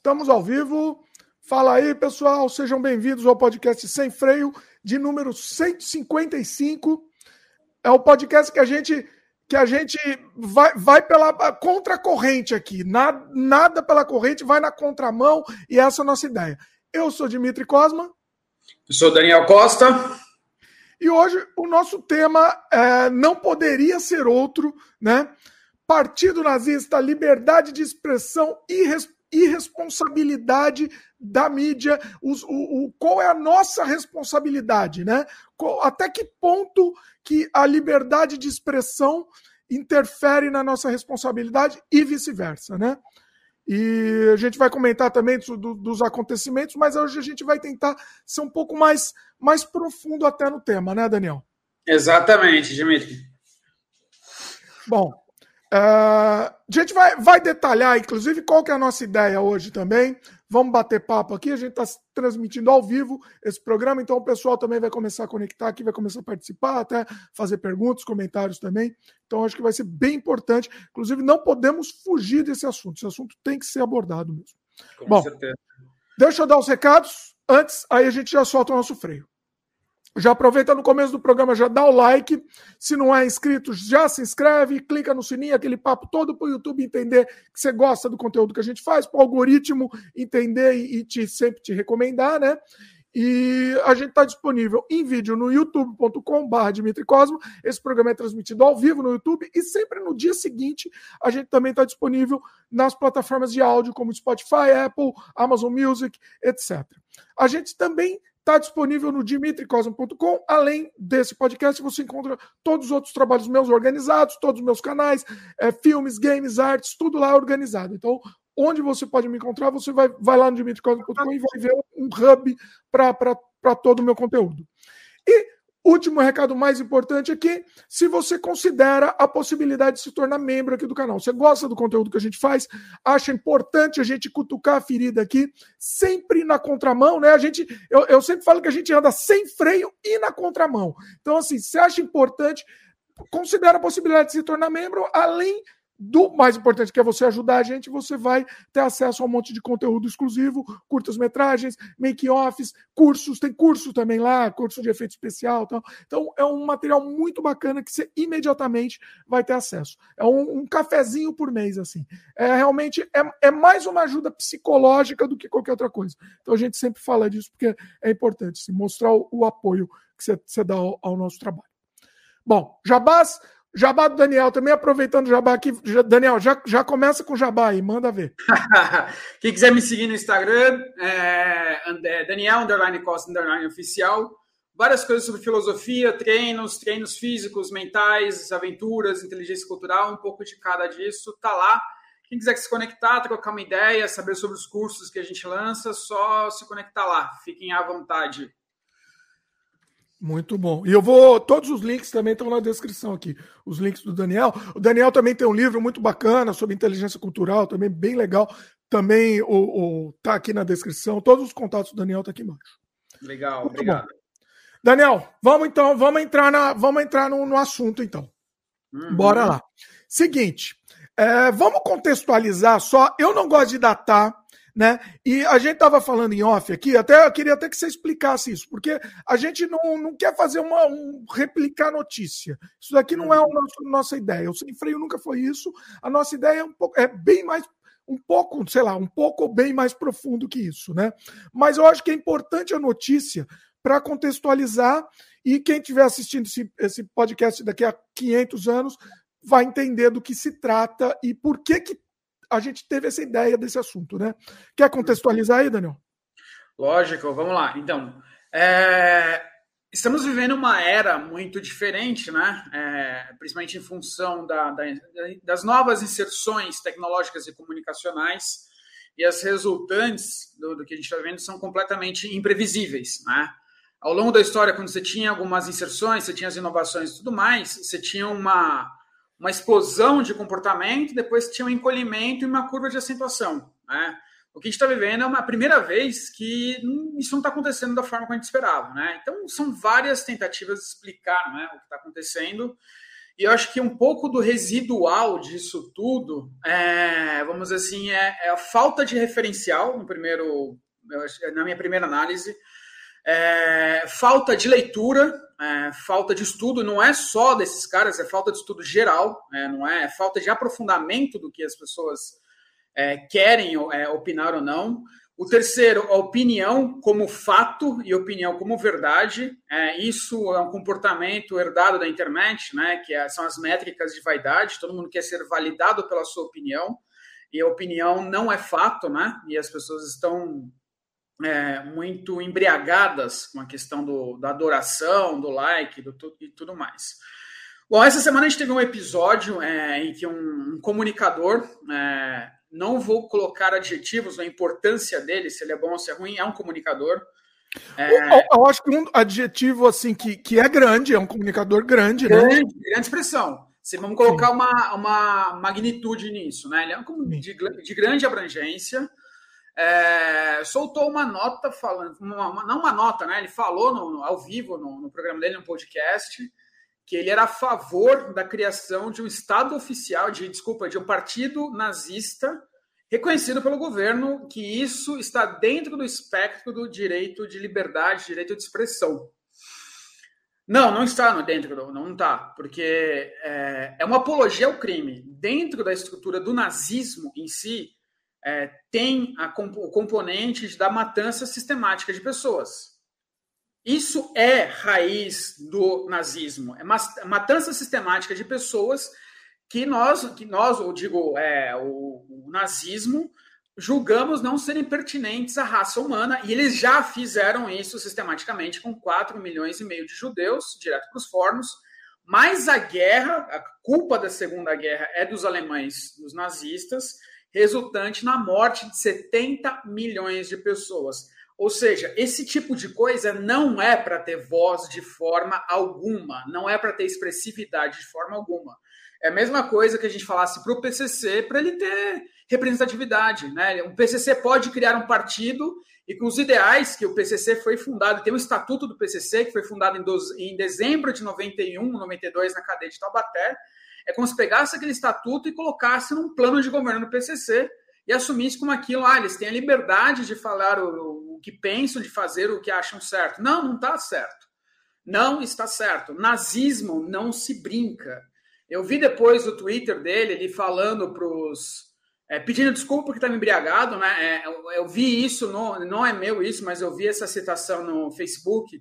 Estamos ao vivo. Fala aí, pessoal. Sejam bem-vindos ao podcast Sem Freio, de número 155. É o podcast que a gente que a gente vai, vai pela contracorrente aqui. Nada, nada pela corrente, vai na contramão, e essa é a nossa ideia. Eu sou Dimitri Cosma. Eu sou Daniel Costa. E hoje o nosso tema é, não poderia ser outro, né? Partido nazista, liberdade de expressão e irresponsabilidade da mídia, os, o, o, qual é a nossa responsabilidade, né? Qual, até que ponto que a liberdade de expressão interfere na nossa responsabilidade e vice-versa, né? E a gente vai comentar também do, dos acontecimentos, mas hoje a gente vai tentar ser um pouco mais, mais profundo até no tema, né, Daniel? Exatamente, Dimitri. Bom, Uh, a gente vai, vai detalhar, inclusive, qual que é a nossa ideia hoje também. Vamos bater papo aqui. A gente está transmitindo ao vivo esse programa, então o pessoal também vai começar a conectar aqui, vai começar a participar, até fazer perguntas, comentários também. Então, acho que vai ser bem importante. Inclusive, não podemos fugir desse assunto. Esse assunto tem que ser abordado mesmo. Com Bom, certeza. deixa eu dar os recados. Antes, aí a gente já solta o nosso freio. Já aproveita no começo do programa, já dá o like. Se não é inscrito, já se inscreve, clica no sininho, aquele papo todo para o YouTube entender que você gosta do conteúdo que a gente faz, para o algoritmo entender e, te, sempre te recomendar, né? E a gente está disponível em vídeo no youtube.com.br Dimitri Cosmo. Esse programa é transmitido ao vivo no YouTube e sempre no dia seguinte a gente também está disponível nas plataformas de áudio como Spotify, Apple, Amazon Music, etc. A gente também Está disponível no dimitricosmo.com. Além desse podcast, você encontra todos os outros trabalhos meus organizados, todos os meus canais, é, filmes, games, artes, tudo lá organizado. Então, onde você pode me encontrar, você vai, vai lá no dimitricosmo.com e vai ver um hub para todo o meu conteúdo. Último recado mais importante aqui: se você considera a possibilidade de se tornar membro aqui do canal, você gosta do conteúdo que a gente faz, acha importante a gente cutucar a ferida aqui, sempre na contramão, né? A gente, eu, eu sempre falo que a gente anda sem freio e na contramão. Então, assim, você acha importante, considera a possibilidade de se tornar membro, além do mais importante, que é você ajudar a gente, você vai ter acesso a um monte de conteúdo exclusivo, curtas-metragens, make-offs, cursos, tem curso também lá, curso de efeito especial tal. Então, é um material muito bacana que você imediatamente vai ter acesso. É um, um cafezinho por mês, assim. É realmente é, é mais uma ajuda psicológica do que qualquer outra coisa. Então, a gente sempre fala disso porque é importante, assim, mostrar o, o apoio que você, dá ao, ao nosso trabalho. Bom, Jabás, Jabá do Daniel, também aproveitando o jabá aqui. Daniel, já, já começa com o jabá aí, manda ver. Quem quiser me seguir no Instagram, é Daniel Underline Costa Underline Oficial. Várias coisas sobre filosofia, treinos, treinos físicos, mentais, aventuras, inteligência cultural, um pouco de cada disso, tá lá. Quem quiser se conectar, trocar uma ideia, saber sobre os cursos que a gente lança, só se conectar lá. Fiquem à vontade. Muito bom. E eu vou. Todos os links também estão na descrição aqui. Os links do Daniel. O Daniel também tem um livro muito bacana sobre inteligência cultural, também bem legal. Também o, o tá aqui na descrição. Todos os contatos do Daniel tá aqui embaixo. Legal, muito obrigado. Bom. Daniel, vamos então, vamos entrar, na, vamos entrar no, no assunto então. Uhum. Bora lá. Seguinte, é, vamos contextualizar só. Eu não gosto de datar né? E a gente estava falando em off aqui, até eu queria até que você explicasse isso, porque a gente não, não quer fazer uma um, replicar notícia. Isso daqui não é a nossa, ideia. O sem freio nunca foi isso. A nossa ideia é um pouco, é bem mais um pouco, sei lá, um pouco bem mais profundo que isso, né? Mas eu acho que é importante a notícia para contextualizar e quem estiver assistindo esse, esse podcast daqui a 500 anos vai entender do que se trata e por que que a gente teve essa ideia desse assunto, né? Quer contextualizar aí, Daniel? Lógico, vamos lá. Então, é, estamos vivendo uma era muito diferente, né? É, principalmente em função da, da, das novas inserções tecnológicas e comunicacionais e as resultantes do, do que a gente está vendo são completamente imprevisíveis, né? Ao longo da história, quando você tinha algumas inserções, você tinha as inovações e tudo mais, você tinha uma uma explosão de comportamento, depois tinha um encolhimento e uma curva de acentuação. Né? O que a gente está vivendo é uma primeira vez que isso não está acontecendo da forma como a gente esperava. Né? Então, são várias tentativas de explicar né, o que está acontecendo. E eu acho que um pouco do residual disso tudo, é, vamos dizer assim, é, é, a falta de referencial no primeiro, na minha primeira análise, é, falta de leitura, é, falta de estudo, não é só desses caras, é falta de estudo geral, é, não é, falta de aprofundamento do que as pessoas é, querem é, opinar ou não. O terceiro, a opinião como fato e opinião como verdade. É, isso é um comportamento herdado da internet, né, que são as métricas de vaidade. Todo mundo quer ser validado pela sua opinião e a opinião não é fato, né? E as pessoas estão é, muito embriagadas com a questão do, da adoração, do like do, e tudo mais. Bom, essa semana a gente teve um episódio é, em que um, um comunicador, é, não vou colocar adjetivos na importância dele, se ele é bom ou se é ruim, é um comunicador. É... Eu, eu, acho que um adjetivo assim que, que é grande, é um comunicador grande, grande né? Grande expressão. Se vamos colocar uma, uma magnitude nisso, né? Ele é um de, de grande abrangência é, soltou uma nota falando, uma, uma, não uma nota, né? Ele falou no, no, ao vivo no, no, programa dele, no podcast, que ele era a favor da criação de um Estado oficial, de desculpa, de um partido nazista reconhecido pelo governo, que isso está dentro do espectro do direito de liberdade, direito de expressão. Não, não está no dentro, não está, porque é, é uma apologia ao crime. Dentro da estrutura do nazismo em si, é, tem a, o componente da matança sistemática de pessoas. Isso é raiz do nazismo, é matança sistemática de pessoas que nós, que nós, eu digo, é, o, o nazismo, julgamos não serem pertinentes à raça humana, e eles já fizeram isso sistematicamente com 4 milhões e meio de judeus, direto para os fornos, mas a guerra, a culpa da Segunda Guerra é dos alemães, dos nazistas, resultante na morte de 70 milhões de pessoas. Ou seja, esse tipo de coisa não é para ter voz de forma alguma, não é para ter expressividade de forma alguma. É a mesma coisa que a gente falasse para o PCC para ele ter representatividade. Né? O PCC pode criar um partido e com os ideais que o PCC foi fundado, tem o Estatuto do PCC, que foi fundado em, do, em dezembro de 91, 92, na cadeia de Taubaté, é como se pegasse aquele estatuto e colocasse num plano de governo do PCC e assumisse como aquilo, ah, eles têm a liberdade de falar o, o que pensam, de fazer o que acham certo. Não, não está certo. Não está certo. Nazismo não se brinca. Eu vi depois o Twitter dele, ele falando para os. É, pedindo desculpa porque estava embriagado, né? É, eu, eu, vi isso, não, não é meu isso, mas eu vi essa citação no Facebook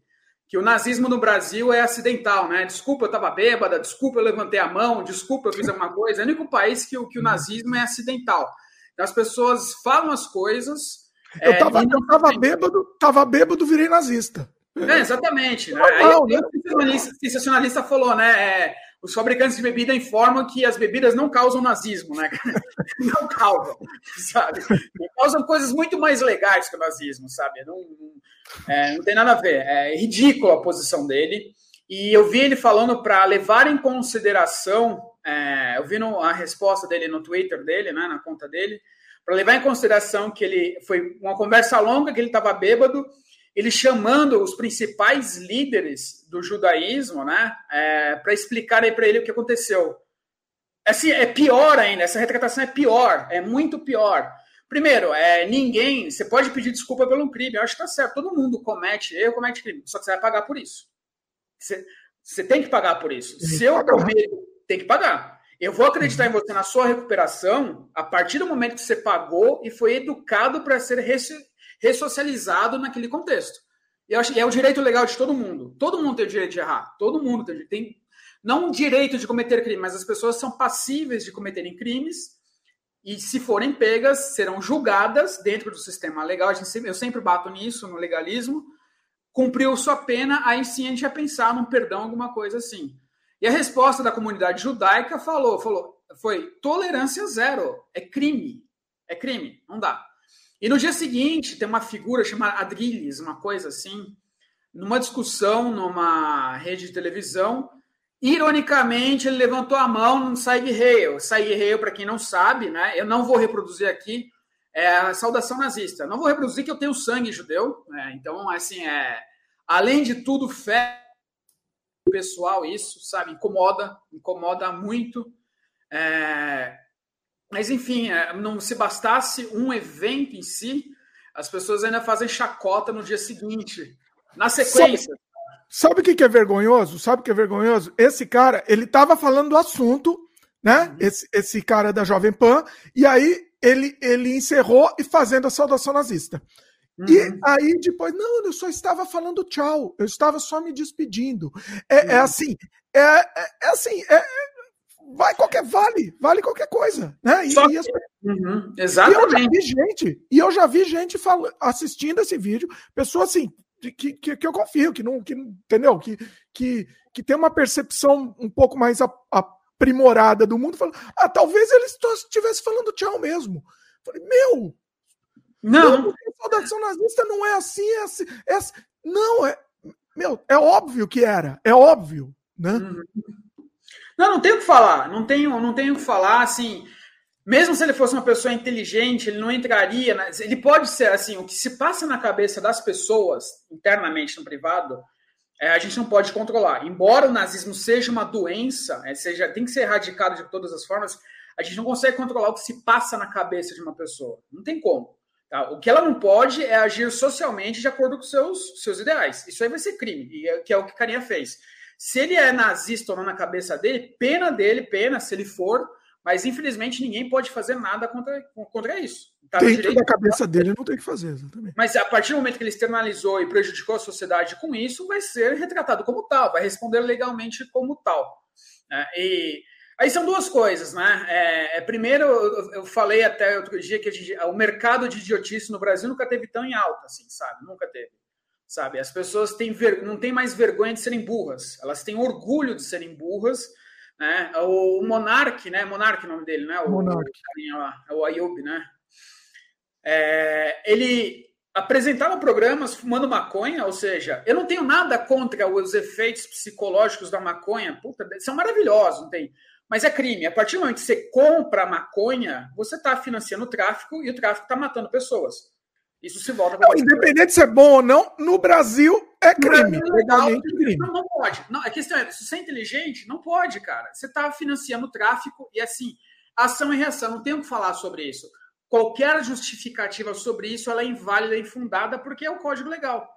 que o nazismo no Brasil é acidental, né? Desculpa, eu estava bêbada, desculpa, eu levantei a mão, desculpa, eu fiz alguma coisa. É o único país que, que o nazismo é acidental. Então, as pessoas falam as coisas. Eu estava é, tava bêbado, tava bêbado, virei nazista. É, exatamente. Né? Não, Aí, não, o sensacionalista falou, né? É, os fabricantes de bebida informam que as bebidas não causam nazismo, né? não causam, sabe? Causam coisas muito mais legais que o nazismo, sabe? Não, não, é, não tem nada a ver. É ridícula a posição dele. E eu vi ele falando para levar em consideração, é, eu vi no, a resposta dele no Twitter dele, né, na conta dele, para levar em consideração que ele foi uma conversa longa, que ele estava bêbado, ele chamando os principais líderes do judaísmo, né, é, para explicarem para ele o que aconteceu. Assim, é pior ainda, essa retratação é pior, é muito pior. Primeiro, é, ninguém, você pode pedir desculpa pelo crime, eu acho que tá certo, todo mundo comete erro, comete crime, só que você vai pagar por isso. Você, você tem que pagar por isso. Se eu comer, tem que pagar. Eu vou acreditar em você na sua recuperação a partir do momento que você pagou e foi educado para ser ressocializado naquele contexto. Eu acho que é o direito legal de todo mundo. Todo mundo tem o direito de errar. Todo mundo tem, tem não o direito de cometer crime, mas as pessoas são passíveis de cometerem crimes e, se forem pegas, serão julgadas dentro do sistema legal. eu sempre bato nisso, no legalismo. Cumpriu sua pena, aí sim a gente ia pensar num perdão, alguma coisa assim. E a resposta da comunidade judaica falou, falou, foi tolerância zero, é crime, é crime, não dá. E no dia seguinte, tem uma figura chamada Adrilles, uma coisa assim, numa discussão numa rede de televisão. Ironicamente, ele levantou a mão no Saig Heil. Saig Heil, para quem não sabe, né? Eu não vou reproduzir aqui é a saudação nazista. Não vou reproduzir que eu tenho sangue judeu, né? Então, assim, é além de tudo, fé pessoal isso, sabe? Incomoda, incomoda muito. É... Mas, enfim, é, não se bastasse um evento em si, as pessoas ainda fazem chacota no dia seguinte. Na sequência. Sabe o que, que é vergonhoso? Sabe o que é vergonhoso? Esse cara, ele estava falando do assunto, né? Uhum. Esse, esse cara da Jovem Pan, e aí ele, ele encerrou e fazendo a saudação nazista. Uhum. E aí depois, não, eu só estava falando tchau, eu estava só me despedindo. É, é uhum. é assim, é, é, é assim, é, vai qualquer vale, vale qualquer coisa, né? E, Só e as... uhum, exatamente. E eu já vi gente, e eu já vi gente fal... assistindo esse vídeo, pessoas assim que, que, que eu confio, que não, que entendeu, que, que, que tem uma percepção um pouco mais aprimorada do mundo, falando, ah, talvez ele estivesse falando tchau mesmo. Falei, meu, não, não saudação nazista não é assim, é assim, é assim. não é, meu, é óbvio que era, é óbvio, né? Uhum. Não, não tenho o que falar. Não tenho, não tenho o que falar, assim. Mesmo se ele fosse uma pessoa inteligente, ele não entraria. Na, ele pode ser assim. O que se passa na cabeça das pessoas internamente no privado, é, a gente não pode controlar. Embora o nazismo seja uma doença, é, seja tem que ser erradicado de todas as formas, a gente não consegue controlar o que se passa na cabeça de uma pessoa. Não tem como. Tá? O que ela não pode é agir socialmente de acordo com seus seus ideais. Isso aí vai ser crime, e é, que é o que Carinha fez. Se ele é nazista ou não na cabeça dele, pena dele, pena se ele for, mas infelizmente ninguém pode fazer nada contra, contra isso. Tá Dentro da cabeça dele não tem que fazer, exatamente. Mas a partir do momento que ele externalizou e prejudicou a sociedade com isso, vai ser retratado como tal, vai responder legalmente como tal. É, e aí são duas coisas, né? É, é primeiro, eu, eu, falei até outro dia que gente, o mercado de idiotice no Brasil nunca teve tão em alta, assim, sabe? Nunca teve sabe? As pessoas têm ver... não têm mais vergonha de serem burras, elas têm orgulho de serem burras, né? O Monark, né? Monark é o nome dele, né? O, Monark. O, o Ayub, né? É, ele apresentava programas fumando maconha, ou seja, eu não tenho nada contra os efeitos psicológicos da maconha, puta, são maravilhosos, não tem? Mas é crime. A partir do momento que você compra maconha, você está financiando o tráfico e o tráfico está matando pessoas. Isso se volta não, Independente se é bom ou não, no Brasil é crime. É legalmente crime. Não, não pode. Não, a questão é, se você é inteligente, não pode, cara. Você está financiando o tráfico e assim, ação e reação, não tem o que falar sobre isso. Qualquer justificativa sobre isso ela é inválida e infundada porque é o código legal.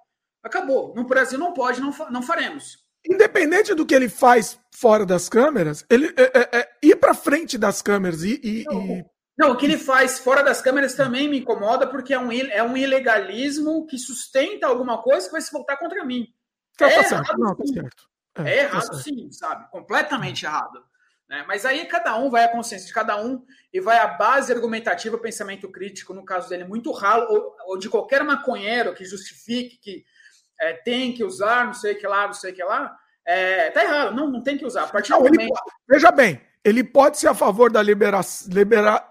Acabou. No Brasil não pode, não, não faremos. Independente do que ele faz fora das câmeras, ele é, é, é ir para frente das câmeras e, e, e não, o que ele faz fora das câmeras também me incomoda, porque é um, é um ilegalismo que sustenta alguma coisa que vai se voltar contra mim. Tá, é tá certo. Não, tá certo. É, é tá errado, tá sim, sabe? Completamente errado. Né? Mas aí cada um vai a consciência de cada um e vai a base argumentativa, pensamento crítico, no caso dele, muito ralo, ou, ou de qualquer maconheiro que justifique que é, tem que usar, não sei o que lá, não sei o que lá, é, tá errado, não, não tem que usar. A partir não, do momento... Veja bem, ele pode ser a favor da liberação, libera,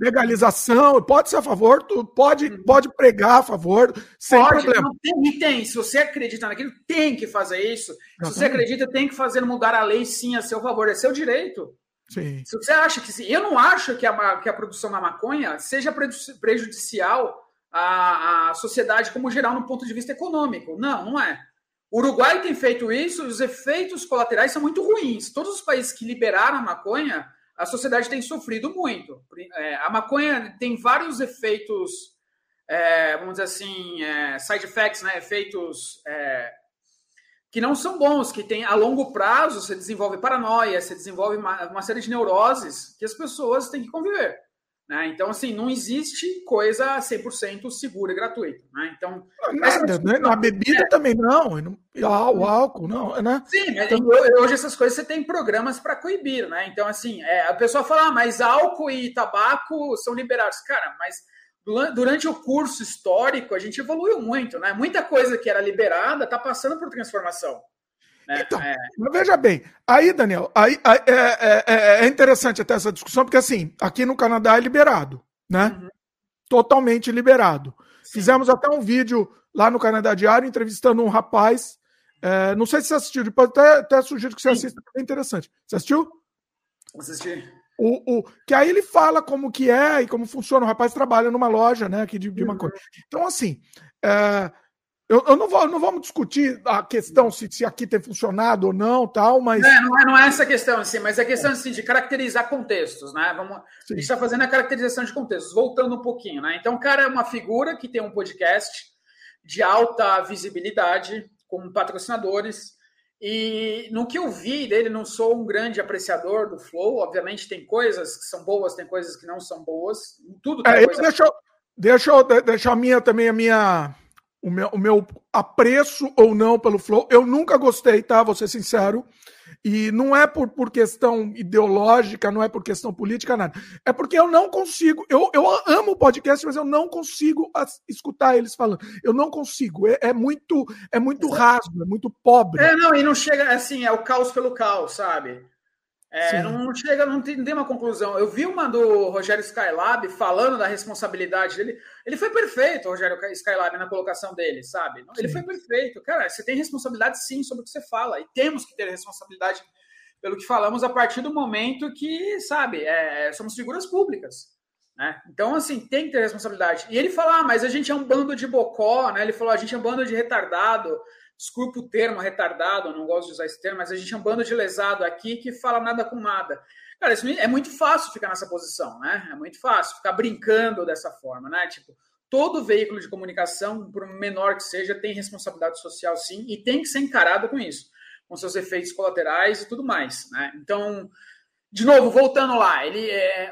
legalização, pode ser a favor, pode, uhum. pode pregar a favor, sem pode, problema. Tem, tem, se você acredita naquilo, tem que fazer isso. Se você acredita, tem que fazer mudar a lei sim a seu favor, é seu direito. Sim. Se você acha que sim, eu não acho que a, que a produção da maconha seja prejudicial à, à sociedade como geral no ponto de vista econômico. Não, não é. O Uruguai tem feito isso, os efeitos colaterais são muito ruins. Todos os países que liberaram a maconha, a sociedade tem sofrido muito. É, a maconha tem vários efeitos, é, vamos dizer assim, é, side effects, né? efeitos é, que não são bons, que tem a longo prazo você desenvolve paranoia, você desenvolve uma, uma série de neuroses que as pessoas têm que conviver. Né? Então, assim, não existe coisa 100% segura e gratuita. Né? Então, Nada, né? Na bebida é. também não, o álcool não, né? Sim, então... hoje essas coisas você tem programas para coibir, né? Então, assim, é, a pessoa fala, ah, mas álcool e tabaco são liberados. Cara, mas durante o curso histórico a gente evoluiu muito, né? Muita coisa que era liberada está passando por transformação. Né? Então, é. veja bem, aí, Daniel, aí, aí é, é, é, é, interessante até essa discussão, porque assim, aqui no Canadá é liberado, né? Uhum. Totalmente liberado. Sim. Fizemos até um vídeo lá no Canadá Diário entrevistando um rapaz. É, não sei se você assistiu, depois até, até sugiro que você Sim. assista, é interessante. Você assistiu? Assisti. O, o, que aí ele fala como que é e como funciona. O rapaz trabalha numa loja né, aqui de, de uma uhum. coisa. Então, assim, é, Eu, eu, não, vou, não vamos discutir a questão se, se aqui tem funcionado ou não, tal, mas. É, não, é, não é essa questão, assim, mas é questão assim, de caracterizar contextos, né? Vamos, a gente está fazendo a caracterização de contextos, voltando um pouquinho, né? Então, o cara é uma figura que tem um podcast de alta visibilidade, com patrocinadores. E no que eu vi dele, não sou um grande apreciador do Flow. Obviamente, tem coisas que são boas, tem coisas que não são boas. Tudo é, coisa... deixa, deixa eu deixar a minha também a minha o meu, o meu apreço ou não pelo Flow. Eu nunca gostei, tá? Vou ser sincero. E não é por, por questão ideológica, não é por questão política, nada. É porque eu não consigo. Eu, eu amo o podcast, mas eu não consigo escutar eles falando. Eu não consigo. É, é muito é muito raso, é muito pobre. É, não, e não chega assim, é o caos pelo caos, sabe? É, não chega, não tem, não tem, uma conclusão. Eu vi uma do Rogério Skylab falando da responsabilidade dele. Ele foi perfeito, Rogério Skylab, na colocação dele, sabe? Ele sim. foi perfeito. Cara, você tem responsabilidade sim sobre o que você fala. E temos que ter responsabilidade pelo que falamos a partir do momento que, sabe, é, somos figuras públicas. Né? Então, assim, tem que ter responsabilidade. E ele fala, ah, mas a gente é um bando de bocó, né? Ele falou, a gente é um bando de retardado desculpa o termo retardado, não gosto de usar esse termo, mas a gente é um bando de lesado aqui que fala nada com nada. Cara, isso é muito fácil ficar nessa posição, né? É muito fácil ficar brincando dessa forma, né? Tipo, todo veículo de comunicação, por menor que seja, tem responsabilidade social sim e tem que ser encarado com isso, com seus efeitos colaterais e tudo mais, né? Então, de novo, voltando lá, ele é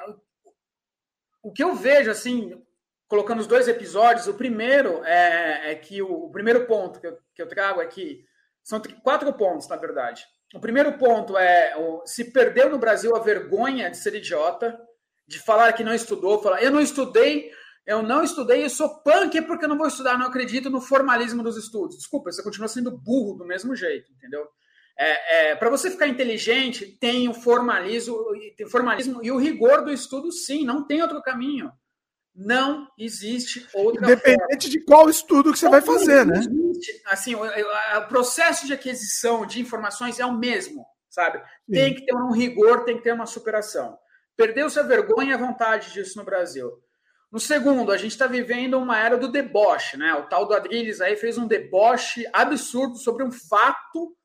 o que eu vejo assim, colocando os dois episódios. O primeiro é, é que o, o, primeiro ponto que eu, que eu trago aqui são quatro pontos, na verdade. O primeiro ponto é o, se perdeu no Brasil a vergonha de ser idiota, de falar que não estudou, falar eu não estudei, eu não estudei, eu sou punk porque eu não vou estudar, não acredito no formalismo dos estudos. Desculpa, você continua sendo burro do mesmo jeito, entendeu? É, é, para você ficar inteligente, tem o formalismo, tem o formalismo e o rigor do estudo, sim, não tem outro caminho. Não existe outra Independente forma. de qual estudo que você vai fazer, né? Existe. Assim, o, o, processo de aquisição de informações é o mesmo, sabe? Sim. Tem que ter um rigor, tem que ter uma superação. Perdeu-se a vergonha e a vontade disso no Brasil. No segundo, a gente está vivendo uma era do deboche, né? O tal do Adriles aí fez um deboche absurdo sobre um fato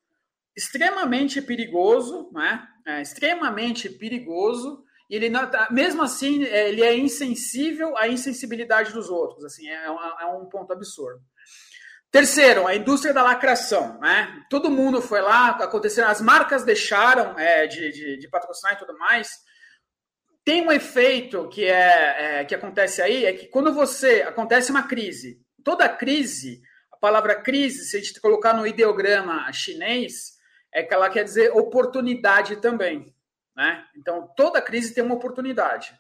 extremamente perigoso, né? É, extremamente perigoso, ele não, mesmo assim é, ele é insensível à insensibilidade dos outros assim é, é um ponto absurdo. Terceiro a indústria da lacração né? Todo mundo foi lá aconteceram as marcas deixaram é, de, de, de, patrocinar e tudo mais. Tem um efeito que é, é, que acontece aí é que quando você acontece uma crise toda crise a palavra crise se a gente colocar no ideograma chinês é que ela quer dizer oportunidade também né? Então, toda crise tem uma oportunidade.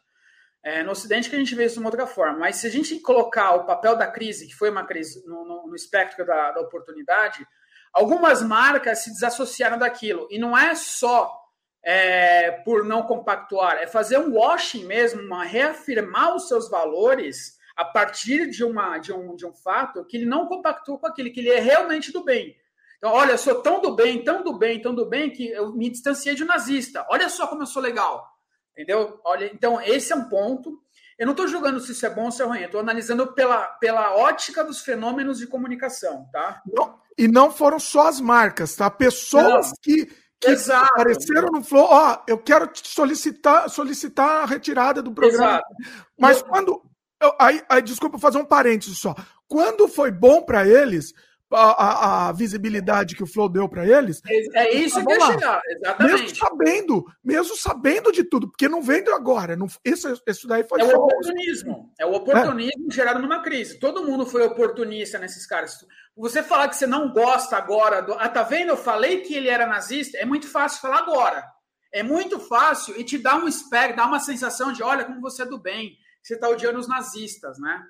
É, no Ocidente que a gente vê isso de uma outra forma, mas se a gente colocar o papel da crise, que foi uma crise no, no, no espectro da, da, oportunidade, algumas marcas se desassociaram daquilo. E não é só é, por não compactuar, é fazer um washing mesmo, uma reafirmar os seus valores a partir de, uma, de, um, de um fato que ele não compactua com aquilo, que ele é realmente do bem. Então, olha, eu sou tão do bem, tão do bem, tão do bem, que eu me distanciei de um nazista. Olha só como eu sou legal. Entendeu? Olha, então, esse é um ponto. Eu não estou julgando se isso é bom ou se é ruim, eu estou analisando pela, pela ótica dos fenômenos de comunicação, tá? Não, e não foram só as marcas, tá? Pessoas não. que, que Exato. apareceram no Flow, ó, eu quero solicitar, solicitar a retirada do programa. Exato. Mas eu... quando. Eu, aí, aí, desculpa fazer um parênteses só. Quando foi bom para eles, a, a, visibilidade que o Flow deu para eles. É, é isso que eu chegar, exatamente. Mesmo sabendo, mesmo sabendo de tudo, porque não vendo agora. Não, isso, isso daí foi. É o oportunismo. É o oportunismo é. gerado numa crise. Todo mundo foi oportunista nesses caras. Você falar que você não gosta agora do. Ah, tá vendo? Eu falei que ele era nazista. É muito fácil falar agora. É muito fácil e te dá um espectro, dá uma sensação de olha como você é do bem. Você está odiando os nazistas, né?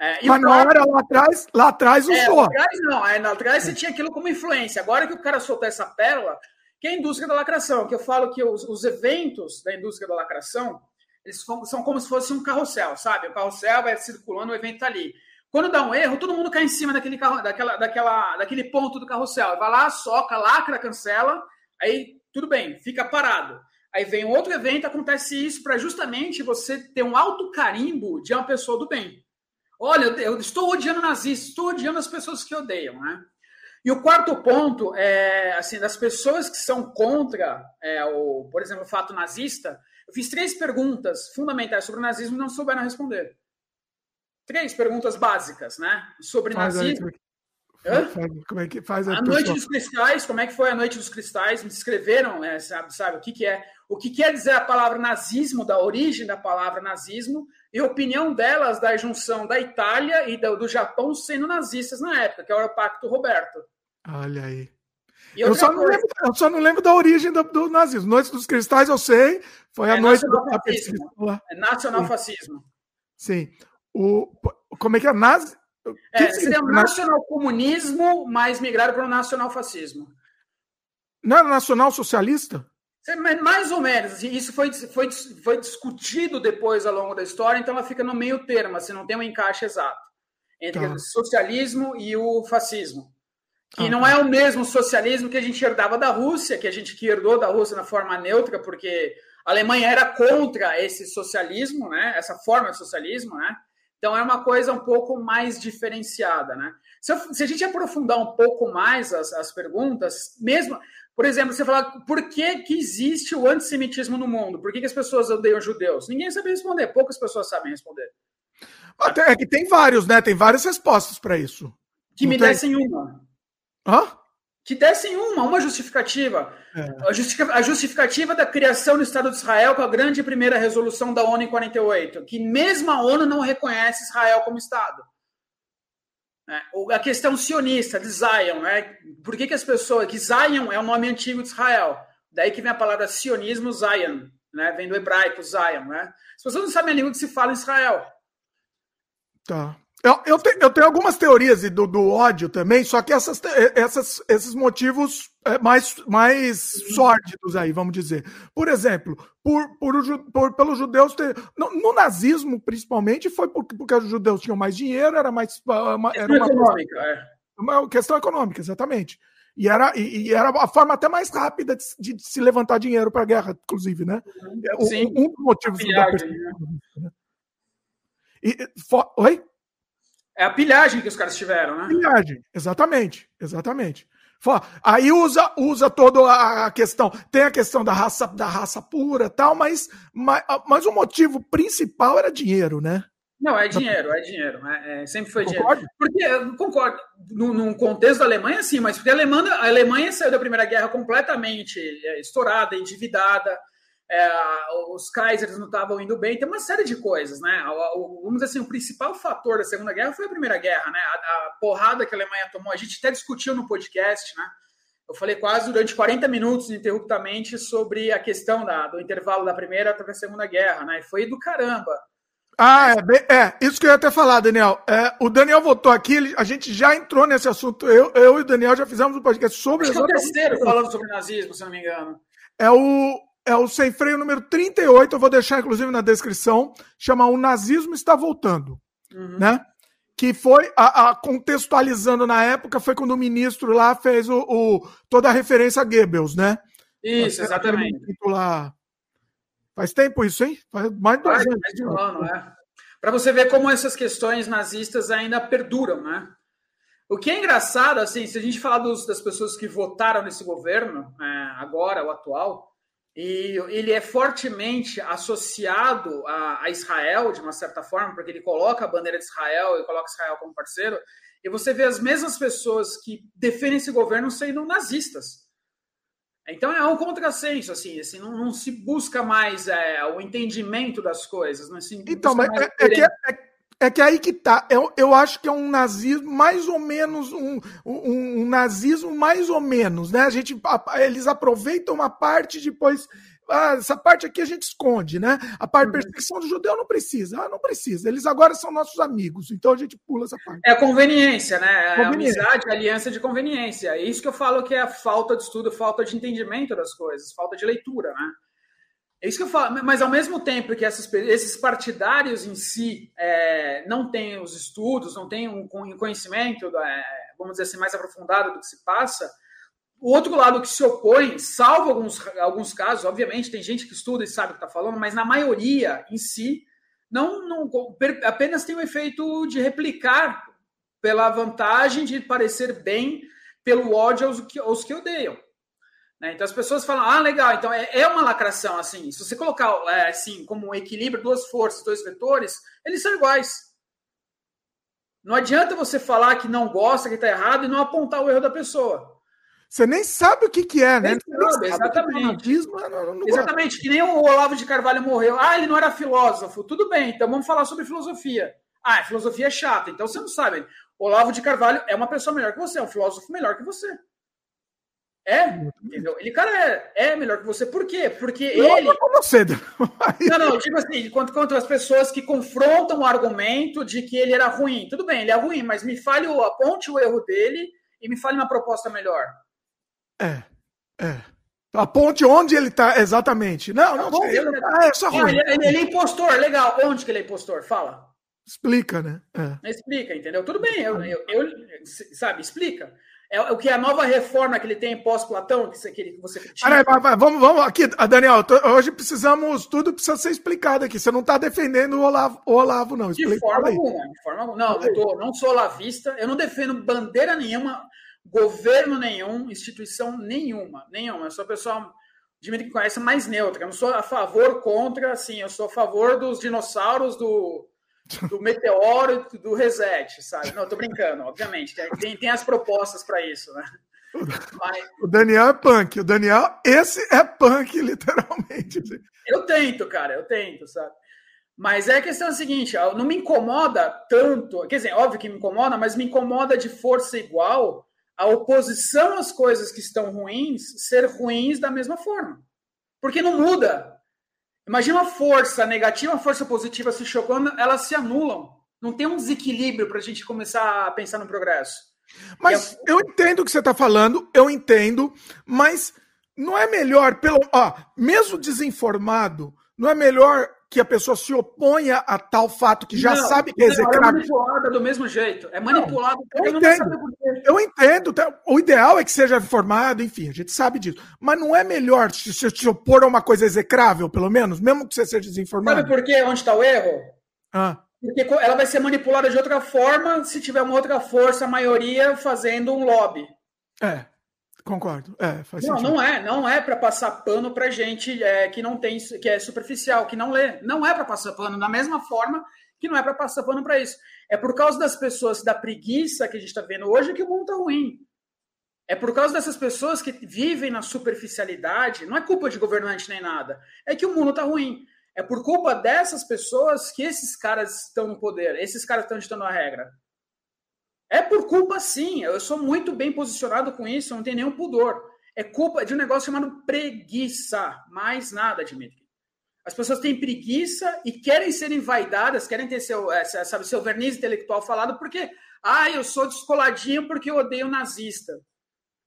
É, Mas na hora lá atrás, lá atrás é, Lá atrás não, é, lá atrás você tinha aquilo como influência. Agora que o cara soltou essa pérola, que é a indústria da lacração, que eu falo que os, os eventos da indústria da lacração, eles são como se fosse um carrossel, sabe? O carrossel vai circulando, o evento tá ali. Quando dá um erro, todo mundo cai em cima daquele, carro, daquela, daquela, daquele ponto do carrossel. Vai lá, soca, lacra, cancela, aí tudo bem, fica parado. Aí vem outro evento, acontece isso para justamente você ter um alto carimbo de uma pessoa do bem. Olha, eu estou odiando nazistas, estou odiando as pessoas que odeiam, né? E o quarto ponto é, assim, das pessoas que são contra, é, o, por exemplo, o fato nazista, eu fiz três perguntas fundamentais sobre o nazismo e não souberam responder. Três perguntas básicas, né? Sobre Mas nazismo. Aí, como é que faz a, a Noite dos Cristais, como é que foi a Noite dos Cristais? Me escreveram, é, sabe, sabe, o que, que é, o que quer dizer a palavra nazismo, da origem da palavra nazismo, e a opinião delas da junção da Itália e do, Japão sendo nazistas na época, que era o Pacto Roberto. Olha aí. Eu só, coisa... lembro, eu só, não lembro, da origem do, do, nazismo. Noite dos Cristais, eu sei. Foi a é noite do fascismo. É nacional-fascismo. Sim. O, como é que é? Nazi, é, seria o nacional-comunismo, mais migrado para o nacional-fascismo. Não era nacional-socialista? Mais ou menos. Assim, isso foi, foi, foi discutido depois ao longo da história, então ela fica no meio termo, assim, não tem um encaixe exato entre tá. o socialismo e o fascismo. Que ah, não tá. é o mesmo socialismo que a gente herdava da Rússia, que a gente que herdou da Rússia na forma neutra, porque a Alemanha era contra esse socialismo, né? essa forma de socialismo, né? Então é uma coisa um pouco mais diferenciada, né? Se, eu, se a gente aprofundar um pouco mais as, as, perguntas, mesmo, por exemplo, você falar por que, que existe o antissemitismo no mundo? Por que, que as pessoas odeiam judeus? Ninguém sabe responder, poucas pessoas sabem responder. Até é que tem vários, né? Tem várias respostas para isso. Que Não me tem... dessem uma. Hã? que dessem uma, uma justificativa. É. A, justificativa. a, justificativa da criação do Estado de Israel com a grande primeira resolução da ONU em 48, que mesmo a ONU não reconhece Israel como Estado. É, a questão sionista de Zion, né? por que, que as pessoas. que Zion é o nome antigo de Israel. Daí que vem a palavra sionismo, Zion, né? vem do hebraico, Zion. Né? As pessoas não sabem a língua que se fala em Israel. Tá. Eu, eu, te, eu, tenho algumas teorias do, do, ódio também, só que essas, essas, esses motivos é, mais, mais sórdidos aí, vamos dizer. Por exemplo, por, por, por pelos judeus ter. No, no, nazismo, principalmente, foi porque, porque os judeus tinham mais dinheiro, era mais. Uma, era uma econômica, questão, é. Uma questão econômica, exatamente. E era, e, e, era a forma até mais rápida de, de se levantar dinheiro para a guerra, inclusive, né? Sim. Um, um dos motivos pilhagem, da né? E, for, oi? É a pilhagem que os caras tiveram, né? Pilhagem, exatamente, exatamente. Aí usa, usa toda a questão. Tem a questão da raça, da raça pura tal, mas, mas, mas o motivo principal era dinheiro, né? Não, é dinheiro, é dinheiro. É, é, sempre foi concordo? dinheiro. Porque, eu concordo, num, contexto da Alemanha, sim, mas porque a Alemanha, a Alemanha saiu da Primeira Guerra completamente é, estourada, endividada, é, os Kaisers não estavam indo bem, tem uma série de coisas, né? vamos dizer assim, o principal fator da Segunda Guerra foi a Primeira Guerra, né? A, a, porrada que a Alemanha tomou, a gente até discutiu no podcast, né? Eu falei quase durante 40 minutos ininterruptamente sobre a questão da, do intervalo da Primeira até a Segunda Guerra, né? E foi do caramba. Ah, é, é, isso que eu ia até falar, Daniel. É, o Daniel votou aqui, a gente já entrou nesse assunto. Eu, eu e o Daniel já fizemos um podcast sobre. Acho que é o terceiro falando sobre nazismo, se não me engano. É o, é o Sem Freio número 38, eu vou deixar inclusive na descrição, chama O Nazismo Está Voltando, uhum. né? Que foi, a, a, contextualizando na época, foi quando o ministro lá fez o, o toda a referência a Goebbels, né? Isso, exatamente. Lá. Faz tempo isso, hein? Faz mais de, mais, mais de um ano, né? Para você ver como essas questões nazistas ainda perduram, né? O que é engraçado, assim, se a gente falar dos, das pessoas que votaram nesse governo, é, agora, o atual, e ele é fortemente associado a, a, Israel, de uma certa forma, porque ele coloca a bandeira de Israel e coloca Israel como parceiro, e você vê as mesmas pessoas que defendem esse governo sendo nazistas. Então é um contrassenso, assim, assim não, não se busca mais é, o entendimento das coisas. Não se então, mas é, é, que, é, é que aí que tá. Eu, eu acho que é um nazismo mais ou menos um, um, um nazismo mais ou menos, né? A gente, eles aproveitam uma parte depois ah, essa parte aqui a gente esconde, né? A parte de uhum. perseguição do judeu não precisa. Ah, não precisa. Eles agora são nossos amigos, então a gente pula essa parte. É conveniência, né? É conveniência. amizade, aliança de conveniência. É isso que eu falo que é a falta de estudo, falta de entendimento das coisas, falta de leitura, né? É isso que eu falo, mas ao mesmo tempo que essas, esses partidários em si é, não têm os estudos, não têm um conhecimento, é, vamos dizer assim, mais aprofundado do que se passa, o outro lado que se opõe, salvo alguns, alguns casos, obviamente, tem gente que estuda e sabe o que está falando, mas na maioria em si, não, não apenas tem o efeito de replicar pela vantagem de parecer bem pelo ódio aos aos que odeiam. Né? Então as pessoas falam, ah, legal, então é, é uma lacração assim. Se você colocar é, assim como um equilíbrio, duas forças, dois vetores, eles são iguais. Não adianta você falar que não gosta, que está errado e não apontar o erro da pessoa. Você nem sabe o que, que é, né? Sabe, exatamente. É não, não exatamente, que nem o Olavo de Carvalho morreu. Ah, ele não era filósofo. Tudo bem, então vamos falar sobre filosofia. Ah, filosofia é chata, então você não sabe. Olavo de Carvalho é uma pessoa melhor que você, é um filósofo melhor que você. É, entendeu? Ele, cara, é, é melhor que você. Por quê? Porque eu ele. Como cedo. não, não, tipo assim, quanto, quanto as pessoas que confrontam o argumento de que ele era ruim. Tudo bem, ele é ruim, mas me fale, aponte o erro dele e me fale uma proposta melhor. É, é. Aponte onde ele está exatamente. Não, não sei. Ele, ah, é só ruim. Ele, ele, ele, é impostor, legal. Onde que ele é impostor? Fala. Explica, né? É. Explica, entendeu? Tudo bem, eu, eu, eu, sabe, explica. É o que é a nova reforma que ele tem pós-Platão, que, que você critica. Peraí, vamos, vamos aqui, Daniel. Hoje precisamos, tudo precisa ser explicado aqui. Você não está defendendo o Olavo, o Olavo não. Explica de forma alguma, de forma alguma. Não, eu tô, não sou olavista, eu não defendo bandeira nenhuma, governo nenhum, instituição nenhuma, nenhuma. Eu sou a pessoa, de mim que conhece, mais neutra. Eu não sou a favor, contra, assim, eu sou a favor dos dinossauros, do do meteoro do reset, sabe? Não, tô brincando, obviamente. Tem, tem as propostas para isso, né? Mas... O Daniel é punk. O Daniel, esse é punk, literalmente. Eu tento, cara, eu tento, sabe? Mas é a questão seguinte: não me incomoda tanto, quer dizer, óbvio que me incomoda, mas me incomoda de força igual a oposição às coisas que estão ruins ser ruins da mesma forma. Porque não muda. Imagina uma força negativa, uma força positiva se chocando, elas se anulam. Não tem um desequilíbrio para a gente começar a pensar no progresso. Mas eu entendo o que você está falando, eu entendo, mas não é melhor, pelo, ó, mesmo desinformado, não é melhor que a pessoa se oponha a tal fato que já não, sabe que é execrável. É manipulada do mesmo jeito. É manipulado. eu, entendo. eu entendo. Tá? O ideal é que seja informado, enfim, a gente sabe disso. Mas não é melhor se, se, se opor a uma coisa execrável, pelo menos, mesmo que você seja desinformado? Sabe por quê? Onde está o erro? Ah. Porque ela vai ser manipulada de outra forma se tiver uma outra força, a maioria, fazendo um lobby. É. Concordo. É, faz não, sentido. não é, não é para passar pano para gente é, que não tem, que é superficial, que não lê. Não é para passar pano da mesma forma que não é para passar pano para isso. É por causa das pessoas da preguiça que a gente está vendo hoje que o mundo está ruim. É por causa dessas pessoas que vivem na superficialidade. Não é culpa de governante nem nada. É que o mundo está ruim. É por culpa dessas pessoas que esses caras estão no poder. Esses caras estão ditando a regra. É por culpa, sim. Eu sou muito bem posicionado com isso, não tenho nenhum pudor. É culpa de um negócio chamado preguiça. Mais nada, Dimitri. As pessoas têm preguiça e querem ser envaidadas, querem ter seu, é, sabe, seu verniz intelectual falado, porque, ah, eu sou descoladinho porque eu odeio nazista.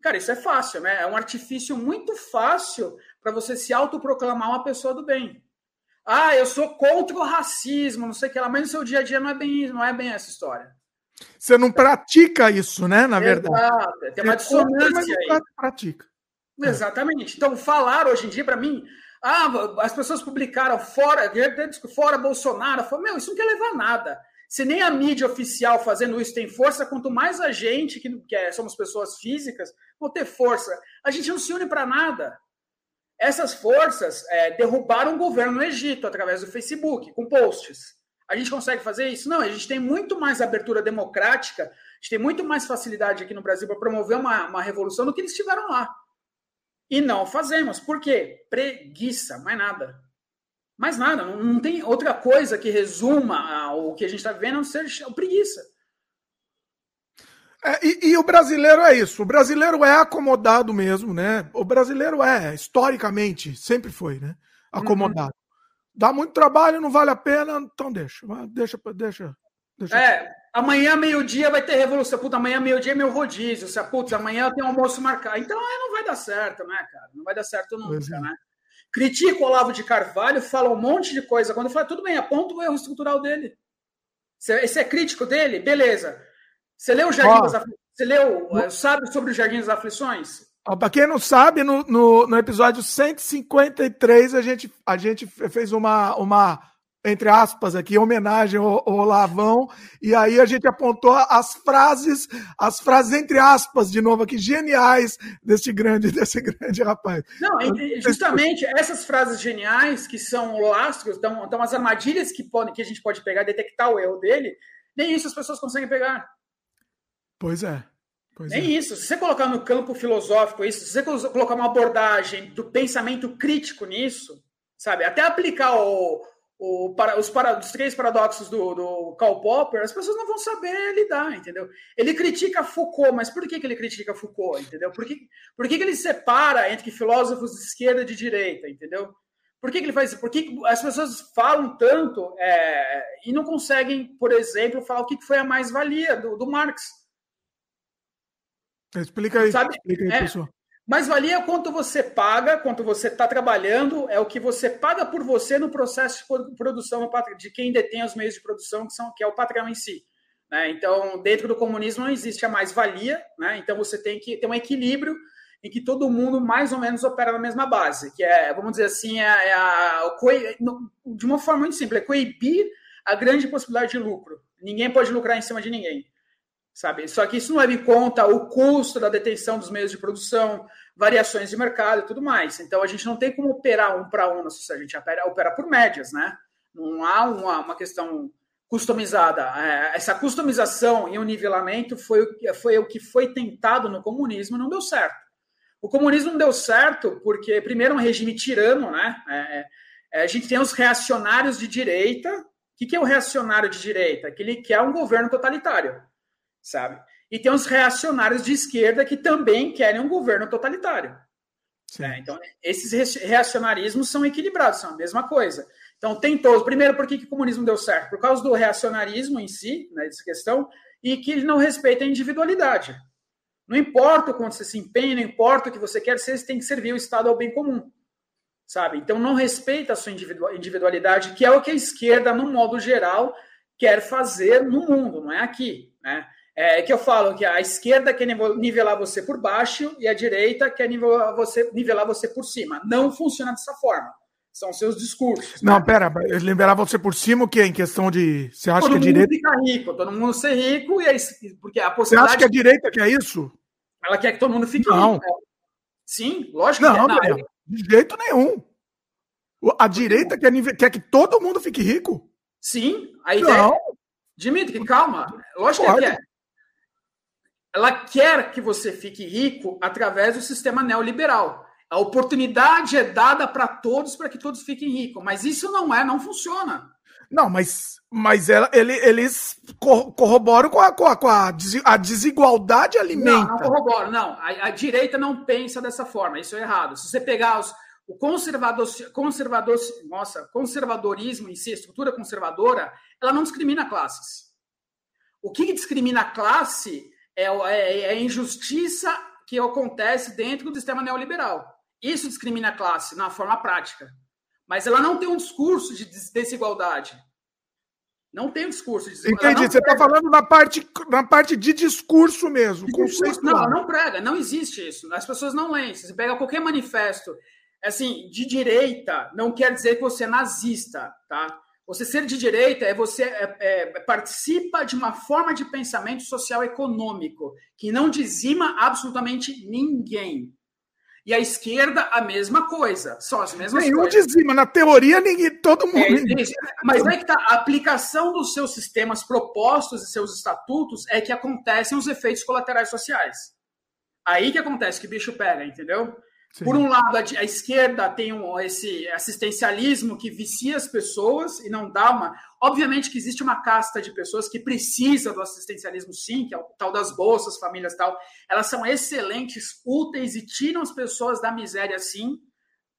Cara, isso é fácil, né? É um artifício muito fácil para você se autoproclamar uma pessoa do bem. Ah, eu sou contra o racismo, não sei o que lá, mas no seu dia a dia não é bem, não é bem essa história. Você não pratica isso, né? Na verdade. Exato. Tem uma dissonância aí. Pratica. Exatamente. Então, falar hoje em dia, para mim, ah, as pessoas publicaram fora, fora Bolsonaro. Falo, Meu, isso não quer levar a nada. Se nem a mídia oficial fazendo isso tem força, quanto mais a gente, que, que é, somos pessoas físicas, vão ter força. A gente não se une para nada. Essas forças é, derrubaram o governo no Egito através do Facebook, com posts. A gente consegue fazer isso? Não, a gente tem muito mais abertura democrática, a gente tem muito mais facilidade aqui no Brasil para promover uma, uma revolução do que eles tiveram lá. E não fazemos. Por quê? Preguiça, mais nada. Mais nada. Não, não tem outra coisa que resuma o que a gente está vivendo a não ser preguiça. É, e, e, o brasileiro é isso. O brasileiro é acomodado mesmo, né? O brasileiro é, historicamente, sempre foi, né? Acomodado. Uhum dá muito trabalho, não vale a pena, então deixa, deixa, deixa. deixa é, amanhã meio-dia vai ter revolução. Puta, amanhã meio-dia é meu rodízio. Se, putz, amanhã tem almoço marcado. Então aí não vai dar certo, né, cara? Não vai dar certo nunca, é. né? Critica o Olavo de Carvalho, fala um monte de coisa. Quando fala, tudo bem, aponta o erro estrutural dele. Esse é crítico dele? Beleza. Você leu o Jardim das Aflições? Você leu, sabe sobre o Jardim das Aflições? Para quem não sabe, no, no, no, episódio 153 a gente, a gente fez uma, uma entre aspas aqui, em homenagem ao, ao Lavão, e aí a gente apontou as frases, as frases entre aspas, de novo aqui, geniais desse grande, desse grande rapaz. Não, justamente essas frases geniais, que são lastros, então as armadilhas que, podem, que a gente pode pegar, detectar o erro dele, nem isso as pessoas conseguem pegar. Pois é. Pois Nem é. isso. Se você colocar no campo filosófico isso, se você colocar uma abordagem do pensamento crítico nisso, sabe? Até aplicar o, o, para, os, para, os três paradoxos do, do Karl Popper, as pessoas não vão saber lidar, entendeu? Ele critica Foucault, mas por que, que ele critica Foucault, entendeu? Por que, por que, que ele separa entre filósofos de esquerda e de direita, entendeu? Por que, que ele faz isso? Por que as pessoas falam tanto é, e não conseguem, por exemplo, falar o que foi a mais-valia do, do Marx? Explica aí, Sabe? explica aí, é, pessoal. Mais valia quanto você paga, quanto você está trabalhando, é o que você paga por você no processo de produção de quem detém os meios de produção, que, são, que é o patrão em si. Né? Então, dentro do comunismo não existe a mais-valia, né? então você tem que ter um equilíbrio em que todo mundo mais ou menos opera na mesma base, que é, vamos dizer assim, é, é a, de uma forma muito simples, é coibir a grande possibilidade de lucro. Ninguém pode lucrar em cima de ninguém sabe? Só que isso não leva em conta o custo da detenção dos meios de produção, variações de mercado e tudo mais. Então a gente não tem como operar um para um na sociedade, a gente opera, opera por médias, né? Não há uma, uma questão customizada. É, essa customização e o nivelamento foi, foi o que foi tentado no comunismo não deu certo. O comunismo não deu certo porque, primeiro, é um regime tirano, né? É, é, a gente tem os reacionários de direita. O que, que é o reacionário de direita? Aquele que é um governo totalitário sabe? E tem os reacionários de esquerda que também querem um governo totalitário. Né? Então, esses reacionarismos são equilibrados, são a mesma coisa. Então, tem todos. Primeiro, por que, que o comunismo deu certo? Por causa do reacionarismo em si, né, dessa questão, e que ele não respeita a individualidade. Não importa o quanto você se empenha, não importa o que você quer ser, você tem que servir o Estado ao bem comum. Sabe? Então, não respeita a sua individualidade, que é o que a esquerda, no modo geral, quer fazer no mundo, não é aqui. Né? É que eu falo que a esquerda quer nivelar você por baixo e a direita quer nivelar você, nivelar você por cima. Não funciona dessa forma. São seus discursos. Não, né? pera, nivelar você por cima o quê? Em questão de. Você acha todo que a direita. Todo mundo fica rico, todo mundo ser rico, e aí, porque a possibilidade. Você acha que a direita quer isso? Ela quer que todo mundo fique não. rico. Sim, lógico não, que quer. Não, de jeito nenhum. A direita quer, quer que todo mundo fique rico? Sim, a ideia. Não. Dimitri, calma. Lógico Pode. que quer ela quer que você fique rico através do sistema neoliberal. A oportunidade é dada para todos para que todos fiquem ricos, mas isso não é, não funciona. Não, mas, mas ela, ele, eles corroboram com a, com a, com a, a desigualdade alimenta. Não, não corroboram, não. A, a, direita não pensa dessa forma, isso é errado. Se você pegar os, o conservador, conservador, nossa, conservadorismo em si, a estrutura conservadora, ela não discrimina classes. O que discrimina a classe é, é, é a injustiça que acontece dentro do sistema neoliberal. Isso discrimina a classe na forma prática. Mas ela não tem um discurso de desigualdade. Não tem um discurso de desigualdade. Entendi. Você está falando na parte, na parte de discurso mesmo. De discurso, não, não prega. Não existe isso. As pessoas não leem. Se você pega qualquer manifesto assim, de direita, não quer dizer que você é nazista, tá? Você ser de direita é você é, é, participa de uma forma de pensamento social econômico que não dizima absolutamente ninguém. E a esquerda, a mesma coisa. São as mesmas Nenhum coisas. dizima. Na teoria, ninguém, todo mundo. É, mas é que tá, a aplicação dos seus sistemas propostos e seus estatutos é que acontecem os efeitos colaterais sociais. Aí que acontece que o bicho pega, entendeu? Sim. Por um lado, a, esquerda tem um, esse assistencialismo que vicia as pessoas e não dá uma. Obviamente que existe uma casta de pessoas que precisa do assistencialismo, sim, que é o tal das bolsas, famílias tal. Elas são excelentes, úteis e tiram as pessoas da miséria, sim.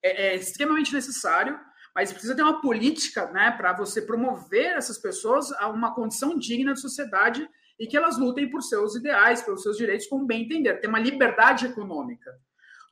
É, é extremamente necessário, mas precisa ter uma política né, para você promover essas pessoas a uma condição digna de sociedade e que elas lutem por seus ideais, pelos seus direitos, como bem entender. Ter uma liberdade econômica.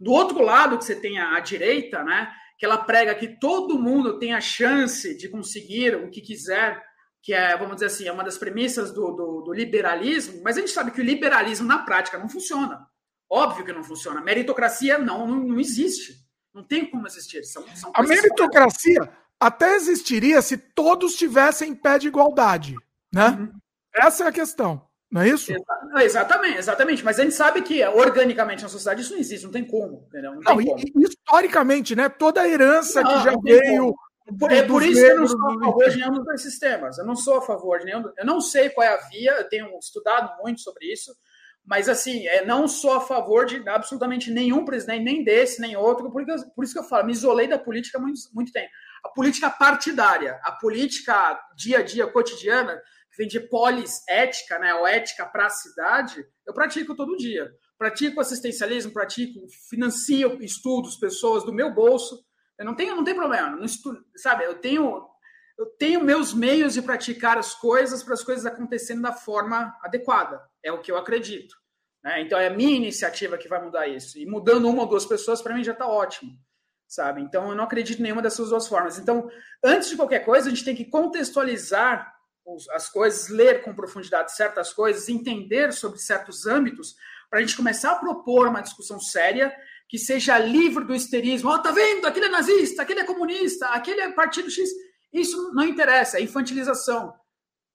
Do outro lado, que você tem a, a direita, né, que ela prega que todo mundo tem a chance de conseguir o que quiser, que é, vamos dizer assim, é uma das premissas do, do, do liberalismo, mas a gente sabe que o liberalismo na prática não funciona. Óbvio que não funciona. Meritocracia não, não, não existe. Não tem como existir. São, são a meritocracia, até existiria se todos tivessem pé de igualdade, né? Uhum. Essa é a questão, não é isso? Exatamente, exatamente. Mas a gente sabe que organicamente na sociedade isso não existe, não tem como, entendeu? Não, não como. E, historicamente, né? Toda a herança não, que já veio. Como. É por isso que eu não sou a favor de nenhum dos dois sistemas. Eu não sou a favor de nenhum. Eu não sei qual é a via, eu tenho estudado muito sobre isso, mas assim, é, não sou a favor de absolutamente nenhum presidente, nem desse, nem outro, por, por isso que eu falo, me isolei da política há muito, muito tempo. A política partidária, a política dia a dia, cotidiana, que vem de polis ética, né, ou ética para a cidade, eu pratico todo dia. Pratico assistencialismo, pratico, financio estudos, pessoas do meu bolso. Eu não tenho, não tem problema, não estudo, sabe? Eu tenho, eu tenho meus meios de praticar as coisas para as coisas acontecerem da forma adequada. É o que eu acredito. Né? Então é a minha iniciativa que vai mudar isso. E mudando uma ou duas pessoas, para mim já está ótimo sabe? Então eu não acredito em nenhuma dessas duas formas. Então, antes de qualquer coisa, a gente tem que contextualizar as coisas, ler com profundidade certas coisas, entender sobre certos âmbitos, para a gente começar a propor uma discussão séria que seja livre do histerismo. Ó, oh, tá vendo? Aquele é nazista, aquele é comunista, aquele é partido X. Isso não interessa, é infantilização.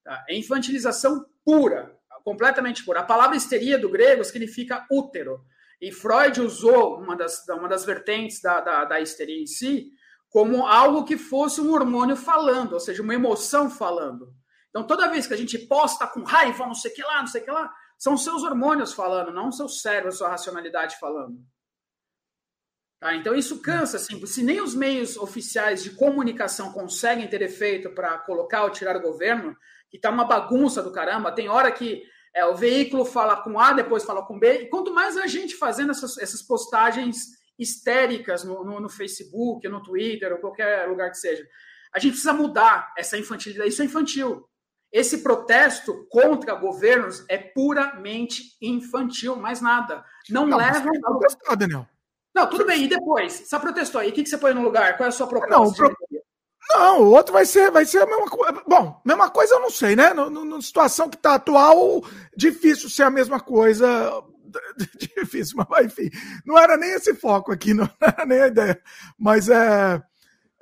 Tá? É infantilização pura, completamente pura. A palavra histeria do grego significa útero. E Freud usou uma das, uma das vertentes da, da, da histeria em si como algo que fosse um hormônio falando, ou seja, uma emoção falando. Então, toda vez que a gente posta com raiva, não sei o que lá, não sei o que lá, são seus hormônios falando, não seu cérebro, sua racionalidade falando. Tá? Então, isso cansa, assim, se nem os meios oficiais de comunicação conseguem ter efeito para colocar ou tirar o governo, que está uma bagunça do caramba, tem hora que é, o veículo fala com A, depois fala com B, e quanto mais a gente fazendo essas, essas postagens histéricas no, no, no, Facebook, no Twitter, ou qualquer lugar que seja, a gente precisa mudar essa infantilidade. Isso é infantil. Esse protesto contra governos é puramente infantil, mais nada. Não, não leva. a protestar, Daniel. Não, tudo bem. E depois? Você protestou aí, o que, que você põe no lugar? Qual é a sua proposta? Não, pro... Não, o outro vai ser, vai ser a mesma coisa. Bom, mesma coisa eu não sei, né? Na situação que está atual, difícil ser a mesma coisa. Difícil, mas enfim. Não era nem esse foco aqui, não era nem a ideia. Mas é.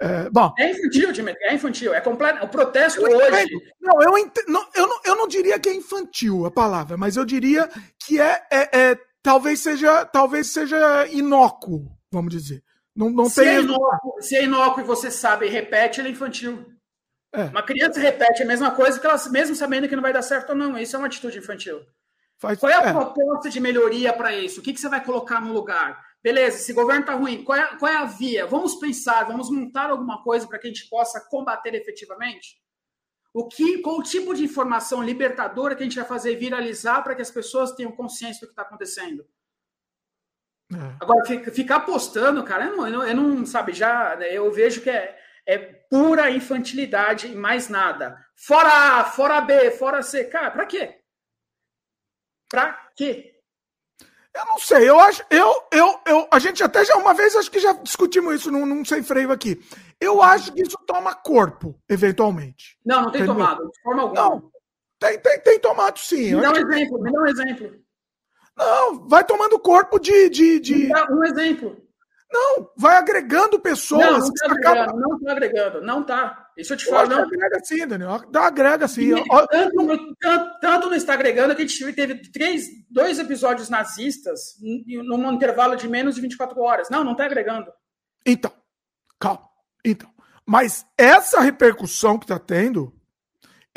É, bom, é infantil, Dimitri, é infantil, é completo. O protesto hoje. Não eu, ent... não, eu não, eu não diria que é infantil a palavra, mas eu diria que é, é, é talvez seja talvez seja inócuo, vamos dizer. Não, não se, tem... é inócuo, se é inócuo e você sabe e repete, ele é infantil. É. Uma criança repete a mesma coisa que ela, mesmo sabendo que não vai dar certo ou não. Isso é uma atitude infantil. Faz... Qual é a é. proposta de melhoria para isso? O que, que você vai colocar no lugar? Beleza, esse governo está ruim. Qual é, qual é a via? Vamos pensar, vamos montar alguma coisa para que a gente possa combater efetivamente? O que, qual o tipo de informação libertadora que a gente vai fazer viralizar para que as pessoas tenham consciência do que está acontecendo? É. Agora, ficar postando, cara, eu não, eu não, eu não, sabe, já né, eu vejo que é, é pura infantilidade e mais nada. Fora A, fora B, fora C. Cara, pra quê? Pra quê? Eu não sei, eu acho, eu, eu, eu, a gente até já uma vez acho que já discutimos isso num, num sem freio aqui. Eu acho que isso toma corpo, eventualmente. Não, não tem Entendeu? tomado, de forma alguma. Não, tem, tem, tem tomado sim. Me dá um exemplo, me dá um exemplo. Não, vai tomando corpo de. de, de... Um exemplo. Não, vai agregando pessoas. Não, não está agregando, não tá agregando, não tá. Isso eu te falo, não. Agrega sim, Daniel. Dá agrega sim. tanto, no, tanto, tanto, não está agregando que a gente teve três, dois episódios nazistas num intervalo de menos de 24 horas. Não, não está agregando. Então, calma. Então, mas essa repercussão que está tendo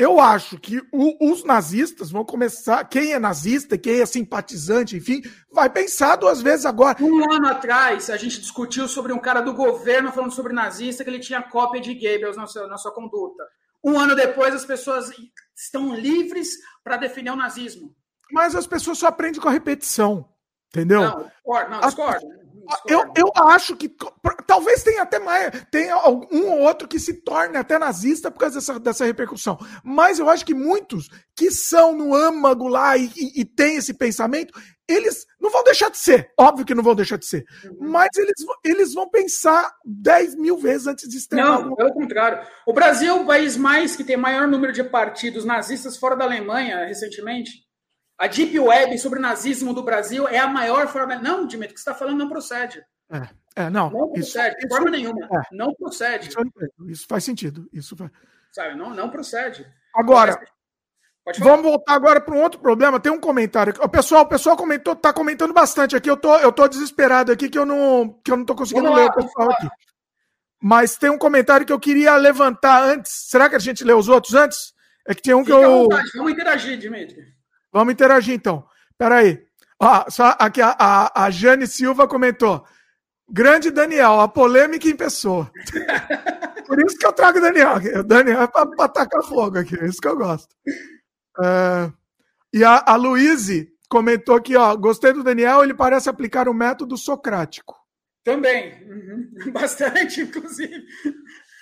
eu acho que o, os nazistas vão começar, quem é nazista, quem é simpatizante, enfim, vai pensar duas vezes agora. Um ano atrás, a gente discutiu sobre um cara do governo falando sobre nazista, que ele tinha cópia de Goebbels na sua, na sua conduta. Um ano depois, as pessoas estão livres para defender o nazismo. Mas as pessoas só aprendem com a repetição, entendeu? Não, não, discordo. Eu, eu acho que talvez tenha até mais, tenha um ou outro que se torne até nazista por causa dessa, dessa repercussão. Mas eu acho que muitos que são no âmago lá e, e, e têm esse pensamento, eles não vão deixar de ser. Óbvio que não vão deixar de ser. Uhum. Mas eles, eles vão pensar 10 mil vezes antes de externar. Não, pelo contrário. O Brasil é o país mais que tem maior número de partidos nazistas fora da Alemanha recentemente. A Deep Web sobre o nazismo do Brasil é a maior forma. Não, Dimitri, o que você está falando não procede. É, É, não. Não procede, isso, de forma nenhuma. É. Não procede. Isso, isso, faz sentido. Isso faz... Sabe, não, não procede. Agora, vamos voltar agora para um outro problema. Tem um comentário. O pessoal, o pessoal comentou, tá comentando bastante aqui. Eu tô, eu tô desesperado aqui que eu não, que eu não tô conseguindo vamos ler lá, o pessoal aqui. Mas tem um comentário que eu queria levantar antes. Será que a gente lê os outros antes? É que tem um Fica que eu. Vamos interagir, Dimitri. Vamos interagir então. Peraí. Ah, só aqui a, a, a Jane Silva comentou. Grande Daniel, a polêmica em pessoa. Por isso que eu trago o Daniel. O Daniel é para tacar fogo aqui, é isso que eu gosto. É, e a, a Luíse comentou aqui, ó, gostei do Daniel, ele parece aplicar o método socrático. Também, uhum. bastante, inclusive.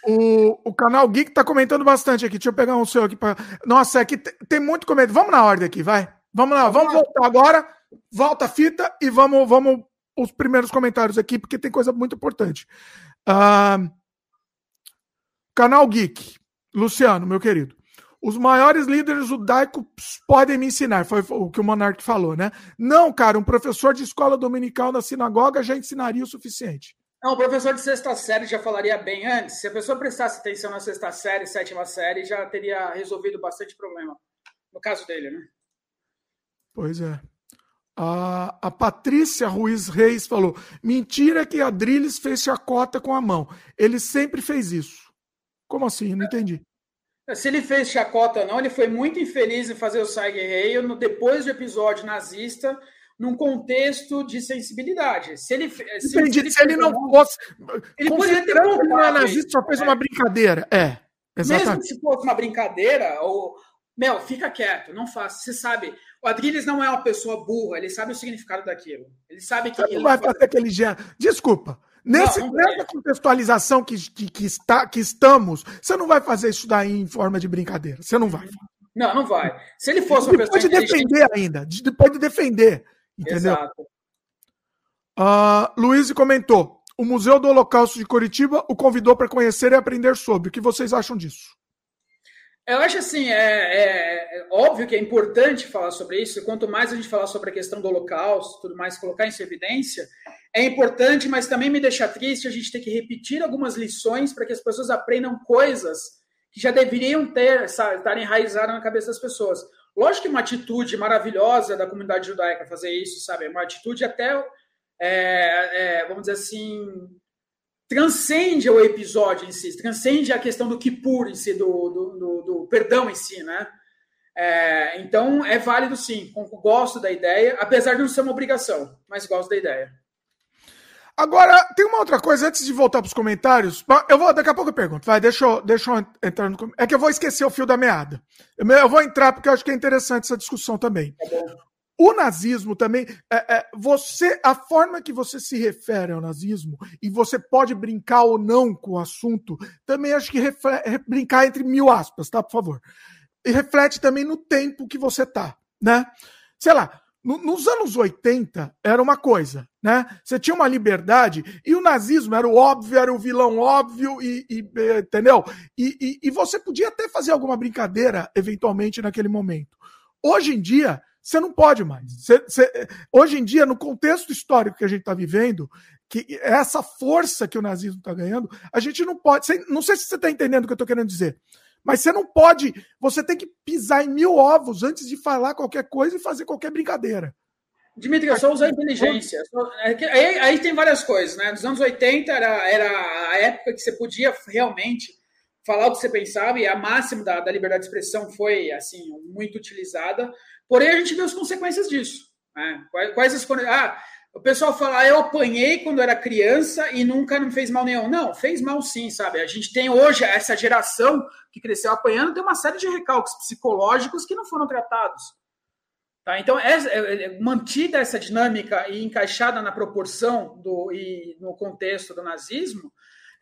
O, o canal Geek tá comentando bastante aqui. Deixa eu pegar um seu aqui para. Nossa, aqui tem, tem muito comentário. Vamos na ordem aqui, vai. Vamos lá, vamos voltar agora. Volta a fita e vamos, vamos os primeiros comentários aqui, porque tem coisa muito importante. Uh, canal Geek, Luciano, meu querido. Os maiores líderes judaicos podem me ensinar, foi o que o Monark falou, né? Não, cara, um professor de escola dominical na sinagoga já ensinaria o suficiente. Não, o professor de sexta série já falaria bem antes. Se a pessoa prestasse atenção na sexta série, sétima série, já teria resolvido bastante problema. No caso dele, né? Pois é. A, a Patrícia Ruiz Reis falou: mentira que a Drilis fez chacota com a mão. Ele sempre fez isso. Como assim? não entendi. Se ele fez chacota ou não, ele foi muito infeliz em fazer o Sai Guerreiro depois do episódio nazista, num contexto de sensibilidade. Se ele, se, entendi. Se ele, se ele não fosse. Ele poderia ter que não é nazista, só fez é. uma brincadeira. É. Exatamente. Mesmo se fosse uma brincadeira, ou. Meu, fica quieto, não faça. Você sabe, o Adriles não é uma pessoa burra, ele sabe o significado daquilo. Ele sabe que. Você não vai fazer aquele gênero. Desculpa. Nesse, não, não nessa contextualização que, que, que, está, que estamos, você não vai fazer isso daí em forma de brincadeira. Você não vai. Não, não vai. Se ele fosse uma pessoa. Depois de defender ainda. Depois de defender. Entendeu? Exato. Uh, Luiz comentou: o Museu do Holocausto de Curitiba o convidou para conhecer e aprender sobre. O que vocês acham disso? Eu acho assim, é, é, é, óbvio que é importante falar sobre isso. Quanto mais a gente falar sobre a questão do Holocausto, tudo mais, colocar isso em evidência, é importante, mas também me deixa triste a gente ter que repetir algumas lições para que as pessoas aprendam coisas que já deveriam ter, sabe, estar enraizadas na cabeça das pessoas. Lógico que uma atitude maravilhosa da comunidade judaica fazer isso, sabe? Uma atitude até, é, é, vamos dizer assim, transcende o episódio em si, transcende a questão do Kippur em si, do, do, do, do perdão em si, né? É, então, é válido sim, gosto da ideia, apesar de não ser uma obrigação, mas gosto da ideia. Agora, tem uma outra coisa, antes de voltar para os comentários, eu vou, daqui a pouco eu pergunto, vai, deixa eu, deixa eu entrar no... É que eu vou esquecer o fio da meada. Eu vou entrar porque eu acho que é interessante essa discussão também. Tá o nazismo também, é, é, você, a forma que você se refere ao nazismo, e você pode brincar ou não com o assunto, também acho que reflete, brincar entre mil aspas, tá, por favor. E reflete também no tempo que você tá, né? Sei lá, no, nos anos 80 era uma coisa, né? Você tinha uma liberdade e o nazismo era o óbvio, era o vilão óbvio, e, e entendeu? E, e, e você podia até fazer alguma brincadeira, eventualmente, naquele momento. Hoje em dia, você não pode mais. Você, você, hoje em dia, no contexto histórico que a gente está vivendo, que essa força que o nazismo está ganhando, a gente não pode. Você, não sei se você está entendendo o que eu estou querendo dizer. Mas você não pode. Você tem que pisar em mil ovos antes de falar qualquer coisa e fazer qualquer brincadeira. Dimitri, é só usar inteligência. É aí, aí, tem várias coisas, né? Nos anos 80 era, era a época que você podia realmente falar o que você pensava e a máxima da, da liberdade de expressão foi assim muito utilizada. Porém, a gente vê as consequências disso. Né? Quais, quais as ah, o pessoal fala, ah, eu apanhei quando era criança e nunca me fez mal nenhum. Não, fez mal sim, sabe? A gente tem hoje essa geração que cresceu apanhando, tem uma série de recalques psicológicos que não foram tratados. Tá? Então, é, é, é, mantida essa dinâmica e encaixada na proporção do, e no contexto do nazismo,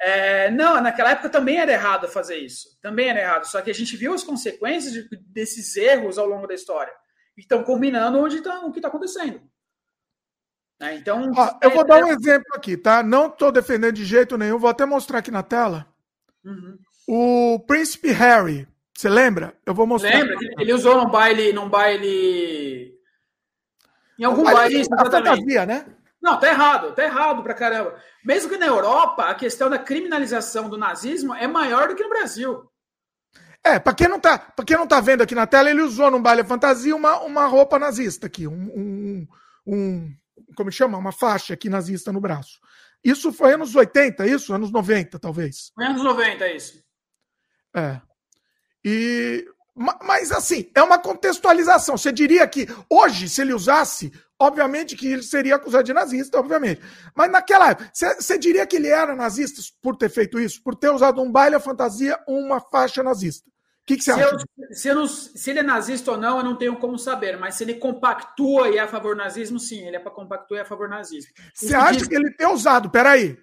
é, não, naquela época também era errado fazer isso. Também era errado. Só que a gente viu as consequências de, desses erros ao longo da história estão combinando onde tá, o que está acontecendo. É, então, eu vou dar um exemplo aqui, tá? Não estou defendendo de jeito nenhum, vou até mostrar aqui na tela. Uhum. O Príncipe Harry, você lembra? Eu vou mostrar. Lembra? Ele usou num baile, num baile. Em algum baile. baile a fantasia, né? Não, tá errado, tá errado pra caramba. Mesmo que na Europa, a questão da criminalização do nazismo é maior do que no Brasil. É, pra quem não tá, pra quem não tá vendo aqui na tela, ele usou num baile fantasia uma, uma roupa nazista aqui, um, um, um como chama? Uma faixa aqui nazista no braço. Isso foi anos 80, isso? Anos 90, talvez. Foi anos 90, isso. É. E mas assim, é uma contextualização. Você diria que hoje, se ele usasse, obviamente que ele seria acusado de nazista, obviamente. Mas naquela época, você diria que ele era nazista por ter feito isso? Por ter usado um baile à fantasia, uma faixa nazista? O que, você acha? Eu, se, eu não, se, ele é nazista ou não, eu não tenho como saber. Mas se ele compactua e é a favor nazismo, sim, ele é para compactuar e é a favor nazismo. Você acha diz... que ele tem usado? Peraí.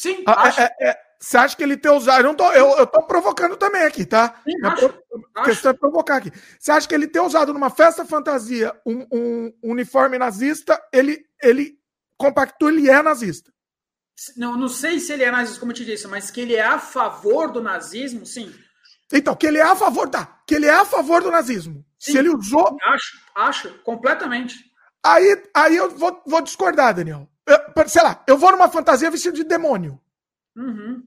Sim, ah, acho. É, é, você acha que ele tem usado? Eu, não tô, eu, eu tô provocando também aqui, tá? Sim, acho, a questão é provocar aqui. Você acha que ele ter usado numa festa fantasia um, um, uniforme nazista, ele, ele compactua, ele é nazista? Não, não sei se ele é nazista, como eu te disse, mas que ele é a favor do nazismo, sim. Então, que ele é a favor, tá? Que ele é a favor do nazismo. Sim, se ele usou. Acho, acho, completamente. Aí, aí eu vou, vou discordar, Daniel. Eu, sei lá, eu vou numa fantasia vestido de demônio. Uhum.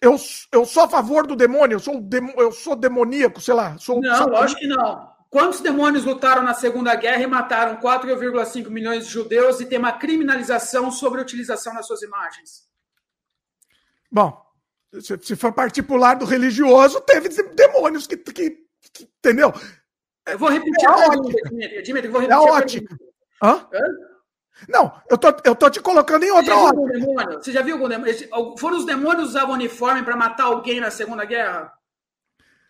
Eu, eu sou a favor do demônio, eu sou, eu sou demoníaco, sei lá. Sou, não, sou... lógico que não. Quantos demônios lutaram na Segunda Guerra e mataram 4,5 milhões de judeus e tem uma criminalização sobre a utilização das suas imagens? Bom, se, se for partir para o lado religioso, teve demônios que, que, que entendeu? Eu vou repetir é a pergunta, Dimitri. Dimitri, vou repetir é a ótica. Hã? Hã? Não, eu tô, eu tô te colocando em outra hora. Você já viu algum demônio? Foram os demônios que usavam uniforme para matar alguém na Segunda Guerra?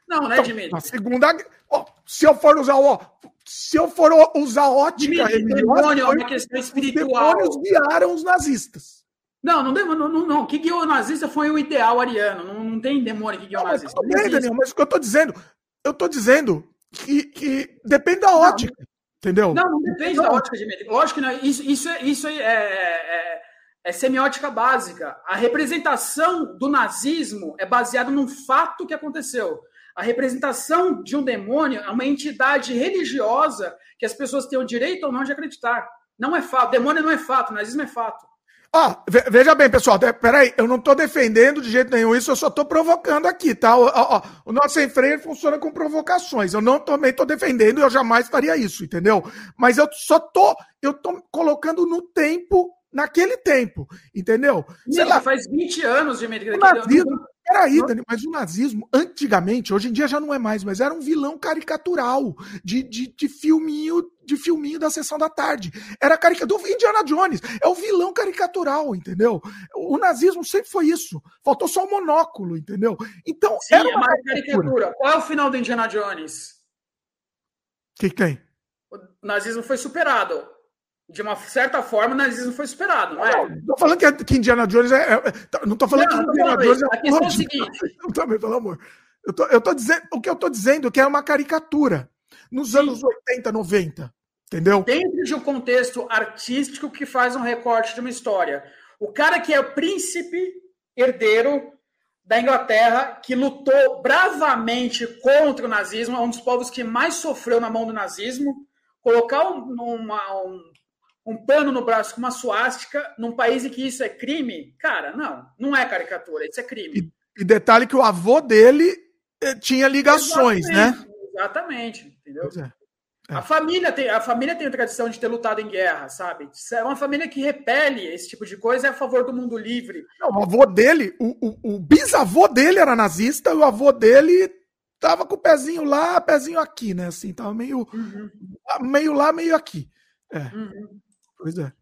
Não, né, então, Na Segunda oh, Se eu for usar ó, se eu for usar ótica demônio é uma questão espiritual. Os demônios guiaram os nazistas. Não, não, não, não, não. O que guiou o nazista foi o ideal ariano. Não, não tem demônio que guiou o nazista. Bem, Daniel, mas o que eu tô dizendo, eu tô dizendo que, que depende da ótica. Entendeu? Não, não depende da ótica de. Lógico que não, isso, isso, é, isso é, é, é, semiótica básica. A representação do nazismo é baseada num fato que aconteceu. A representação de um demônio é uma entidade religiosa que as pessoas têm o direito ou não de acreditar. Não é fato. Demônio não é fato, nazismo é fato. Ó, veja bem, pessoal, peraí, eu não estou defendendo de jeito nenhum isso, eu só estou provocando aqui, tá? Ó, ó, o nosso sem freio funciona com provocações. Eu não também estou defendendo, eu jamais faria isso, entendeu? Mas eu só tô, eu tô colocando no tempo, naquele tempo, entendeu? Sei lá, faz 20 anos de América Peraí, Dani, mas o nazismo, antigamente, hoje em dia já não é mais, mas era um vilão caricatural de, de, de filminho de filminho da sessão da tarde. Era caricatura do Indiana Jones. É o vilão caricatural, entendeu? O nazismo sempre foi isso. Faltou só o monóculo, entendeu? Então, Sim, era uma é caricatura. Qual é o final do Indiana Jones? O que, que tem? O nazismo foi superado de uma certa forma, o nazismo foi superado, não é? Não, tô falando que, que Indiana Jones é. é tá, não tô falando não, que Indiana Jones é. A questão é o seguinte. Não, também, pelo amor. Eu tô, eu tô dizendo, o que eu tô dizendo é que é uma caricatura. Nos Sim. anos 80, 90. Entendeu? Dentro de um contexto artístico que faz um recorte de uma história. O cara que é o príncipe herdeiro da Inglaterra, que lutou bravamente contra o nazismo, é um dos povos que mais sofreu na mão do nazismo. Colocar uma, um um pano no braço com uma suástica num país em que isso é crime, cara, não, não é caricatura, isso é crime. E, e detalhe que o avô dele eh, tinha ligações, exatamente, né? Exatamente, entendeu? É. É. A família tem a família tem a tradição de ter lutado em guerra, sabe? É uma família que repele esse tipo de coisa é a favor do mundo livre. Não, o avô dele, o, o, o bisavô dele era nazista e o avô dele tava com o pezinho lá, pezinho aqui, né? Assim, tava meio, uhum. meio lá, meio aqui. É. Uhum. Pois é.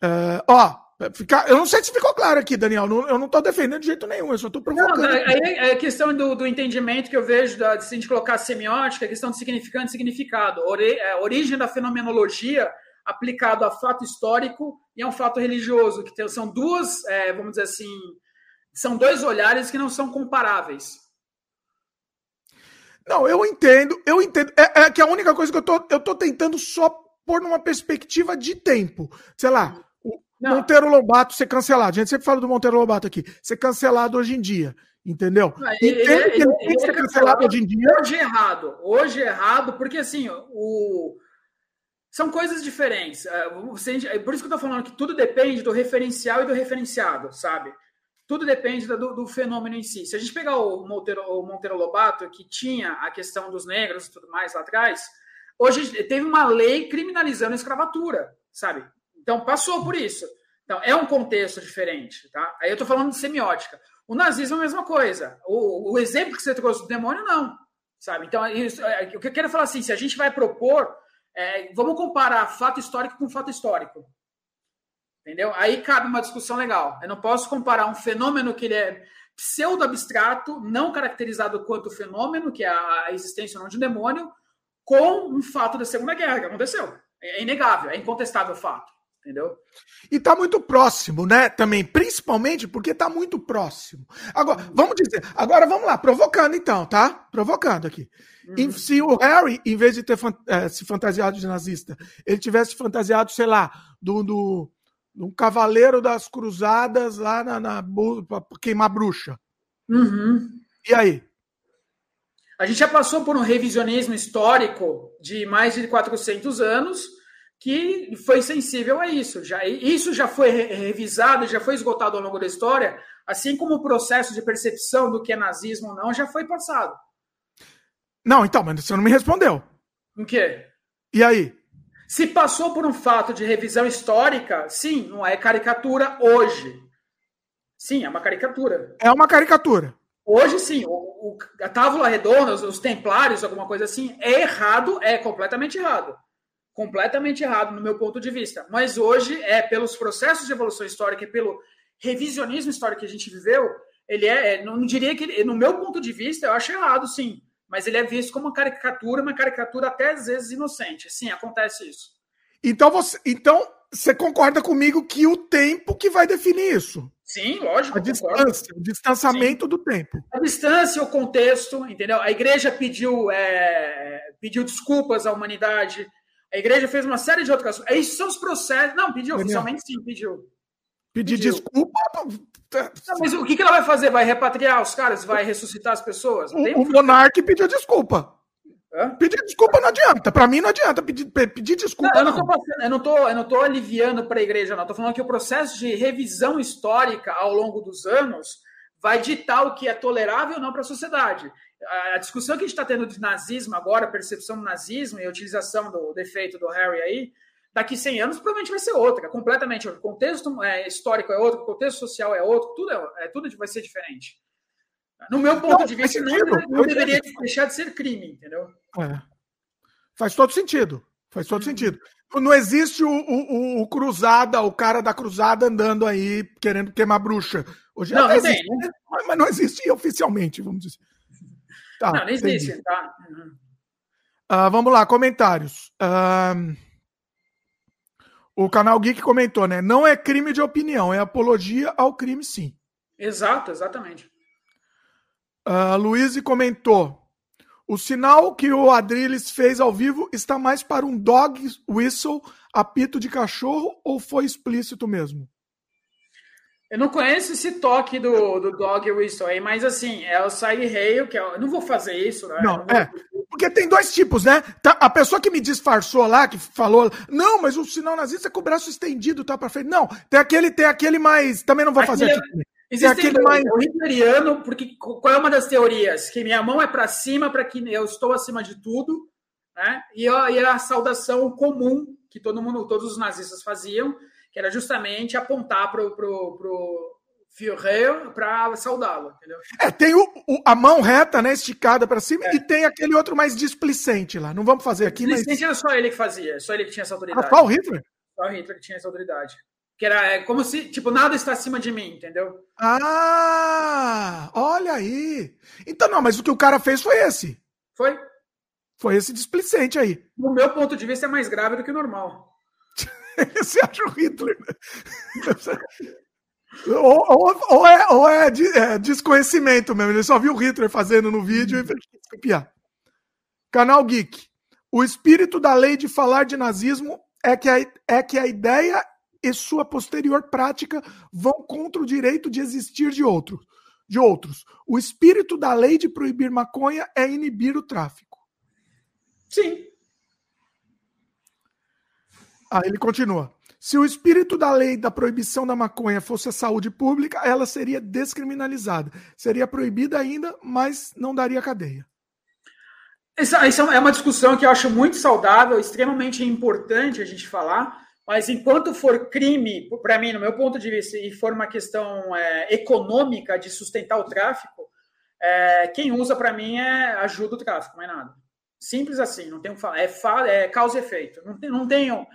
Uh, ó, fica, eu não sei se ficou claro aqui, Daniel. Não, eu não estou defendendo de jeito nenhum, eu só estou provocando. Não, é, é, a questão do, do, entendimento que eu vejo da, de a gente colocar semiótica, a questão de significante e significado. Ori, é, origem da fenomenologia aplicado a fato histórico e a um fato religioso, que tem, são duas, é, vamos dizer assim, são dois olhares que não são comparáveis. Não, eu entendo, eu entendo. É, é que a única coisa que eu tô, eu tô tentando só pôr numa perspectiva de tempo. Sei lá, o não. Monteiro Lobato ser cancelado. A gente sempre fala do Monteiro Lobato aqui. Ser cancelado hoje em dia. Entendeu? Entendo que ele, ele tem que ser cancelado hoje em dia. Hoje é errado. Hoje é errado, porque assim, o. São coisas diferentes. É, é por isso que eu estou falando que tudo depende do referencial e do referenciado, sabe? Tudo depende do, do fenômeno em si. Se a gente pegar o Monteiro, o Monteiro Lobato, que tinha a questão dos negros e tudo mais lá atrás, hoje teve uma lei criminalizando a escravatura, sabe? Então passou por isso. Então é um contexto diferente, tá? Aí eu estou falando de semiótica. O nazismo é a mesma coisa. O, o exemplo que você trouxe do demônio, não. Sabe? Então, isso, é, o que eu quero falar assim, se a gente vai propor, é, vamos comparar fato histórico com fato histórico. Entendeu? Aí cabe uma discussão legal. Eu não posso comparar um fenômeno que ele é pseudo-abstrato, não caracterizado quanto fenômeno, que é a existência ou não de um demônio, com um fato da Segunda Guerra que aconteceu. É inegável, é incontestável o fato entendeu? E está muito próximo, né? Também, principalmente porque está muito próximo. Agora, vamos dizer, agora vamos lá, provocando então, tá? Provocando aqui. Uhum. Se o Harry, em vez de ter é, se fantasiado de nazista, ele tivesse fantasiado, sei lá, do, do, do cavaleiro das cruzadas lá na, na queimar bruxa. Uhum. E aí? A gente já passou por um revisionismo histórico de mais de 400 anos, que foi sensível a isso. Já, isso já foi revisado, já foi esgotado ao longo da história, assim como o processo de percepção do que é nazismo ou não já foi passado. Não, então, mas você não me respondeu. O quê? E aí? Se passou por um fato de revisão histórica, sim, não é caricatura hoje. Sim, é uma caricatura. É uma caricatura. Hoje, sim. O, o, a tábula redonda, os, os templários, alguma coisa assim, é errado, é completamente errado completamente errado no meu ponto de vista. Mas hoje é pelos processos de evolução histórica e pelo revisionismo histórico que a gente viveu, ele é, é não diria que no meu ponto de vista eu acho errado, sim, mas ele é visto como uma caricatura, uma caricatura até às vezes inocente. Sim, acontece isso. Então você, então você concorda comigo que o tempo que vai definir isso? Sim, lógico. A distância, o distanciamento Sim. do tempo. A distância, o contexto, entendeu? A igreja pediu, é, pediu desculpas à humanidade, a igreja fez uma série de outras coisas. Esses são os processos. Não, pediu, Daniel. oficialmente sim, pediu. Pedir pediu. desculpa. Não, mas o que ela vai fazer? Vai repatriar os caras? Vai ressuscitar as pessoas? O, o monarca pediu desculpa. Hã? Pedir desculpa não adianta. Para mim não adianta pedir, pedir desculpa. Não, eu, não tô passando, eu, não tô, eu não tô aliviando para a igreja, não. Estou falando que o processo de revisão histórica ao longo dos anos vai ditar o que é tolerável ou não para a sociedade a discussão que a gente está tendo de nazismo agora, percepção do nazismo e a utilização do defeito do Harry aí, daqui 100 anos provavelmente vai ser outra, completamente outro. O contexto é, histórico é outro, o contexto social é outro, tudo, é, é, tudo vai ser diferente. No meu ponto não, de vista, não, não deveria deixar de ser crime, entendeu? É. Faz todo sentido. Faz todo uhum. sentido. Não existe o, o, o, cruzada, o cara da cruzada andando aí querendo queimar bruxa. Hoje não, não existe, né? mas não existe oficialmente, vamos dizer. Tá, não, nem existe, tá? Uhum. Uh, vamos lá, comentários. Uh, o canal Geek comentou, né? Não é crime de opinião, é apologia ao crime, sim. Exato, exatamente. Uh, Luiz comentou. O sinal que o Adrilles fez ao vivo está mais para um dog whistle, apito de cachorro, ou foi explícito mesmo? Eu não conheço esse toque do, do Dog Whistle aí, mas assim, é o Side Rail, que é, eu não vou fazer isso, né? Não, não é. Porque tem dois tipos, né? Tá, a pessoa que me disfarçou lá, que falou, não, mas o sinal nazista é com o braço estendido, tá pra frente. Não, tem aquele, tem aquele mais. Também não vou fazer aqui. Existe aquele mais... o hitleriano, porque qual é uma das teorias? Que minha mão é para cima, para que eu estou acima de tudo, né? E, a, e a saudação comum que todo mundo, todos os nazistas faziam que era justamente apontar para o pro, pro Führer para saudá-lo, entendeu? É, tem o, o, a mão reta, né, esticada para cima, é. e tem aquele outro mais displicente lá. Não vamos fazer aqui, displicente mas... era só ele que fazia, só ele que tinha essa autoridade. Ah, só o Hitler? Só o Hitler que tinha essa autoridade. Que era é, como se, tipo, nada está acima de mim, entendeu? Ah, olha aí. Então, não, mas o que o cara fez foi esse. Foi? Foi esse displicente aí. No meu ponto de vista, é mais grave do que o normal. Você acha o Hitler? ou, ou, ou, é, ou é, é, desconhecimento mesmo. Ele só viu o Hitler fazendo no vídeo e fez copiar. Canal Geek. O espírito da lei de falar de nazismo é que, a, é que a ideia e sua posterior prática vão contra o direito de existir de outros. De outros. O espírito da lei de proibir maconha é inibir o tráfico. Sim. Ah, ele continua. Se o espírito da lei da proibição da maconha fosse a saúde pública, ela seria descriminalizada. Seria proibida ainda, mas não daria cadeia. Essa, essa é uma discussão que eu acho muito saudável, extremamente importante a gente falar, mas enquanto for crime, para mim, no meu ponto de vista, e for uma questão é, econômica de sustentar o tráfico, é, quem usa para mim é ajuda o tráfico, não é nada. Simples assim, não tem o que falar. É, é causa e efeito. Não, tem, não tenho.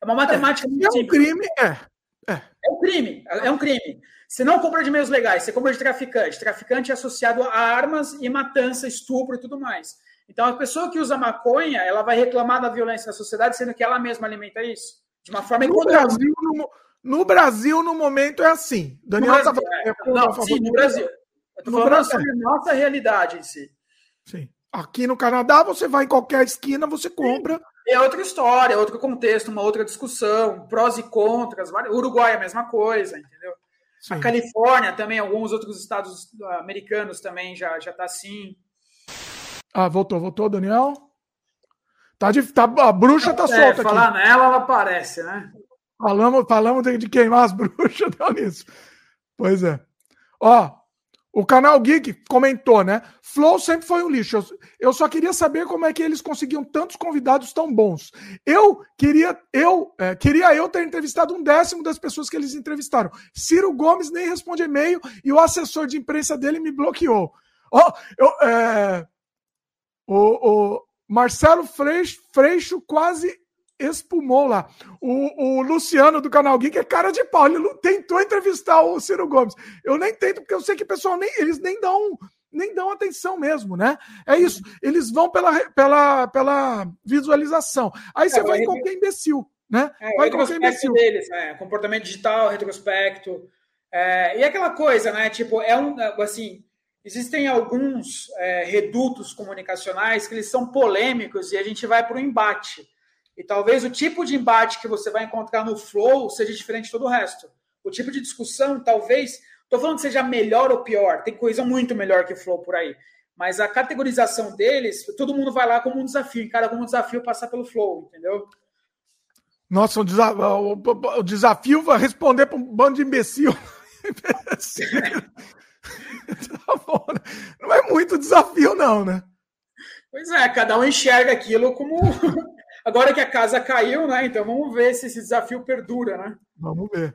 É uma matemática é, é um crime, é. É. é um crime, é um crime. Você não compra de meios legais, você compra de traficante. Traficante é associado a armas e matança, estupro e tudo mais. Então, a pessoa que usa maconha, ela vai reclamar da violência na sociedade, sendo que ela mesma alimenta isso. De uma forma no Brasil, no, no, Brasil, no momento, é assim. Daniel no Brasil, tá... é. Não, sim, no Brasil. Eu falando Brasil. sobre a nossa realidade em si. Sim. Aqui no Canadá, você vai em qualquer esquina, você compra. É outra história, outro contexto, uma outra discussão, prós e contras. Uruguai é a mesma coisa, entendeu? Sim. A Califórnia também, alguns outros estados americanos também já já tá assim. Ah, voltou, voltou, Daniel? Tá de, tá, a bruxa tá é, solta falar aqui. nela, ela aparece, né? Falamos, falamos de, de queimar as bruxas, deu nisso. Pois é. Ó, o canal Geek comentou, né? Flow sempre foi um lixo. Eu, eu, só queria saber como é que eles conseguiam tantos convidados tão bons. Eu queria eu é, queria eu ter entrevistado um décimo das pessoas que eles entrevistaram. Ciro Gomes nem responde e-mail e o assessor de imprensa dele me bloqueou. Ó, oh, eu, é, o, o Marcelo Freixo, Freixo quase espumou lá. O, o Luciano do canal Geek é cara de pau. Ele tentou entrevistar o Ciro Gomes. Eu nem tento, porque eu sei que o pessoal nem, eles nem dão nem dão atenção mesmo, né? É isso. Eles vão pela, pela, pela visualização. Aí você é, vai em qualquer imbecil, né? É, vai qualquer imbecil. deles, né? Comportamento digital, retrospecto. É, e aquela coisa, né? Tipo, é um assim. Existem alguns é, redutos comunicacionais que eles são polêmicos e a gente vai para o embate. E talvez o tipo de embate que você vai encontrar no Flow seja diferente de todo o resto. O tipo de discussão, talvez. Estou falando que seja melhor ou pior, tem coisa muito melhor que Flow por aí. Mas a categorização deles, todo mundo vai lá como um desafio, encara como um desafio passar pelo Flow, entendeu? Nossa, o, desa o, o desafio vai responder para um bando de imbecil. tá né? Não é muito desafio, não, né? Pois é, cada um enxerga aquilo como Agora que a casa caiu, né? Então vamos ver se esse desafio perdura, né? Vamos ver.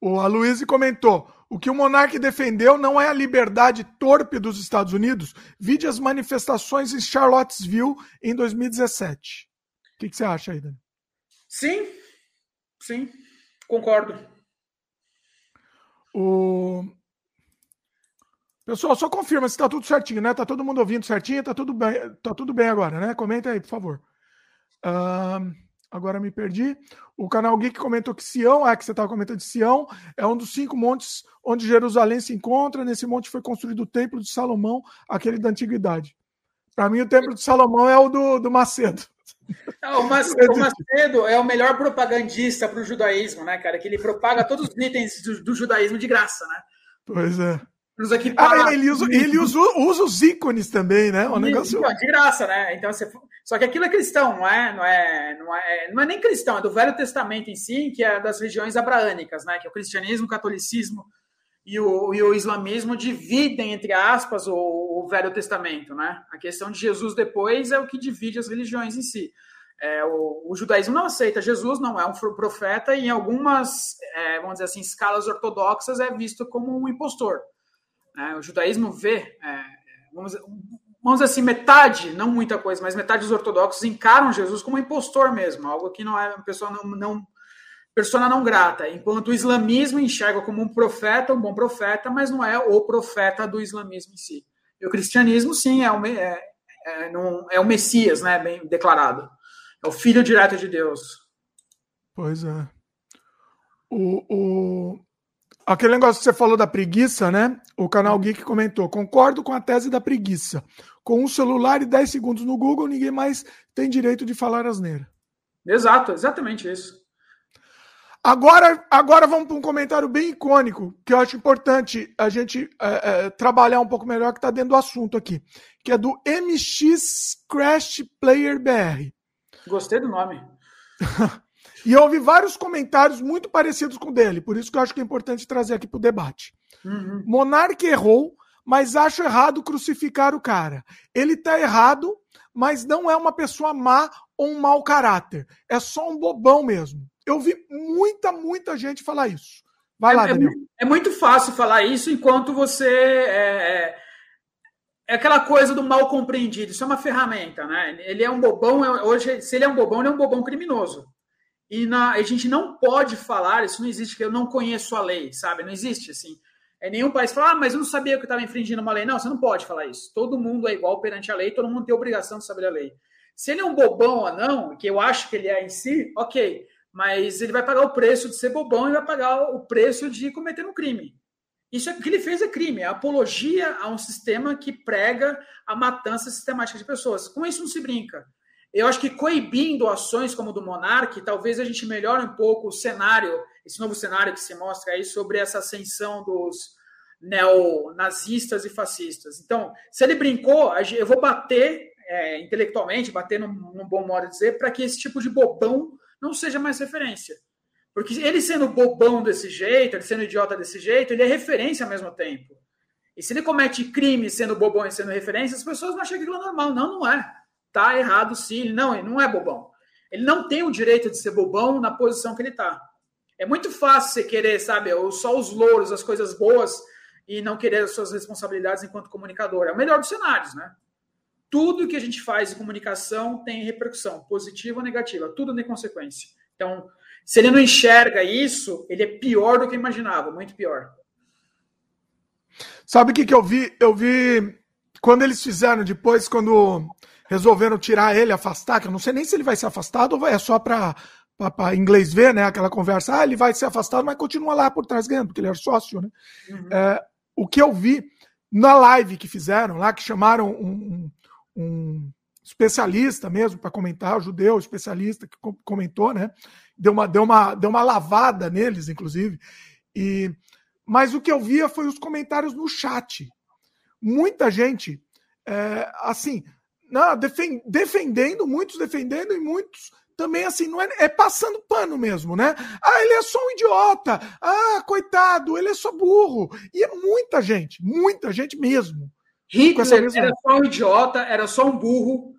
O Aloysio comentou: o que o Monark defendeu não é a liberdade torpe dos Estados Unidos. Vide as manifestações em Charlottesville em 2017. O que, que você acha aí, Dani? Sim, sim, concordo. O... Pessoal, só confirma se está tudo certinho, né? Tá todo mundo ouvindo certinho, tá tudo bem, tá tudo bem agora, né? Comenta aí, por favor. Uh, agora me perdi. O canal Geek comentou que Sião, é que você estava comentando de Sião, é um dos cinco montes onde Jerusalém se encontra. Nesse monte foi construído o Templo de Salomão, aquele da antiguidade. Para mim, o Templo de Salomão é o do, do Macedo. É, o Macedo é o melhor propagandista para o judaísmo, né, cara? Que ele propaga todos os itens do, do judaísmo de graça, né? Pois é. Ah, ele usa, ele usa, usa os ícones também, né? Um negócio... de graça, né? Então, você... Só que aquilo é cristão, não é, não, é, não, é, não é nem cristão, é do Velho Testamento em si, que é das regiões abraânicas, né? Que é o cristianismo, o catolicismo e o, e o islamismo dividem, entre aspas, o, o, Velho Testamento, né? A questão de Jesus depois é o que divide as religiões em si. É, o, o, judaísmo não aceita Jesus, não é um profeta, e em algumas, é, vamos dizer assim, escalas ortodoxas é visto como um impostor. Né? O judaísmo vê, é, vamos, vamos dizer assim, metade, não muita coisa, mas metade dos ortodoxos encaram Jesus como um impostor mesmo, algo que não é uma pessoa não, não persona não grata, enquanto o islamismo enxerga como um profeta, um bom profeta, mas não é o profeta do islamismo em si. E o cristianismo, sim, é o, é, é, não, é o Messias, né, bem declarado. É o filho direto de Deus. Pois é. O, o, Aquele negócio que você falou da preguiça, né? O canal Geek comentou: concordo com a tese da preguiça. Com um celular e 10 segundos no Google, ninguém mais tem direito de falar asneira. Exato, exatamente isso. Agora, agora vamos para um comentário bem icônico, que eu acho importante a gente é, é, trabalhar um pouco melhor, que está dentro do assunto aqui, que é do MX Crash Player BR. Gostei do nome. E eu ouvi vários comentários muito parecidos com o dele, por isso que eu acho que é importante trazer aqui para o debate. Uhum. Monarque errou, mas acho errado crucificar o cara. Ele tá errado, mas não é uma pessoa má ou um mau caráter. É só um bobão mesmo. Eu vi muita, muita gente falar isso. Vai é, lá, é Daniel. É, é, muito fácil falar isso enquanto você. É, é, é, aquela coisa do mal compreendido. Isso é uma ferramenta, né? Ele é um bobão. É, hoje, se ele é um bobão, ele é um bobão criminoso. E na, a gente não pode falar, isso não existe, que eu não conheço a lei, sabe? Não existe assim. É nenhum país fala, ah, mas eu não sabia que eu estava infringindo uma lei. Não, você não pode falar isso. Todo mundo é igual perante a lei, todo mundo tem obrigação de saber a lei. Se ele é um bobão ou não, que eu acho que ele é em si, ok mas ele vai pagar o preço de ser bobão e vai pagar o preço de cometer um crime. Isso é que ele fez é crime, é apologia a um sistema que prega a matança sistemática de pessoas. Com isso não se brinca. Eu acho que coibindo ações como do Monark, talvez a gente melhore um pouco o cenário, esse novo cenário que se mostra aí sobre essa ascensão dos neonazistas e fascistas. Então, se ele brincou, eu vou bater é, intelectualmente, bater num, num bom modo de dizer, para que esse tipo de bobão não seja mais referência. Porque ele sendo bobão desse jeito, ele sendo idiota desse jeito, ele é referência ao mesmo tempo. E se ele comete crime sendo bobão e sendo referência, as pessoas vão achar que aquilo é normal. Não, não é. Tá errado sim. Ele não, ele não é bobão. Ele não tem o direito de ser bobão na posição que ele tá. É muito fácil você querer, sabe, só os louros, as coisas boas e não querer as suas responsabilidades enquanto comunicador. É o melhor dos cenários, né? tudo que a gente faz em comunicação tem repercussão, positiva ou negativa, tudo tem consequência. Então, se ele não enxerga isso, ele é pior do que imaginava, muito pior. Sabe o que, que eu vi? Eu vi quando eles fizeram depois, quando resolveram tirar ele, afastar, que eu não sei nem se ele vai ser afastado ou é só para para inglês ver, né? Aquela conversa, ah, ele vai ser afastado, mas continua lá por trás ganhando, porque ele era sócio, né? Uhum. É, o que eu vi na live que fizeram lá, que chamaram um, um especialista mesmo para comentar, o judeu especialista que comentou, né? Deu uma, deu uma, deu uma lavada neles, inclusive. E, mas o que eu via foi os comentários no chat. Muita gente, é, assim, não, defend, defendendo, muitos defendendo e muitos também assim, não é, é, passando pano mesmo, né? Ah, ele é só um idiota. Ah, coitado, ele é só burro. E é muita gente, muita gente mesmo. Hitler era só um idiota, era só um burro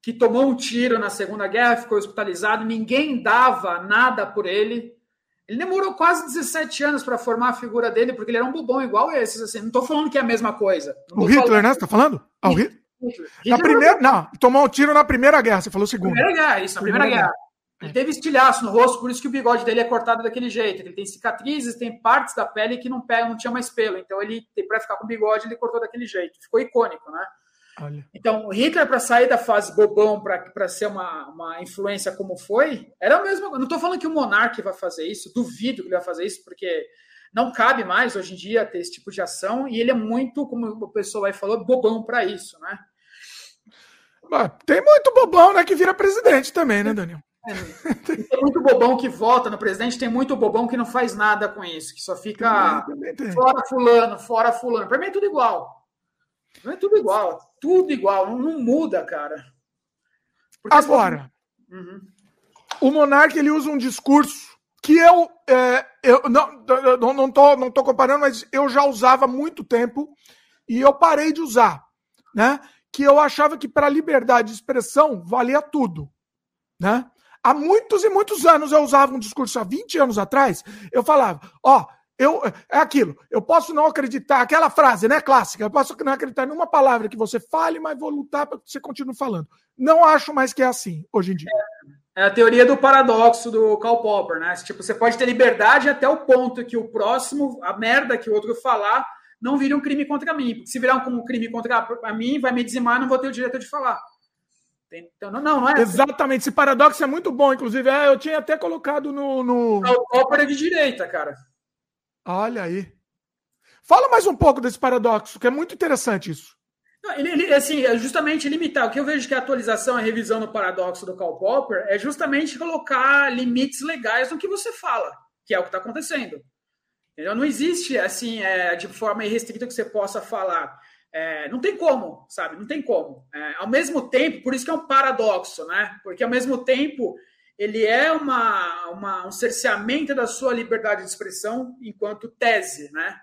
que tomou um tiro na Segunda Guerra, ficou hospitalizado, ninguém dava nada por ele. Ele demorou quase 17 anos para formar a figura dele, porque ele era um bobão igual esses. Assim. Não estou falando que é a mesma coisa. O Hitler, falando... né? Você está falando? Ah, o Hitler. Hitler. Na primeira, não, tomou um tiro na Primeira Guerra, você falou segunda. Primeira Guerra, isso, na Primeira, primeira Guerra. guerra. Ele teve estilhaço no rosto, por isso que o bigode dele é cortado daquele jeito. Ele tem cicatrizes, tem partes da pele que não pega, não tinha mais pelo. Então ele, para ficar com bigode, ele cortou daquele jeito. Ficou icônico, né? Olha. Então, Hitler, para sair da fase bobão para ser uma, uma influência como foi, era o mesmo. Não estou falando que o monarca vai fazer isso, duvido que ele vai fazer isso, porque não cabe mais hoje em dia ter esse tipo de ação, e ele é muito, como o pessoal aí falou, bobão para isso, né? Tem muito bobão, né, que vira presidente também, né, Daniel? É, tem muito bobão que vota no presidente, tem muito bobão que não faz nada com isso, que só fica fora fulano, fora fulano. Para mim é tudo igual. Não é tudo igual, tudo igual, não, não muda, cara. Porque Agora, uhum. o monarca ele usa um discurso que eu, é, eu não, não, não, tô, não tô comparando, mas eu já usava há muito tempo e eu parei de usar, né? Que eu achava que para liberdade de expressão valia tudo, né? Há muitos e muitos anos eu usava um discurso, há 20 anos atrás, eu falava, ó, oh, eu, é aquilo, eu posso não acreditar, aquela frase, né, clássica, eu posso não acreditar em uma palavra que você fale, mas vou lutar para que você continue falando. Não acho mais que é assim, hoje em dia. É, é a teoria do paradoxo do Karl Popper, né? Tipo, você pode ter liberdade até o ponto que o próximo, a merda que o outro falar, não vire um crime contra mim. Porque se virar um crime contra mim, vai me dizimar, não vou ter o direito de falar. Então, não, não, não é. Exatamente, esse paradoxo é muito bom, inclusive. É, eu tinha até colocado no. no... O Popper é de direita, cara. Olha aí. Fala mais um pouco desse paradoxo, que é muito interessante isso. ele, ele, assim, é justamente limitar. O que eu vejo que a atualização a revisão do paradoxo do Karl Popper é justamente colocar limites legais no que você fala, que é o que está acontecendo. Entendeu? Não existe, assim, é, de forma irrestrita que você possa falar. É, não tem como, sabe? Não tem como. É, ao mesmo tempo, por isso que é um paradoxo, né? Porque ao mesmo tempo ele é uma, uma, um cerceamento da sua liberdade de expressão enquanto tese, né?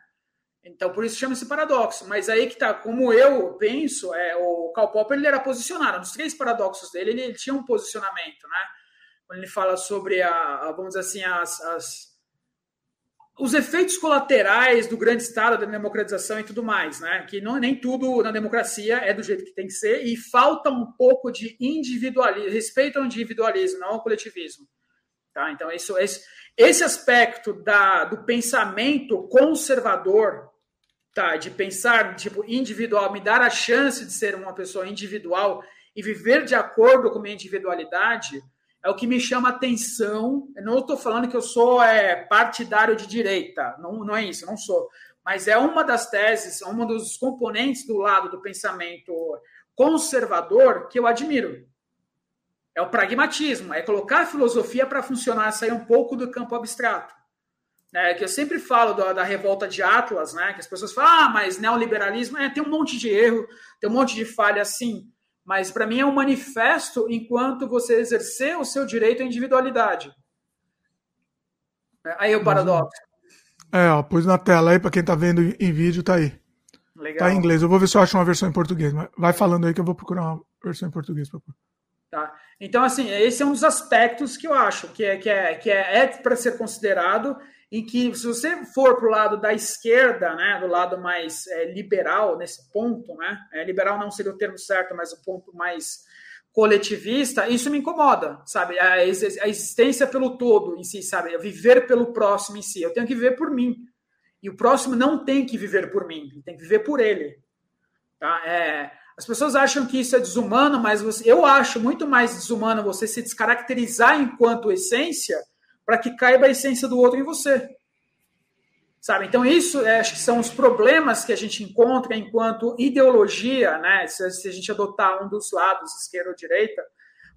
Então, por isso chama-se paradoxo. Mas aí que tá, como eu penso, é, o Karl Popper ele era posicionado. Nos três paradoxos dele, ele, ele tinha um posicionamento, né? Quando ele fala sobre, a, a vamos dizer assim, as, as, os efeitos colaterais do grande Estado, da democratização e tudo mais, né? Que não, nem tudo na democracia é do jeito que tem que ser e falta um pouco de individualismo, respeito ao individualismo, não ao coletivismo. Tá? Então, isso, esse, esse aspecto da, do pensamento conservador tá, de pensar tipo individual, me dar a chance de ser uma pessoa individual e viver de acordo com minha individualidade, é o que me chama atenção. Eu não estou falando que eu sou é, partidário de direita, não, não é isso, não sou. Mas é uma das teses, um dos componentes do lado do pensamento conservador que eu admiro. É o pragmatismo, é colocar a filosofia para funcionar, sair um pouco do campo abstrato né, que eu sempre falo da, da, revolta de Atlas, né, que as pessoas falam, ah, mas neoliberalismo, é, tem um monte de erro, tem um monte de falha, sim, mas para mim é um manifesto enquanto você exercer o seu direito à individualidade. Aí o paradoxo. É, ó, pus na tela aí, para quem está vendo em vídeo, tá aí. Legal. Tá em inglês. Eu vou ver se eu acho uma versão em português. Vai falando aí que eu vou procurar uma versão em português. Tá. Então, assim, esse é um dos aspectos que eu acho que é, que é, que é, é para ser considerado em que, se você for para o lado da esquerda, né, do lado mais é, liberal nesse ponto, né, é, liberal não seria o termo certo, mas o ponto mais coletivista, isso me incomoda, sabe? A, a existência pelo todo em si, sabe? Viver pelo próximo em si. Eu tenho que viver por mim. E o próximo não tem que viver por mim, tem que viver por ele. Tá? É, as pessoas acham que isso é desumano, mas você, eu acho muito mais desumano você se descaracterizar enquanto essência para que caiba a essência do outro em você. Sabe? Então, isso é, acho que são os problemas que a gente encontra enquanto ideologia, né? Se, se a gente adotar um dos lados, esquerda ou direita,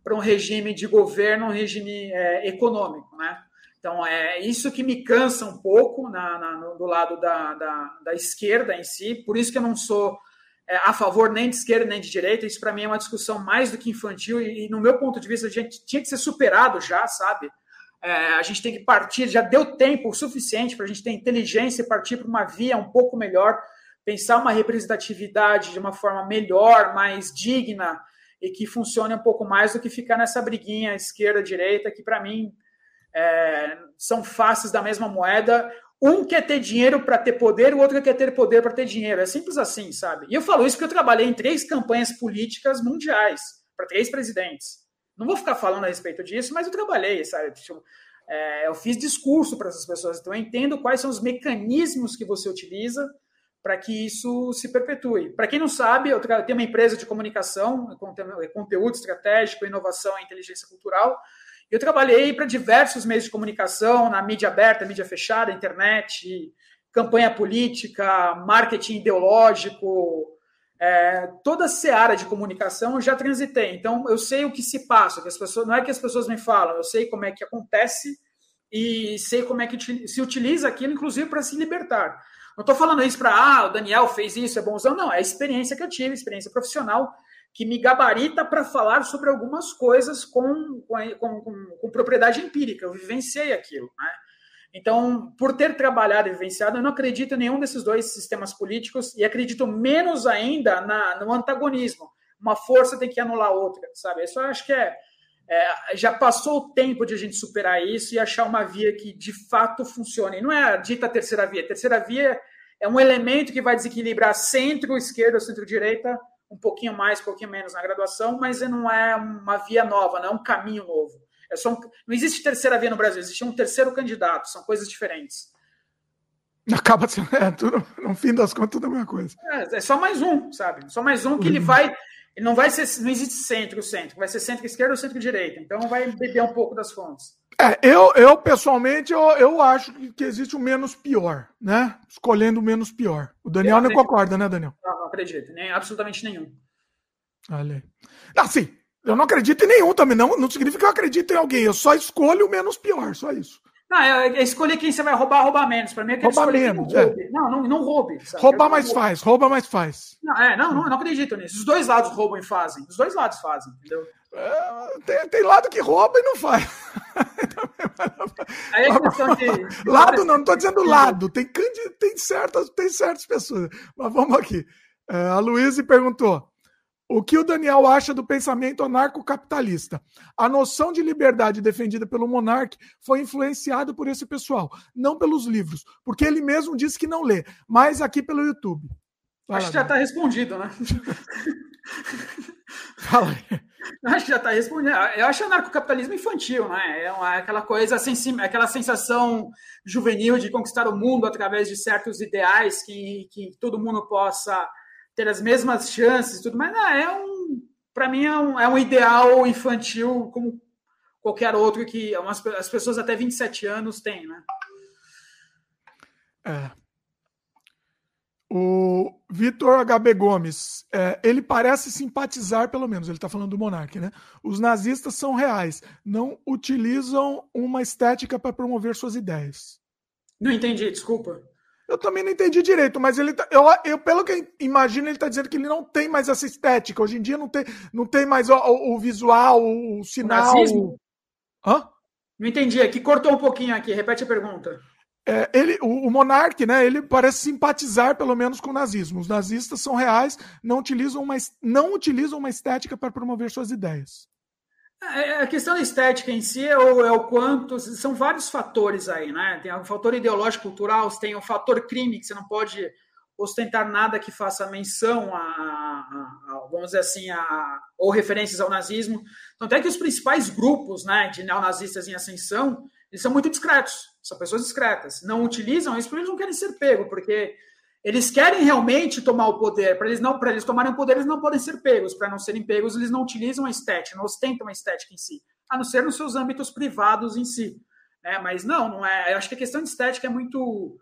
para um regime de governo, um regime é, econômico, né? Então, é isso que me cansa um pouco na, na, no, do lado da, da, da, esquerda em si, por isso que eu não sou é, a favor nem de esquerda nem de direita, isso para mim é uma discussão mais do que infantil e, e, no meu ponto de vista, a gente tinha que ser superado já, sabe? É, a gente tem que partir, já deu tempo suficiente para a gente ter inteligência e partir para uma via um pouco melhor, pensar uma representatividade de uma forma melhor, mais digna e que funcione um pouco mais do que ficar nessa briguinha esquerda-direita, que para mim é, são faces da mesma moeda. Um quer ter dinheiro para ter poder, o outro quer ter poder para ter dinheiro. É simples assim, sabe? E eu falo isso porque eu trabalhei em três campanhas políticas mundiais para três presidentes. Não vou ficar falando a respeito disso, mas eu trabalhei, sabe? Tipo, é, eu fiz discurso para essas pessoas, então eu entendo quais são os mecanismos que você utiliza para que isso se perpetue. Para quem não sabe, eu tenho uma empresa de comunicação, conteúdo estratégico, inovação e inteligência cultural. Eu trabalhei para diversos meios de comunicação, na mídia aberta, mídia fechada, internet, campanha política, marketing ideológico, é, toda a seara de comunicação eu já transitei. Então, eu sei o que se passa. Que as pessoas, não é que as pessoas me falam, eu sei como é que acontece e sei como é que se utiliza aquilo, inclusive, para se libertar. Não estou falando isso para, ah, o Daniel fez isso, é bonzão. Não, é a experiência que eu tive, experiência profissional, que me gabarita para falar sobre algumas coisas com, com, com, com propriedade empírica. Eu vivenciei aquilo, né? Então, por ter trabalhado e vivenciado, eu não acredito em nenhum desses dois sistemas políticos e acredito menos ainda na, no antagonismo. Uma força tem que anular a outra, sabe? Isso eu acho que é, é, já passou o tempo de a gente superar isso e achar uma via que de fato funcione. Não é a dita terceira via. Terceira via é um elemento que vai desequilibrar centro-esquerda, centro-direita, um pouquinho mais, um pouquinho menos na graduação, mas não é uma via nova, não é um caminho novo. É um, não existe terceira via no Brasil, existe um terceiro candidato, são coisas diferentes. Acaba sendo, é, tudo, no fim das contas, tudo a mesma coisa. É, é só mais um, sabe? Só mais um que ele vai. Ele não vai ser. Não existe centro, centro. Vai ser centro-esquerda ou centro-direita. Então vai beber um pouco das fontes. É, eu, eu pessoalmente, eu, eu acho que existe o menos pior, né? Escolhendo o menos pior. O Daniel não concorda, né, Daniel? Não, não acredito, nem absolutamente nenhum. Olha aí. Assim, eu não acredito em nenhum também. Não, não significa que eu acredito em alguém. Eu só escolho o menos pior, só isso. Não, é, é escolher quem você vai roubar, roubar menos. Para mim é que roubar menos. Não, é. não, não, não roube. Sabe? Roubar mais faz, rouba mais faz. Não, é, não, não, não acredito nisso. Os dois lados roubam e fazem. Os dois lados fazem, entendeu? É, tem, tem, lado que rouba e não faz. Aí é questão de. lado não, não estou dizendo lado. Tem, tem, certas, tem certas pessoas. Mas vamos aqui. É, a Luísa perguntou: o que o Daniel acha do pensamento anarcocapitalista? A noção de liberdade defendida pelo monarca foi influenciada por esse pessoal, não pelos livros, porque ele mesmo disse que não lê, mas aqui pelo YouTube. Fala, Acho que já está respondido, né? Fala aí. Acho que já está respondendo. Eu acho anarcocapitalismo infantil, né? É uma, aquela coisa, aquela sensação juvenil de conquistar o mundo através de certos ideais que, que todo mundo possa ter as mesmas chances tudo, mas não, é um, para mim é um, é um ideal infantil como qualquer outro que umas, as pessoas até 27 anos têm, né? É. O Vitor HB Gomes, é, ele parece simpatizar, pelo menos, ele está falando do Monark, né? Os nazistas são reais, não utilizam uma estética para promover suas ideias. Não entendi, desculpa. Eu também não entendi direito, mas ele tá, eu, eu, pelo que eu imagino, ele está dizendo que ele não tem mais essa estética. Hoje em dia não tem, não tem mais o, o, o visual, o, o sinal. O Hã? Não entendi, aqui cortou um pouquinho aqui. Repete a pergunta. É, ele, o, o monarca, né? Ele parece simpatizar pelo menos com o nazismo. Os nazistas são reais, não utilizam uma, não utilizam uma estética para promover suas ideias. É, é, a questão da estética em si é o, é o, quanto. São vários fatores aí, né? Tem o fator ideológico cultural, tem o fator crime, que você não pode ostentar nada que faça menção a, a, a vamos dizer assim, a, ou referências ao nazismo. Então, até que os principais grupos né, de neonazistas em ascensão, eles são muito discretos, são pessoas discretas. Não utilizam isso porque eles não querem ser pego, porque eles querem realmente tomar o poder. Para eles não, para eles tomarem o poder, eles não podem ser pegos. Para não serem pegos, eles não utilizam a estética, não ostentam a estética em si, a não ser nos seus âmbitos privados em si. É, mas não, não é. Eu acho que a questão de estética é muito,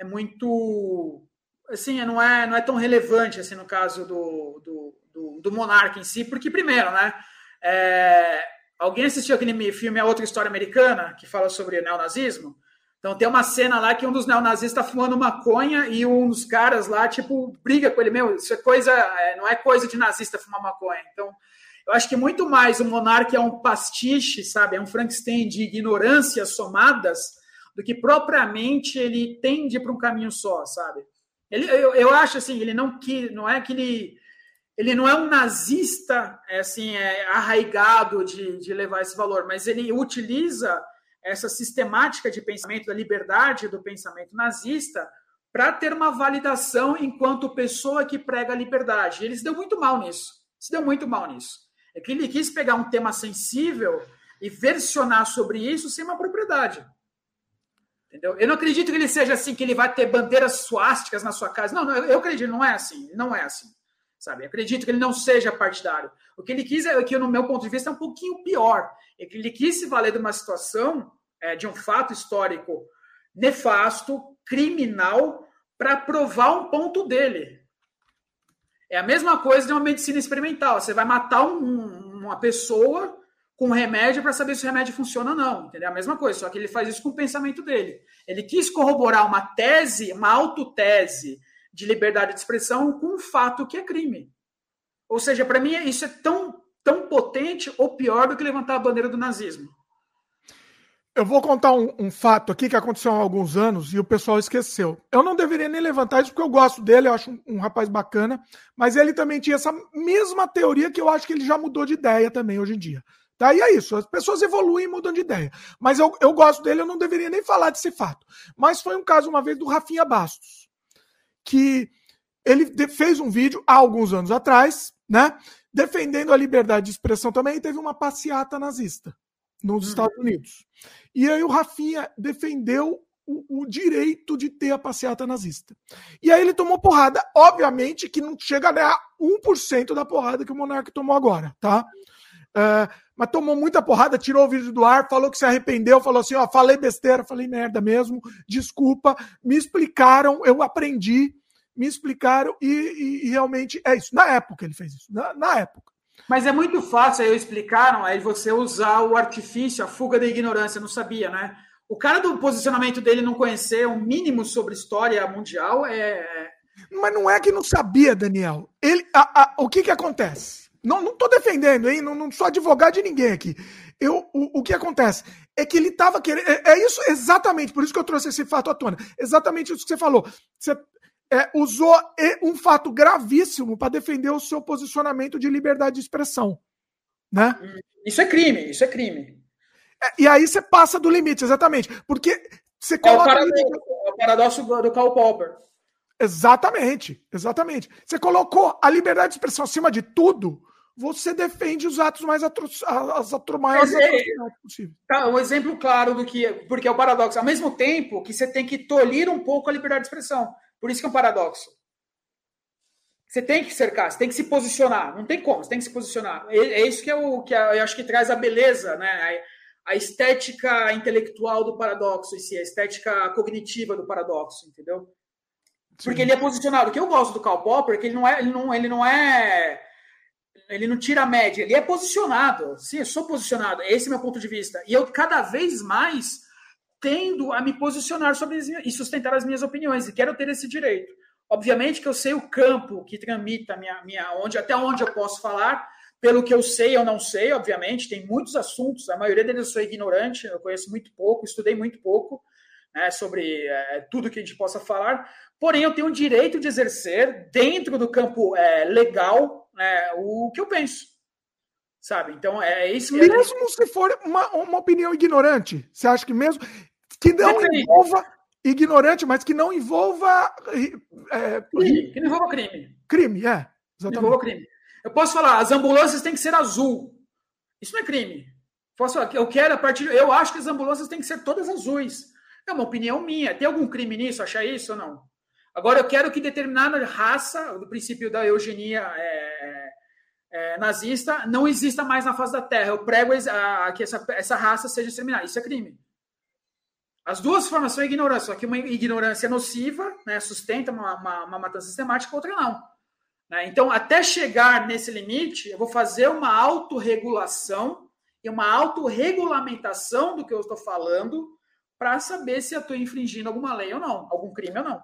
é muito, assim, não é, não é tão relevante assim no caso do, do, do, do monarca em si, porque primeiro, né? É, alguém assistiu aquele filme A Outra História Americana que fala sobre neonazismo? Então tem uma cena lá que um dos neonazistas está fumando maconha e um dos caras lá, tipo, briga com ele, meu, isso é coisa, é, não é coisa de nazista fumar maconha. Então, eu acho que muito mais o monarca é um pastiche, sabe? É um Frankenstein de ignorâncias somadas do que propriamente ele tende para um caminho só, sabe? Ele, eu, eu acho assim, ele não que não é que ele ele não é um nazista é, assim é, arraigado de, de levar esse valor, mas ele utiliza essa sistemática de pensamento, da liberdade do pensamento nazista, para ter uma validação enquanto pessoa que prega a liberdade. Ele se deu muito mal nisso. Se deu muito mal nisso. É que ele quis pegar um tema sensível e versionar sobre isso sem uma propriedade. Entendeu? Eu não acredito que ele seja assim, que ele vai ter bandeiras suásticas na sua casa. Não, não eu acredito, não é assim. Não é assim. Sabe? Acredito que ele não seja partidário. O que ele quis, é, que no meu ponto de vista, é um pouquinho pior. É ele quis se valer de uma situação, é, de um fato histórico nefasto, criminal, para provar um ponto dele. É a mesma coisa de uma medicina experimental. Você vai matar um, uma pessoa com um remédio para saber se o remédio funciona ou não. Entendeu? É a mesma coisa, só que ele faz isso com o pensamento dele. Ele quis corroborar uma tese, uma autotese de liberdade de expressão com um fato que é crime. Ou seja, para mim isso é tão, tão potente ou pior do que levantar a bandeira do nazismo. Eu vou contar um, um, fato aqui que aconteceu há alguns anos e o pessoal esqueceu. Eu não deveria nem levantar isso porque eu gosto dele, eu acho um, um, rapaz bacana, mas ele também tinha essa mesma teoria que eu acho que ele já mudou de ideia também hoje em dia. Tá? E é isso, as pessoas evoluem e mudam de ideia. Mas eu, eu gosto dele, eu não deveria nem falar desse fato. Mas foi um caso uma vez do Rafinha Bastos que ele fez um vídeo há alguns anos atrás, né? Defendendo a liberdade de expressão também, e teve uma passeata nazista nos uhum. Estados Unidos. E aí o Rafinha defendeu o, o, direito de ter a passeata nazista. E aí ele tomou porrada, obviamente que não chega a ganhar 1% da porrada que o Monark tomou agora, tá? Uh, mas tomou muita porrada, tirou o vídeo do ar, falou que se arrependeu, falou assim: ó, falei besteira, falei merda mesmo, desculpa, me explicaram, eu aprendi, me explicaram e, e, e realmente é isso. Na época ele fez isso, na, na época. Mas é muito fácil, aí explicaram, aí você usar o artifício, a fuga da ignorância, não sabia, né? O cara do posicionamento dele não conhecer o um mínimo sobre história mundial é. Mas não é que não sabia, Daniel. Ele, a, a, o que que acontece? Não, não tô defendendo, hein? Não, não sou advogado de ninguém aqui. Eu, o, o que acontece é que ele estava querendo. É, é, isso exatamente, por isso que eu trouxe esse fato à tona. Exatamente isso que você falou. Você é, usou um fato gravíssimo para defender o seu posicionamento de liberdade de expressão. Né? Isso é crime, isso é crime. É, e aí você passa do limite, exatamente. Porque você coloca. É o paradoxo, é o paradoxo do Karl Popper. Exatamente, exatamente. Você colocou a liberdade de expressão acima de tudo, você defende os atos mais atro as atro maiores é, possíveis. Tá, um exemplo claro do que. Porque é o paradoxo. Ao mesmo tempo que você tem que tolir um pouco a liberdade de expressão. Por isso que é um paradoxo. Você tem que cercar, você tem que se posicionar. Não tem como, você tem que se posicionar. É, é isso que, é o, que é, eu acho que traz a beleza, né? A, a estética intelectual do paradoxo em si, a estética cognitiva do paradoxo, entendeu? Sim. Porque ele é posicionado. O que eu gosto do Karl Popper é que ele não é, ele não, ele não é. Ele não tira a média, ele é posicionado. Sim, eu sou posicionado. Esse é meu ponto de vista. E eu, cada vez mais, tendo a me posicionar sobre as, e sustentar as minhas opiniões. E quero ter esse direito. Obviamente que eu sei o campo que tramita minha, minha onde, até onde eu posso falar, pelo que eu sei ou não sei, obviamente, tem muitos assuntos, a maioria deles eu sou ignorante, eu conheço muito pouco, estudei muito pouco né, sobre é, tudo que a gente possa falar, porém eu tenho o direito de exercer, dentro do campo é, legal, né, o que eu penso. Sabe? Então é isso que. Mesmo se for uma, uma opinião ignorante, você acha que mesmo que não envolva ignorante, mas que não envolva. É, crime, que não envolva crime. Crime, é. Exatamente. Envolva crime. Eu posso falar, as ambulâncias têm que ser azul. Isso não é crime. Posso falar, eu quero a partir. Eu acho que as ambulâncias têm que ser todas azuis. É uma opinião minha. Tem algum crime nisso? Achar isso ou não? Agora, eu quero que determinada raça, do princípio da eugenia é, é, nazista, não exista mais na face da Terra. Eu prego a, a, que essa, essa raça seja exterminada. Isso é crime. As duas formas são ignorância, só que uma ignorância nociva, né, sustenta uma, uma, uma matança sistemática, outra não. Né? Então, até chegar nesse limite, eu vou fazer uma autorregulação e uma autorregulamentação do que eu estou falando para saber se eu estou infringindo alguma lei ou não, algum crime ou não.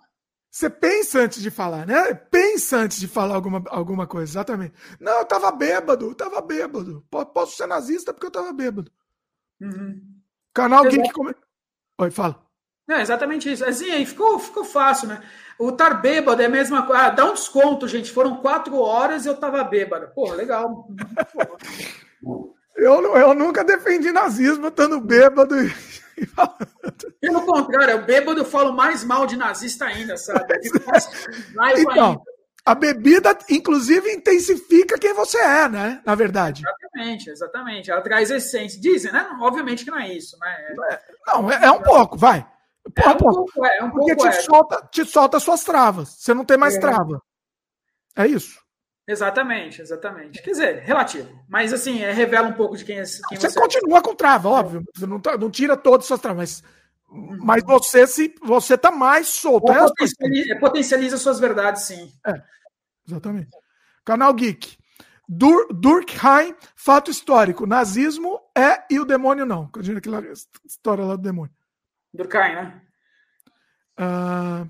Você pensa antes de falar, né? Pensa antes de falar alguma, alguma coisa, exatamente. Não, eu tava bêbado, eu tava bêbado. Posso ser nazista porque eu tava bêbado. Uhum. Canal Geek. Come... Oi, fala. É exatamente isso. Assim, aí ficou, ficou fácil, né? O tar bêbado é a mesma coisa. Ah, dá um desconto, gente. Foram quatro horas e eu tava bêbado. Pô, legal. eu, eu nunca defendi nazismo estando bêbado e. Pelo contrário, eu bêbado falo mais mal de nazista ainda, sabe? então, ainda. a bebida, inclusive, intensifica quem você é, né? Na verdade. Exatamente, exatamente. Ela traz essência. Dizem, né? Obviamente que não é isso, né? É, não, é, é um pouco, vai. É um pouco, é, um Porque pouco te, é. solta, te solta suas travas. Você não tem mais é. trava. É isso. Exatamente, exatamente. Quer dizer, relativo. Mas assim, é, revela um pouco de quem, é, quem você, você continua é. com trava, óbvio. Você não, tá, não tira todas as suas travas, mas, mas você se você tá mais solto. É potencializa, potencializa, suas verdades, sim. É, exatamente. Canal Geek. Dur Durkheim, fato histórico. Nazismo é e o demônio não. Aquela história lá do demônio. Durkheim, né? Uh,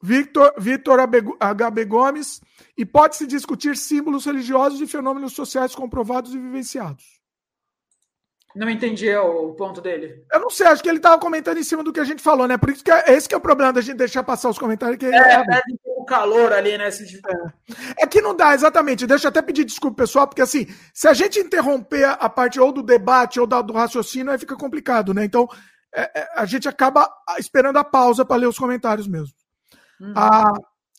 Victor, Victor HB Gomes. E pode-se discutir símbolos religiosos e fenômenos sociais comprovados e vivenciados. Não entendi o ponto dele. Eu não sei, acho que ele estava comentando em cima do que a gente falou, né? Por isso que é, esse que é o problema da gente deixar passar os comentários. Que é, é, perde o calor ali, né? É. é. que não dá, exatamente. Deixa eu até pedir desculpa, pessoal, porque assim, se a gente interromper a parte ou do debate ou do raciocínio, aí fica complicado, né? Então, é, é, a gente acaba esperando a pausa para ler os comentários mesmo. Uhum. A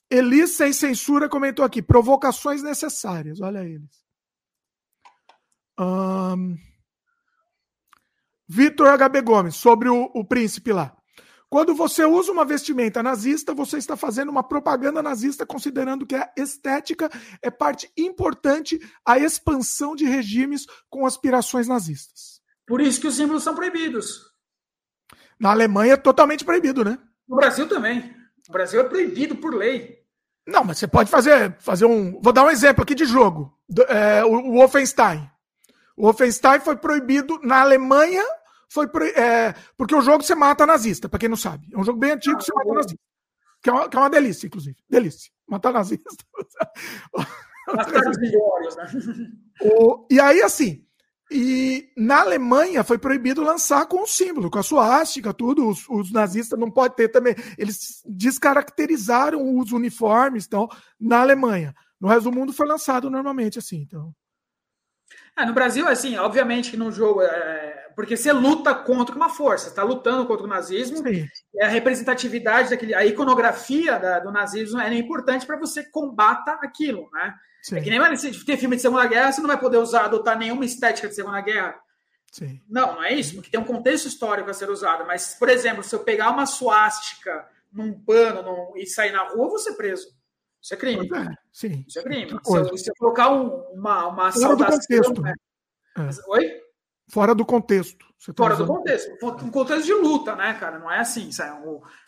Elis Sem Censura comentou aqui: provocações necessárias. Olha eles. Um... Vitor HB Gomes, sobre o, o príncipe lá. Quando você usa uma vestimenta nazista, você está fazendo uma propaganda nazista, considerando que a estética é parte importante à expansão de regimes com aspirações nazistas. Por isso que os símbolos são proibidos. Na Alemanha é totalmente proibido, né? No Brasil também. O Brasil é proibido por lei. Não, mas você pode fazer, fazer um. Vou dar um exemplo aqui de jogo. É, o, o Wolfenstein. O Wolfenstein foi proibido na Alemanha foi é, porque o jogo você mata nazista, para quem não sabe. É um jogo bem antigo que você mata nazista. Que é, uma, que é uma delícia, inclusive. Delícia. Matar nazista. Matar os né? O, e aí, assim, e na Alemanha foi proibido lançar com o símbolo, com a suástica, tudo. Os, os, nazistas não podem ter também. Eles descaracterizaram os uniformes então, na Alemanha. No resto do mundo foi lançado normalmente, assim. Então. É, no Brasil, assim, obviamente que no jogo. É, porque você luta contra uma força, está lutando contra o nazismo. Sim. a representatividade daquele. A iconografia da, do nazismo é importante para você combata aquilo, né? Sim. É que nem se ter filme de Segunda Guerra, você não vai poder usar, adotar nenhuma estética de Segunda Guerra. Sim. Não, não é isso, porque tem um contexto histórico a ser usado. Mas, por exemplo, se eu pegar uma suástica num pano num, e sair na rua, eu vou ser preso. Isso é crime. É, sim. Isso é crime. Se eu, se eu, colocar um, uma, uma Fora do contexto. Né? É. Oi? Fora do contexto. Tá Fora usando... do contexto. Um contexto de luta, né, cara? Não é assim. Sabe?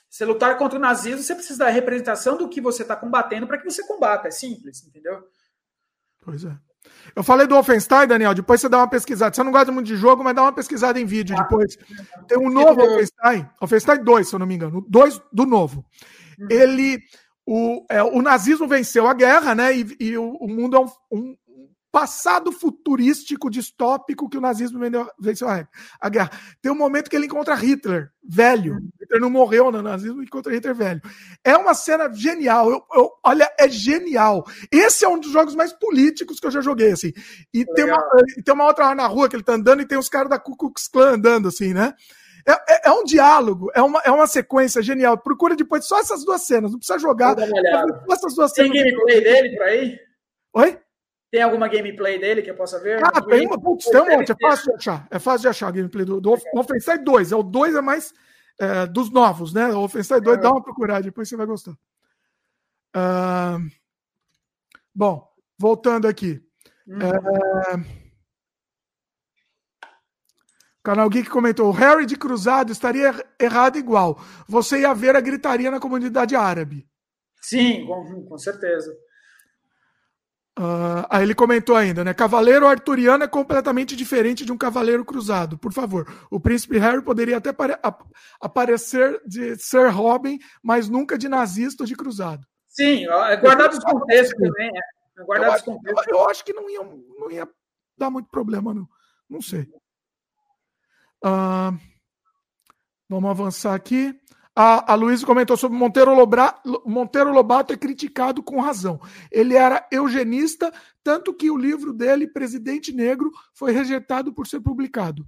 Você lutar contra o nazismo, você precisa da representação do que você está combatendo para que você combata. É simples, entendeu? Pois é. Eu falei do Offenstein, Daniel, depois você dá uma pesquisada. Você não gosta muito de jogo, mas dá uma pesquisada em vídeo ah, depois. Tem um novo Offenstein, Offenstein 2, se eu não me engano, 2 do novo. Uhum. Ele, o, é, o nazismo venceu a guerra, né? E, e o, o, mundo é um, um, passado futurístico, distópico que o nazismo venceu a guerra. Tem um momento que ele encontra Hitler, velho. Uhum. Hitler não morreu no nazismo, encontra Hitler velho. É uma cena genial. Eu, eu, olha, é genial. Esse é um dos jogos mais políticos que eu já joguei, assim. E tem uma, tem uma outra lá na rua que ele tá andando e tem os caras da Ku Klux Klan andando, assim, né? É, é, é, um diálogo, é uma, é uma sequência genial. Procura depois só essas duas cenas, não precisa jogar. Essas duas cenas. Tem gameplay dele por aí? Oi? Tem alguma gameplay dele que eu possa ver? Ah, tem uma, putz, tem um monte, é fácil de achar. É fácil de achar a gameplay do, do Offensive 2. É o 2 é mais é, dos novos, né? O Offensive 2, é. dá uma procurada, depois você vai gostar. Uh, bom, voltando aqui. Hum. É, o canal Geek comentou: o Harry de cruzado estaria errado igual. Você ia ver a gritaria na comunidade árabe. Sim, com, com certeza. Uh, aí ele comentou ainda, né? Cavaleiro arturiano é completamente diferente de um cavaleiro cruzado. Por favor, o príncipe Harry poderia até ap aparecer de Sir Robin, mas nunca de nazista ou de cruzado. Sim, é guardado os contextos também. É. Guardado os contextos. Eu, eu, acho que não ia, não ia dar muito problema, não. Não sei. Uh, vamos avançar aqui. A, a Luísa comentou sobre Monteiro, Lobra, Monteiro Lobato é criticado com razão. Ele era eugenista, tanto que o livro dele, Presidente Negro, foi rejeitado por ser publicado.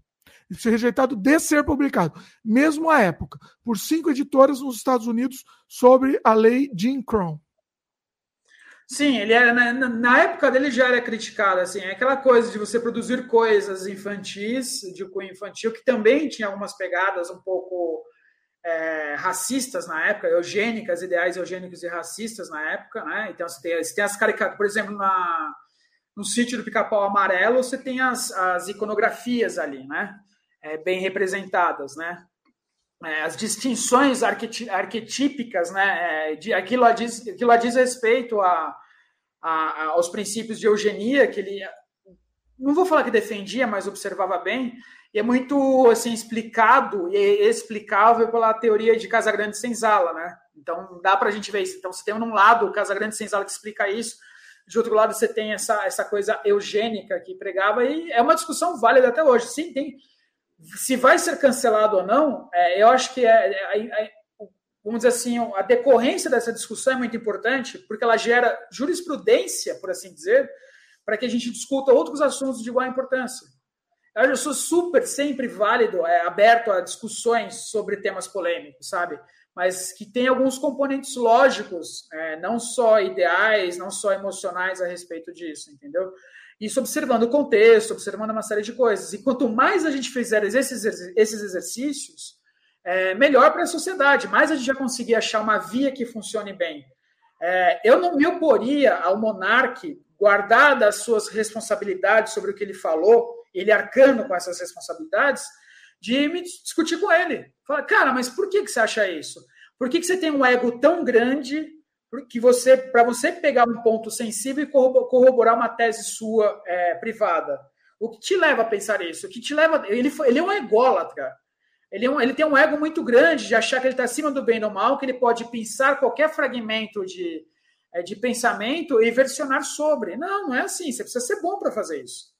Foi rejeitado de ser publicado, mesmo à época, por cinco editoras nos Estados Unidos sobre a lei Jim Crow. Sim, ele era na, na, época dele já era criticado assim, é aquela coisa de você produzir coisas infantis, de cunho infantil, que também tinha algumas pegadas um pouco é, racistas na época, eugênicas, ideais eugênicos e racistas na época, né? Então você tem, você tem as caricaturas, por exemplo, na, no sítio do Pica-Pau Amarelo, você tem as, as iconografias ali, né? É, bem representadas, né? É, as distinções arqueti arquetípicas, né? É, de, aquilo, diz, aquilo diz respeito a, a, aos princípios de eugenia que ele não vou falar que defendia, mas observava bem, e é muito assim explicado e explicável pela teoria de Casagrande Senzala, né? Então dá para a gente ver isso. Então você tem um lado o Casagrande Senzala que explica isso, de outro lado você tem essa, essa coisa eugênica que pregava e é uma discussão válida até hoje. Sim, tem se vai ser cancelado ou não, é, eu acho que é, é, vamos dizer assim, a decorrência dessa discussão é muito importante porque ela gera jurisprudência, por assim dizer, para que a gente discuta outros assuntos de igual importância. Eu sou super, sempre válido, é, aberto a discussões sobre temas polêmicos, sabe? Mas que tem alguns componentes lógicos, é, não só ideais, não só emocionais a respeito disso, entendeu? Isso observando o contexto, observando uma série de coisas. E quanto mais a gente fizer esses, esses exercícios, é, melhor para a sociedade, mais a gente vai conseguir achar uma via que funcione bem. É, eu não me oporia ao monarque guardar as suas responsabilidades sobre o que ele falou, ele arcando com essas responsabilidades, de me discutir com ele. Falar, cara, mas por que, que você acha isso? Por que, que você tem um ego tão grande que você, para você pegar um ponto sensível e corroborar uma tese sua é, privada? O que te leva a pensar isso? O que te leva. Ele, ele é um ególatra. Ele, é um, ele tem um ego muito grande de achar que ele está acima do bem e do mal, que ele pode pensar qualquer fragmento de, é, de pensamento e versionar sobre. Não, não é assim. Você precisa ser bom para fazer isso.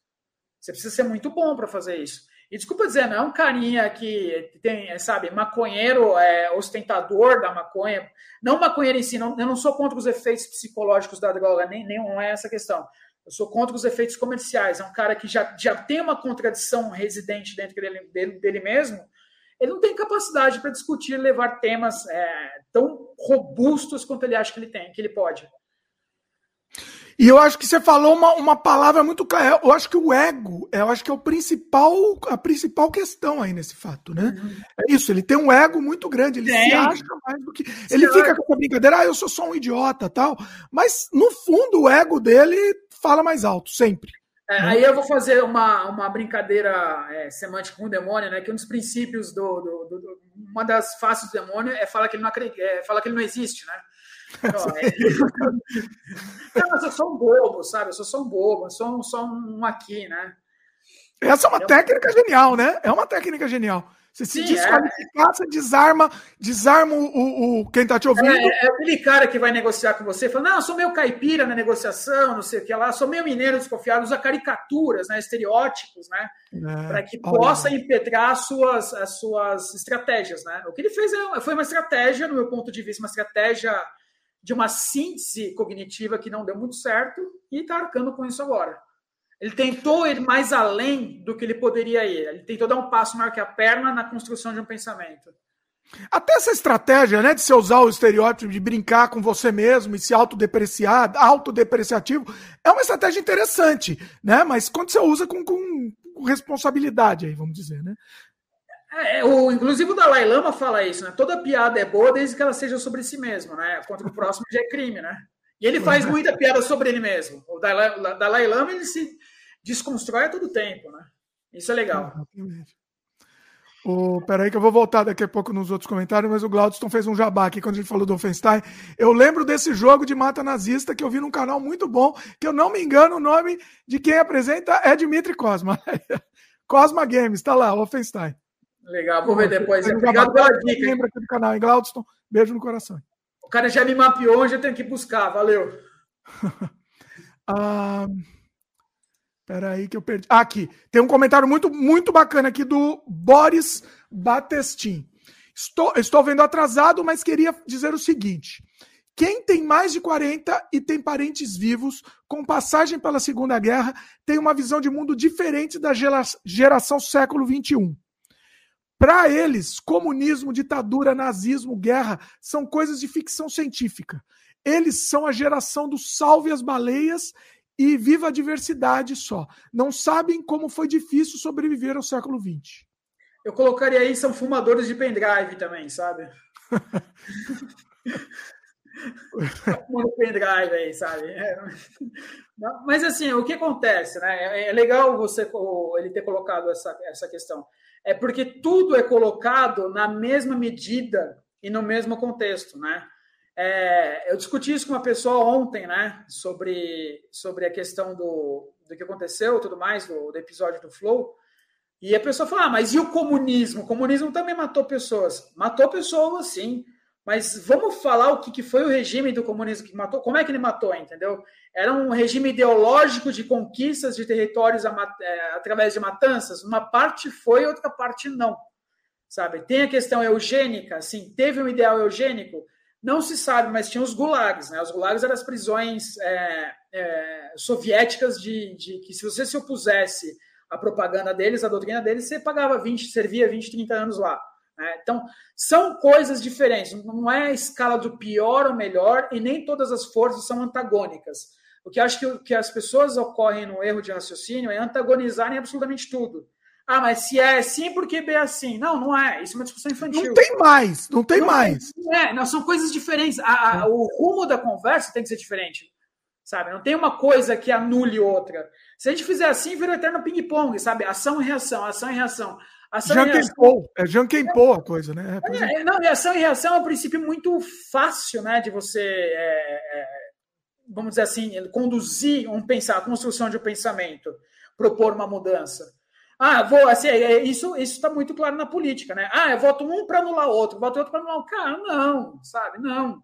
Você precisa ser muito bom para fazer isso. E desculpa dizer, não é um carinha que tem, sabe, maconheiro, é, ostentador da maconha. Não maconheiro em si, não, eu não sou contra os efeitos psicológicos da droga, nem, nem não é essa questão. Eu sou contra os efeitos comerciais. É um cara que já, já tem uma contradição residente dentro dele, dele, dele mesmo. Ele não tem capacidade para discutir e levar temas é, tão robustos quanto ele acha que ele tem, que ele pode. E eu acho que você falou uma, uma palavra muito clara. Eu acho que o ego, eu acho que é o principal, a principal questão aí nesse fato, né? Uhum. É isso, ele tem um ego muito grande, ele se acha mais do que. Ele fica com a brincadeira, ah, eu sou só um idiota tal. Mas, no fundo, o ego dele fala mais alto, sempre. É, né? aí eu vou fazer uma, uma brincadeira é, semântica com o demônio, né? Que um dos princípios do, do, do, do uma das faces do demônio é falar que ele não acredita, é, fala que ele não existe, né? Não, é... não, mas eu sou um bobo, sabe? Eu sou só um bobo, eu sou um, só um aqui, né? Essa é uma técnica genial, né? É uma técnica genial. Você se Sim, desqualificar, é. você desarma, desarma o, o, quem tá te ouvindo. É, é, aquele cara que vai negociar com você, fala, não, eu sou meio caipira na negociação, não sei o que lá, sou meio mineiro desconfiado, usa caricaturas, né, estereótipos, né, é, para que olha. possa impetrar as suas, as suas estratégias, né. O que ele fez é, foi uma estratégia, no meu ponto de vista, uma estratégia de uma síntese cognitiva que não deu muito certo e está arcando com isso agora. Ele tentou ir mais além do que ele poderia ir. Ele tentou dar um passo maior que a perna na construção de um pensamento. Até essa estratégia, né, de você usar o estereótipo de brincar com você mesmo e se autodepreciar, autodepreciativo, é uma estratégia interessante, né? Mas quando você usa com, com responsabilidade, aí, vamos dizer, né? É, o, inclusive o Dalai Lama fala isso, né? Toda piada é boa desde que ela seja sobre si mesmo, né? Contra o próximo já é crime, né? E ele faz muita piada sobre ele mesmo. O Dalai, Dalai Lama ele se desconstrói a todo tempo, né? Isso é legal. O, peraí que eu vou voltar daqui a pouco nos outros comentários, mas o Glaudston fez um jabá aqui quando gente falou do Offenstein. Eu lembro desse jogo de mata nazista que eu vi num canal muito bom, que eu não me engano, o nome de quem apresenta é Dmitry Cosma. Cosma Games, tá lá, Offenstein. Legal, vou ver depois. Obrigado pela dica. Lembra aqui do canal, em Glaudston. Beijo no coração. O cara já me mapeou, já tenho que buscar. Valeu. ah, peraí que eu perdi. Ah, aqui. Tem um comentário muito, muito bacana aqui do Boris Batestin. Estou, estou vendo atrasado, mas queria dizer o seguinte. Quem tem mais de 40 e tem parentes vivos, com passagem pela Segunda Guerra, tem uma visão de mundo diferente da geração século XXI. Para eles, comunismo, ditadura, nazismo, guerra são coisas de ficção científica. Eles são a geração do salve as baleias e viva a diversidade só. Não sabem como foi difícil sobreviver ao século XX. Eu colocaria aí, são fumadores de pendrive também, sabe? Fumando pendrive aí, sabe? É. Mas assim, o que acontece, né? É, é legal você ele ter colocado essa, essa questão é porque tudo é colocado na mesma medida e no mesmo contexto, né? É, eu discuti isso com uma pessoa ontem, né? Sobre, sobre a questão do, do que aconteceu, tudo mais, do, do episódio do Flow. E a pessoa falou: ah, mas e o comunismo? O comunismo também matou pessoas. Matou pessoas, sim. Mas vamos falar o que, que foi o regime do comunismo que matou? Como é que ele matou, entendeu? Era um regime ideológico de conquistas de territórios a, é, através de matanças? Uma parte foi, outra parte não. Sabe? Tem a questão eugênica, sim, teve um ideal eugênico? Não se sabe, mas tinha os gulags, né? Os gulags eram as prisões é, é, soviéticas de, de que se você se opusesse à propaganda deles, à doutrina deles, você pagava 20, servia 20, 30 anos lá. Né? Então, são coisas diferentes. Não é a escala do pior ou melhor, e nem todas as forças são antagônicas. O que eu acho que, que as pessoas ocorrem no erro de raciocínio é antagonizarem absolutamente tudo. Ah, mas se é assim, por que B é assim? Não, não é. Isso é uma discussão infantil. Não tem mais, não tem não mais. Não é, não, são coisas diferentes. A, a, o rumo da conversa tem que ser diferente. Sabe? Não tem uma coisa que anule outra. Se a gente fizer assim, vira um eterno ping-pong, sabe? Ação e reação, ação e reação. Ação Jean. É Jean a coisa, né? É, é, não, reação e reação é um princípio muito fácil, né? De você, é, é, vamos dizer assim, conduzir um pensar, a construção de um pensamento. propor uma mudança. Ah, vou, assim, isso está muito claro na política, né? Ah, eu voto um para anular outro, voto outro para anular o cara. Não, sabe? Não.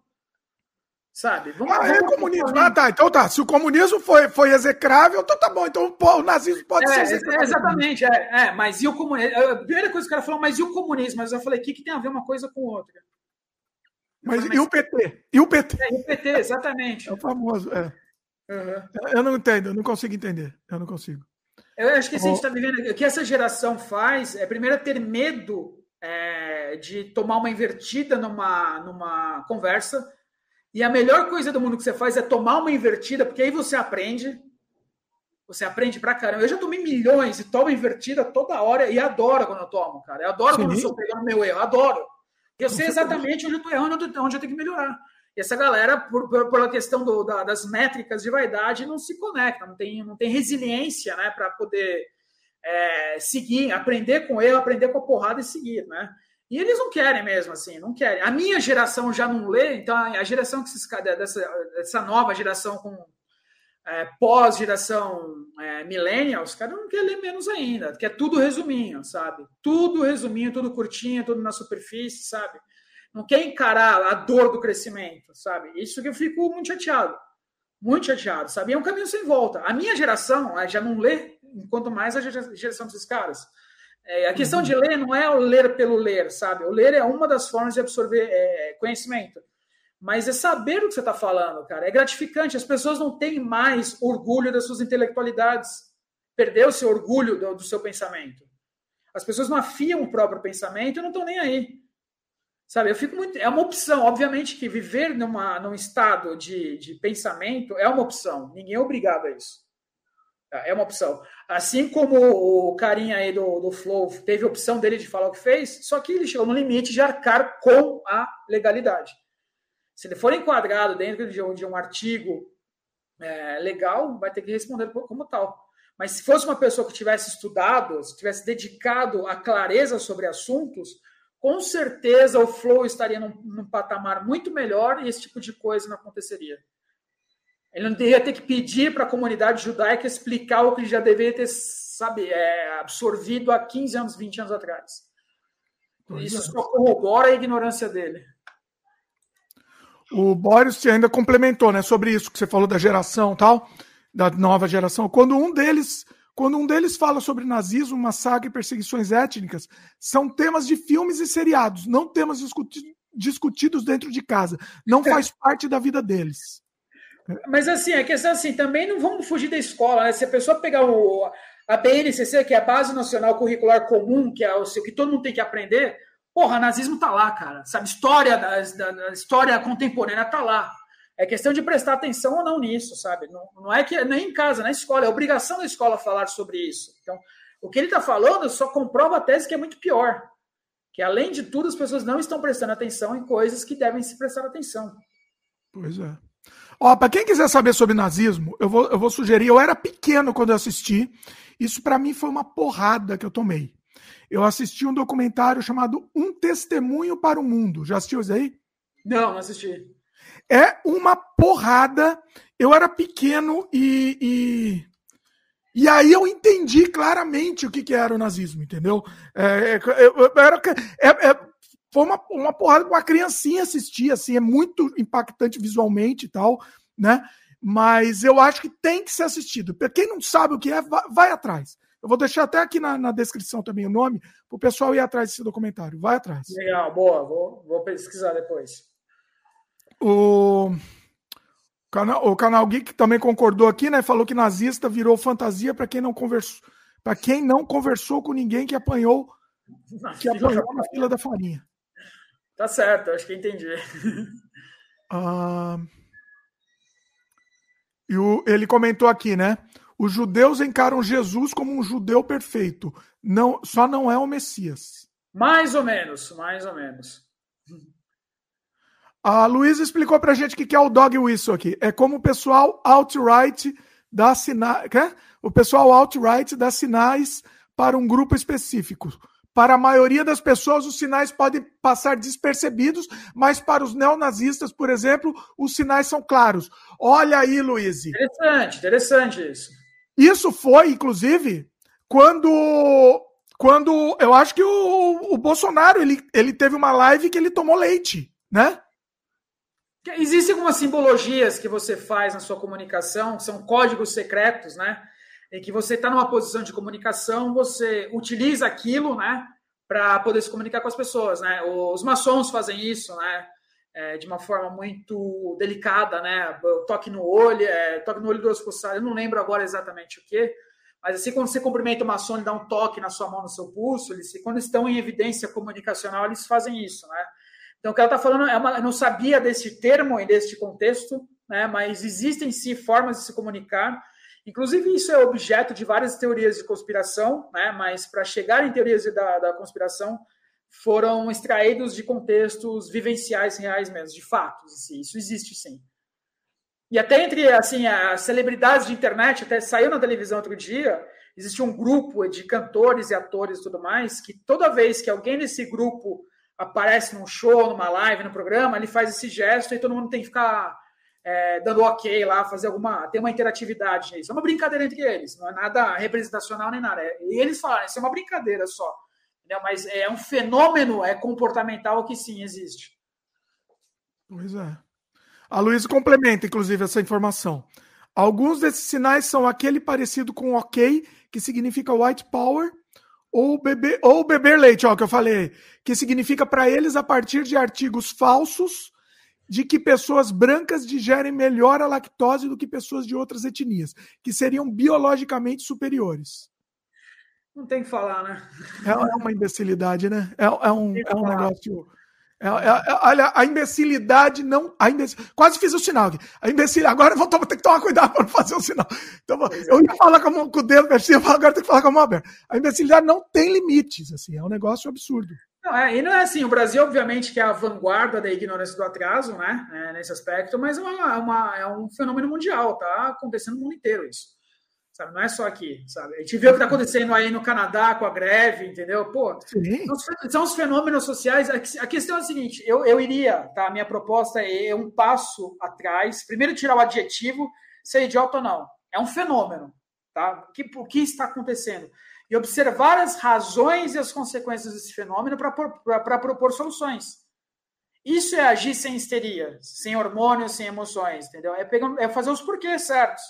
Sabe? Vamos, ah, é comunismo. Ah, tá. Então tá. Se o comunismo foi, foi execrável, então tá bom. Então pô, o nazismo pode é, ser execrável. Exatamente. É, é, mas e o comunismo? A primeira coisa que o cara falou, mas e o comunismo? Mas eu falei, o que, que tem a ver uma coisa com outra? Mas, mas e o PT? E o PT? É, e o PT, exatamente. É o famoso, é. Uhum. Eu não entendo, eu não consigo entender. Eu não consigo. Eu acho que assim, a gente está vivendo. O que essa geração faz é, primeiro, ter medo é, de tomar uma invertida numa, numa conversa. E a melhor coisa do mundo que você faz é tomar uma invertida, porque aí você aprende. Você aprende pra caramba. Eu já tomei milhões e tomo invertida toda hora e adoro quando eu tomo, cara. Eu adoro Sim. quando eu estou pegando meu erro, adoro. Eu sei exatamente onde eu estou errando, onde eu tenho que melhorar. E essa galera, por, por, pela questão do, da, das métricas de vaidade, não se conecta, não tem, não tem resiliência né, para poder é, seguir, aprender com erro, aprender com a porrada e seguir. Né? E eles não querem mesmo, assim, não querem. A minha geração já não lê, então a geração que se, dessa, dessa nova geração com é, pós-geração é, millennial, os caras não querem ler menos ainda, quer tudo resuminho, sabe? Tudo resuminho, tudo curtinho, tudo na superfície, sabe? não quer encarar a dor do crescimento, sabe? Isso que eu fico muito chateado. Muito chateado, sabe? É um caminho sem volta. A minha geração já não lê, enquanto mais a geração desses caras. É, a questão de ler não é o ler pelo ler, sabe? O ler é uma das formas de absorver é, conhecimento. Mas é saber o que você está falando, cara. É gratificante. As pessoas não têm mais orgulho das suas intelectualidades. Perdeu seu orgulho do, do seu pensamento. As pessoas não afiam o próprio pensamento e não estão nem aí. Sabe, eu fico muito. É uma opção. Obviamente que viver numa, num estado de, de pensamento é uma opção. Ninguém é obrigado a isso. Tá? É uma opção. Assim como o carinha aí do, do Flow teve a opção dele de falar o que fez, só que ele chegou no limite de arcar com a legalidade. Se ele for enquadrado dentro de um, de um artigo é, legal, vai ter que responder como tal. Mas se fosse uma pessoa que tivesse estudado, se tivesse dedicado a clareza sobre assuntos, com certeza o flow estaria num, num, patamar muito melhor e esse tipo de coisa não aconteceria. Ele não teria ter que pedir para a comunidade judaica explicar o que ele já deveria ter sabe, é, absorvido há 15 anos, 20 anos atrás. Isso é. só corrobora a ignorância dele. O Boris ainda complementou né, sobre isso que você falou da geração tal, da nova geração. Quando um deles quando um deles fala sobre nazismo, massacre e perseguições étnicas, são temas de filmes e seriados, não temas discuti discutidos dentro de casa. Não faz parte da vida deles. Mas assim, a questão é assim, também não vamos fugir da escola, né? Se a pessoa pegar o, a BNCC, que é a Base Nacional Curricular Comum, que é o que todo mundo tem que aprender, porra, nazismo tá lá, cara. Sabe, história da, da, da história contemporânea tá lá. É questão de prestar atenção ou não nisso, sabe? Não, não é que nem em casa, na escola, é obrigação da escola falar sobre isso. Então, o que ele está falando só comprova a tese que é muito pior. Que, além de tudo, as pessoas não estão prestando atenção em coisas que devem se prestar atenção. Pois é. Ó, para quem quiser saber sobre nazismo, eu vou, eu vou sugerir. Eu era pequeno quando eu assisti. Isso para mim foi uma porrada que eu tomei. Eu assisti um documentário chamado Um Testemunho para o Mundo. Já assistiu isso aí? Não, não assisti. É uma porrada. Eu era pequeno e, e, e aí eu entendi claramente o que, que era o nazismo, entendeu? É, é, era, é, é, foi uma, uma porrada para uma criancinha assistir, assim, é muito impactante visualmente e tal, né? Mas eu acho que tem que ser assistido. Para quem não sabe o que é, vai, vai atrás. Eu vou deixar até aqui na, na descrição também o nome, para o pessoal ir atrás desse documentário. Vai atrás. Legal, boa. Vou, vou pesquisar depois. O canal, o canal Geek também concordou aqui, né? Falou que nazista virou fantasia para quem não conversou, para quem não conversou com ninguém que apanhou, na que apanhou na fila da farinha. Tá certo, acho que entendi. Ah, e o, ele comentou aqui, né? Os judeus encaram Jesus como um judeu perfeito, não, só não é o Messias. Mais ou menos, mais ou menos. A Luísa explicou pra gente o que é o dog whistle aqui. É como o pessoal outright dá sinais. O pessoal outright dá sinais para um grupo específico. Para a maioria das pessoas, os sinais podem passar despercebidos, mas para os neonazistas, por exemplo, os sinais são claros. Olha aí, Luiz. Interessante, interessante isso. Isso foi, inclusive, quando quando eu acho que o, o Bolsonaro ele, ele teve uma live que ele tomou leite, né? Existem algumas simbologias que você faz na sua comunicação, são códigos secretos, né? Em que você está numa posição de comunicação, você utiliza aquilo, né? Para poder se comunicar com as pessoas, né? Os maçons fazem isso, né? É, de uma forma muito delicada, né? Toque no olho, é, toque no olho do osso eu não lembro agora exatamente o que, mas assim, quando você cumprimenta o maçom e dá um toque na sua mão, no seu pulso, eles, quando estão em evidência comunicacional, eles fazem isso, né? Então, o que ela está falando é uma, eu não sabia desse termo e deste contexto, né, mas existem sim formas de se comunicar. Inclusive, isso é objeto de várias teorias de conspiração, né, mas para chegar em teorias da, da conspiração, foram extraídos de contextos vivenciais reais mesmo, de fatos. Assim, isso existe sim. E até entre assim as celebridades de internet, até saiu na televisão outro dia, existe um grupo de cantores e atores e tudo mais, que toda vez que alguém nesse grupo aparece num show, numa live, no programa, ele faz esse gesto e todo mundo tem que ficar é, dando ok lá, fazer alguma. ter uma interatividade nisso. É uma brincadeira entre eles, não é nada representacional nem nada. E eles falaram, isso é uma brincadeira só. Mas é um fenômeno é comportamental que sim existe. Pois é. A Luísa complementa, inclusive, essa informação. Alguns desses sinais são aquele parecido com ok, que significa white power, ou beber, ou beber leite, ó, que eu falei, que significa para eles a partir de artigos falsos de que pessoas brancas digerem melhor a lactose do que pessoas de outras etnias, que seriam biologicamente superiores. Não tem que falar, né? É, é uma imbecilidade, né? É, é um, é um negócio. É, é, é, olha, a imbecilidade não. A imbecil... Quase fiz o sinal aqui. A imbecilidade. Agora vou ter que tomar cuidado para não fazer o sinal. Então, eu ia falar com, o dedo agora tenho que falar com a mão aberta. A imbecilidade não tem limites, assim, é um negócio absurdo. Não, é, e não é assim, o Brasil, obviamente, que é a vanguarda da ignorância do atraso, né? É, nesse aspecto, mas é, uma, uma, é um fenômeno mundial, tá acontecendo no mundo inteiro isso sabe? Não é só aqui, sabe? A gente vê o que está acontecendo aí no Canadá com a greve, entendeu? Pô, são os fenômenos sociais. A questão é a seguinte: eu, eu iria, tá? A minha proposta é um passo atrás. Primeiro, tirar o adjetivo, se é idiota ou não. É um fenômeno, tá? O que, o que está acontecendo? E observar as razões e as consequências desse fenômeno para propor soluções. Isso é agir sem histeria, sem hormônios, sem emoções, entendeu? É, pegar, é fazer os porquês certos.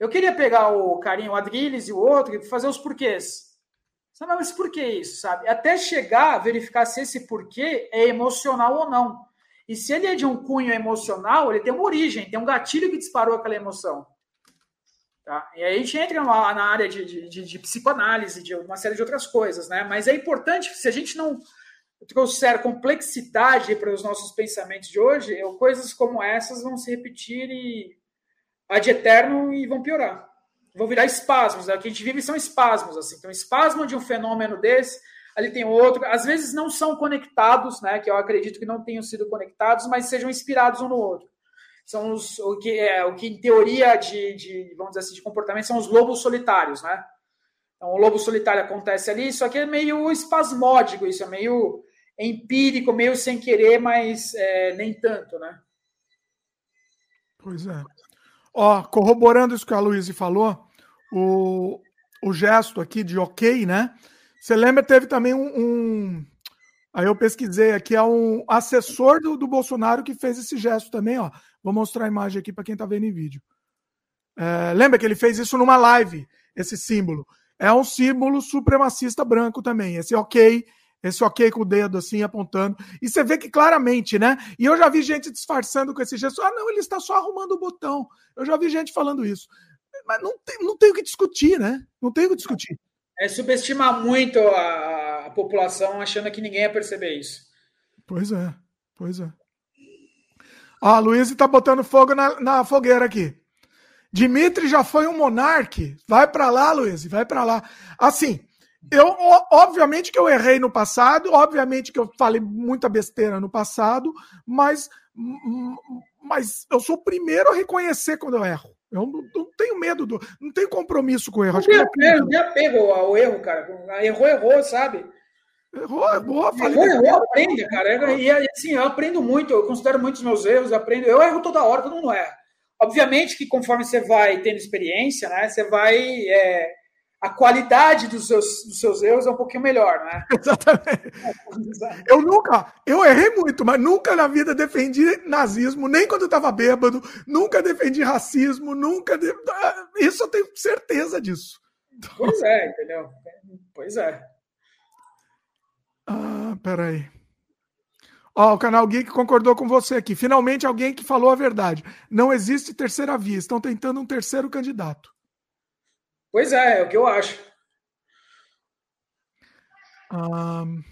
Eu queria pegar o carinho, o Adriles e o outro e fazer os porquês. Sabe, mas por que isso, sabe? Até chegar a verificar se esse porquê é emocional ou não. E se ele é de um cunho emocional, ele tem uma origem, tem um gatilho que disparou aquela emoção. Tá? E aí a gente entra na área de, de, de, psicoanálise, de uma série de outras coisas, né? Mas é importante, se a gente não trouxer complexidade para os nossos pensamentos de hoje, coisas como essas vão se repetir e ad eterno e vão piorar. Vão virar espasmos. Né? O que a gente vive são espasmos. Assim. Então, espasmo de um fenômeno desse, ali tem outro. Às vezes não são conectados, né? que eu acredito que não tenham sido conectados, mas sejam inspirados um no outro. São os, o, que, é, o que, em teoria de, de, vamos dizer assim, de comportamento, são os lobos solitários. Né? Então, o lobo solitário acontece ali, só que é meio espasmódico, isso é meio empírico, meio sem querer, mas é, nem tanto, né? Pois é. Ó, corroborando isso que a Luísa falou, o, o gesto aqui de ok, né? Você lembra, teve também um, um. aí eu pesquisei aqui, é um assessor do, do Bolsonaro que fez esse gesto também, ó. Vou mostrar a imagem aqui para quem está vendo em vídeo. É, lembra que ele fez isso numa live, esse símbolo. É um símbolo supremacista branco também. Esse ok esse ok com o dedo assim apontando. E você vê que claramente, né? E eu já vi gente disfarçando com esse gesto. Ah, não, ele está só arrumando o botão. Eu já vi gente falando isso. Mas não tem, não tem o que discutir, né? Não tem o que discutir. É subestimar muito a, a população achando que ninguém ia perceber isso. Pois é, pois é. Ó, a Luiz está botando fogo na, na fogueira aqui. Dimitri já foi um monarque. Vai para lá, Luiz, vai para lá. Assim, eu, obviamente que eu errei no passado, obviamente que eu falei muita besteira no passado, mas, mas eu sou o primeiro a reconhecer quando eu erro. Eu não, tenho medo, do, não tenho compromisso com o erro. Não tem apego, não apego ao erro, cara. Errou, errou, sabe? Errou, errou. Falei, errou, errou, aprende, cara. E assim, eu aprendo muito, eu considero muitos meus erros, aprendo. Eu erro toda hora, todo mundo erra. Obviamente que conforme você vai tendo experiência, né, você vai. É, a qualidade dos seus, dos seus erros é um pouquinho melhor, né? Exatamente. Eu nunca, eu errei muito, mas nunca na vida defendi nazismo, nem quando eu estava bêbado, nunca defendi racismo, nunca. De... Isso eu tenho certeza disso. Pois é, entendeu? Pois é. Ah, peraí. Ó, o canal Geek concordou com você aqui. Finalmente alguém que falou a verdade. Não existe terceira via. Estão tentando um terceiro candidato. Pois é, é o que eu acho. Um,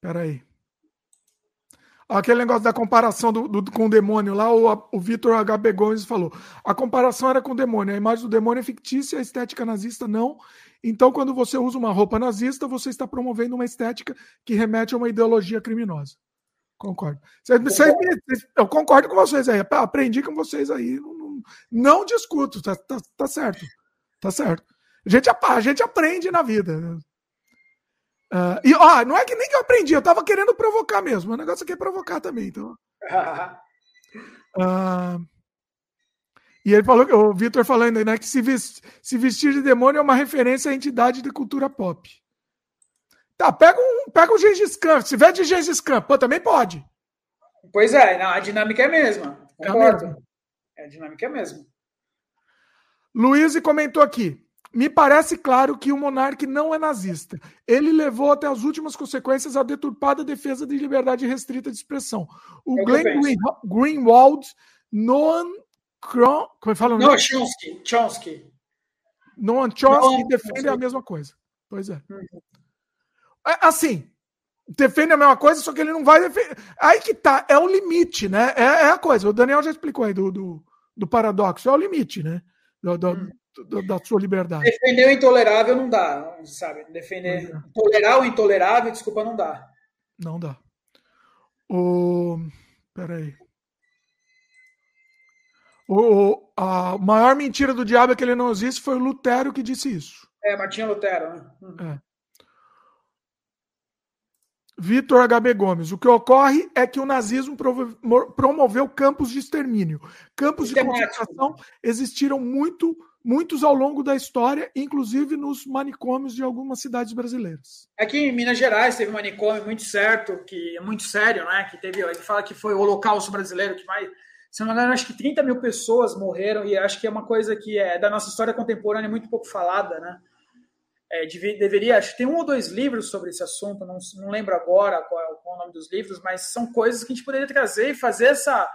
peraí. Aquele negócio da comparação do, do, com o demônio lá, o, o Vitor H. Gomes falou. A comparação era com o demônio. A imagem do demônio é fictícia, a estética nazista não. Então, quando você usa uma roupa nazista, você está promovendo uma estética que remete a uma ideologia criminosa. Concordo. Cês, cês, eu concordo com vocês aí. Aprendi com vocês aí. Não, não, não discuto, tá, tá, tá certo. Tá certo. A gente, a gente aprende na vida. Uh, e ó, não é que nem que eu aprendi, eu tava querendo provocar mesmo. O negócio aqui é provocar também. Então. Uh, e ele falou, o Vitor falando né, que se vestir, se vestir de demônio é uma referência à entidade de cultura pop. Tá, pega um, pega um Gengis Khan. Se tiver de Gengis Khan, pô, também pode. Pois é, a dinâmica é a mesma. Concordo. É a, É, a dinâmica é a mesma. Luiz comentou aqui. Me parece claro que o monarca não é nazista. Ele levou até as últimas consequências a deturpada defesa de liberdade restrita de expressão. O é Glenn Green, Greenwald, Noam Kron, como é fala? Não, Chomsky. Chomsky. Noam Chomsky Noam defende a mesma coisa. Pois é. Uhum. é. Assim, defende a mesma coisa, só que ele não vai defender. Aí que tá, é o limite, né? É, é a coisa. O Daniel já explicou aí do, do, do paradoxo, é o limite, né? do, do, hum. do, da sua liberdade. Defender o intolerável não dá, sabe? Defender, é. tolerar o intolerável, desculpa, não dá. Não dá. O... Peraí. O, a maior mentira do diabo é que ele não existe foi o Lutero que disse isso. É, Martinho Lutero, né? Hum. É. Vitor HB Gomes. O que ocorre é que o nazismo promoveu campos de extermínio. Campos de concentração existiram muito, muitos ao longo da história, inclusive nos manicômios de algumas cidades brasileiras. Aqui em Minas Gerais teve um manicômio muito certo, que é muito sério, né? Que teve, ele fala que foi o Holocausto brasileiro que mais se não me engano, acho que 30 mil pessoas morreram, e acho que é uma coisa que é da nossa história contemporânea muito pouco falada, né? é, deveria, acho que tem um ou dois livros sobre esse assunto, não, não lembro agora qual é, qual é, o nome dos livros, mas são coisas que a gente poderia trazer e fazer essa,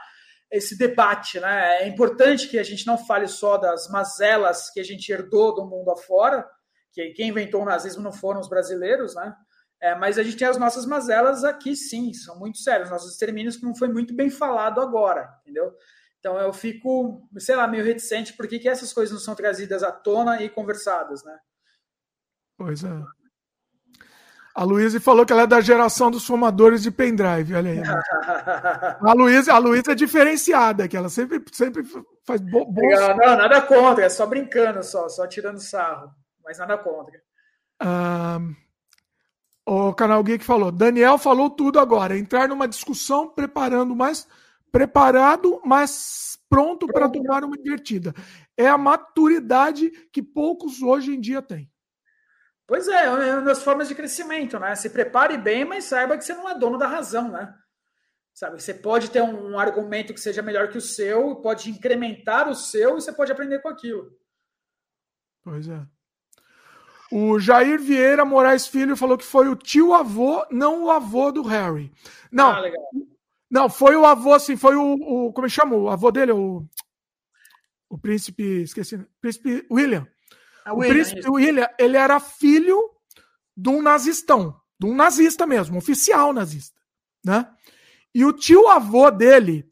esse debate. Né? É importante que a gente não fale só das mazelas que a gente herdou do mundo afora, que quem inventou o nazismo não foram os brasileiros, né? É, mas a gente tem as nossas mazelas aqui, sim, são muito sérias, nossos extermínios que não foi muito bem falado agora, entendeu? Então eu fico, sei lá, meio reticente por que, essas coisas não são trazidas à tona e conversadas, né? Pois é. A Luísa falou que ela é da geração dos fumadores de pendrive. Olha aí. A Luísa, a Luísa é diferenciada, que ela sempre, sempre faz bo. Não, nada contra, é só brincando, só, só tirando sarro. Mas nada contra. Um, o canal Geek falou: Daniel falou tudo agora. Entrar numa discussão preparando mais preparado, mas pronto para tomar uma invertida. É a maturidade que poucos hoje em dia têm. Pois é, é uma das formas de crescimento, né? Se prepare bem, mas saiba que você não é dono da razão, né? Sabe, você pode ter um argumento que seja melhor que o seu, pode incrementar o seu e você pode aprender com aquilo. Pois é. O Jair Vieira Moraes Filho falou que foi o tio avô, não o avô do Harry. Não. Ah, não, foi o avô, assim, foi o, o como é chama? O avô dele, o o príncipe, esqueci, príncipe William. O príncipe William, ele era filho de um nazistão, de um nazista mesmo, um oficial nazista, né? E o tio avô dele,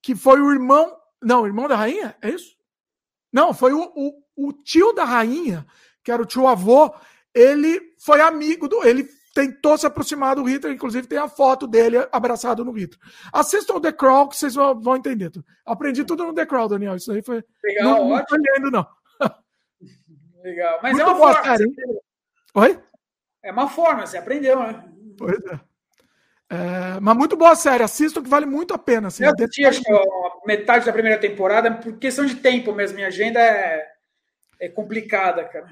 que foi o irmão, não, o irmão da rainha, é isso? Não, foi o, o, o tio da rainha, que era o tio avô, ele foi amigo do, ele tentou se aproximar do Hitler, inclusive tem a foto dele abraçado no Hitler. Assistam o The Crawl que vocês vão, entender. Aprendi tudo no The Crawl, Daniel. Isso aí foi. Legal, não, não lendo, não. Legal. Mas Muito é uma boa forma. Série, Oi? É uma forma, você aprendeu, né? Pois é. é. mas muito boa série, assistam que vale muito a pena. Assim, eu assisti, acho que a metade da primeira temporada, por questão de tempo mesmo, minha agenda é, é complicada, cara.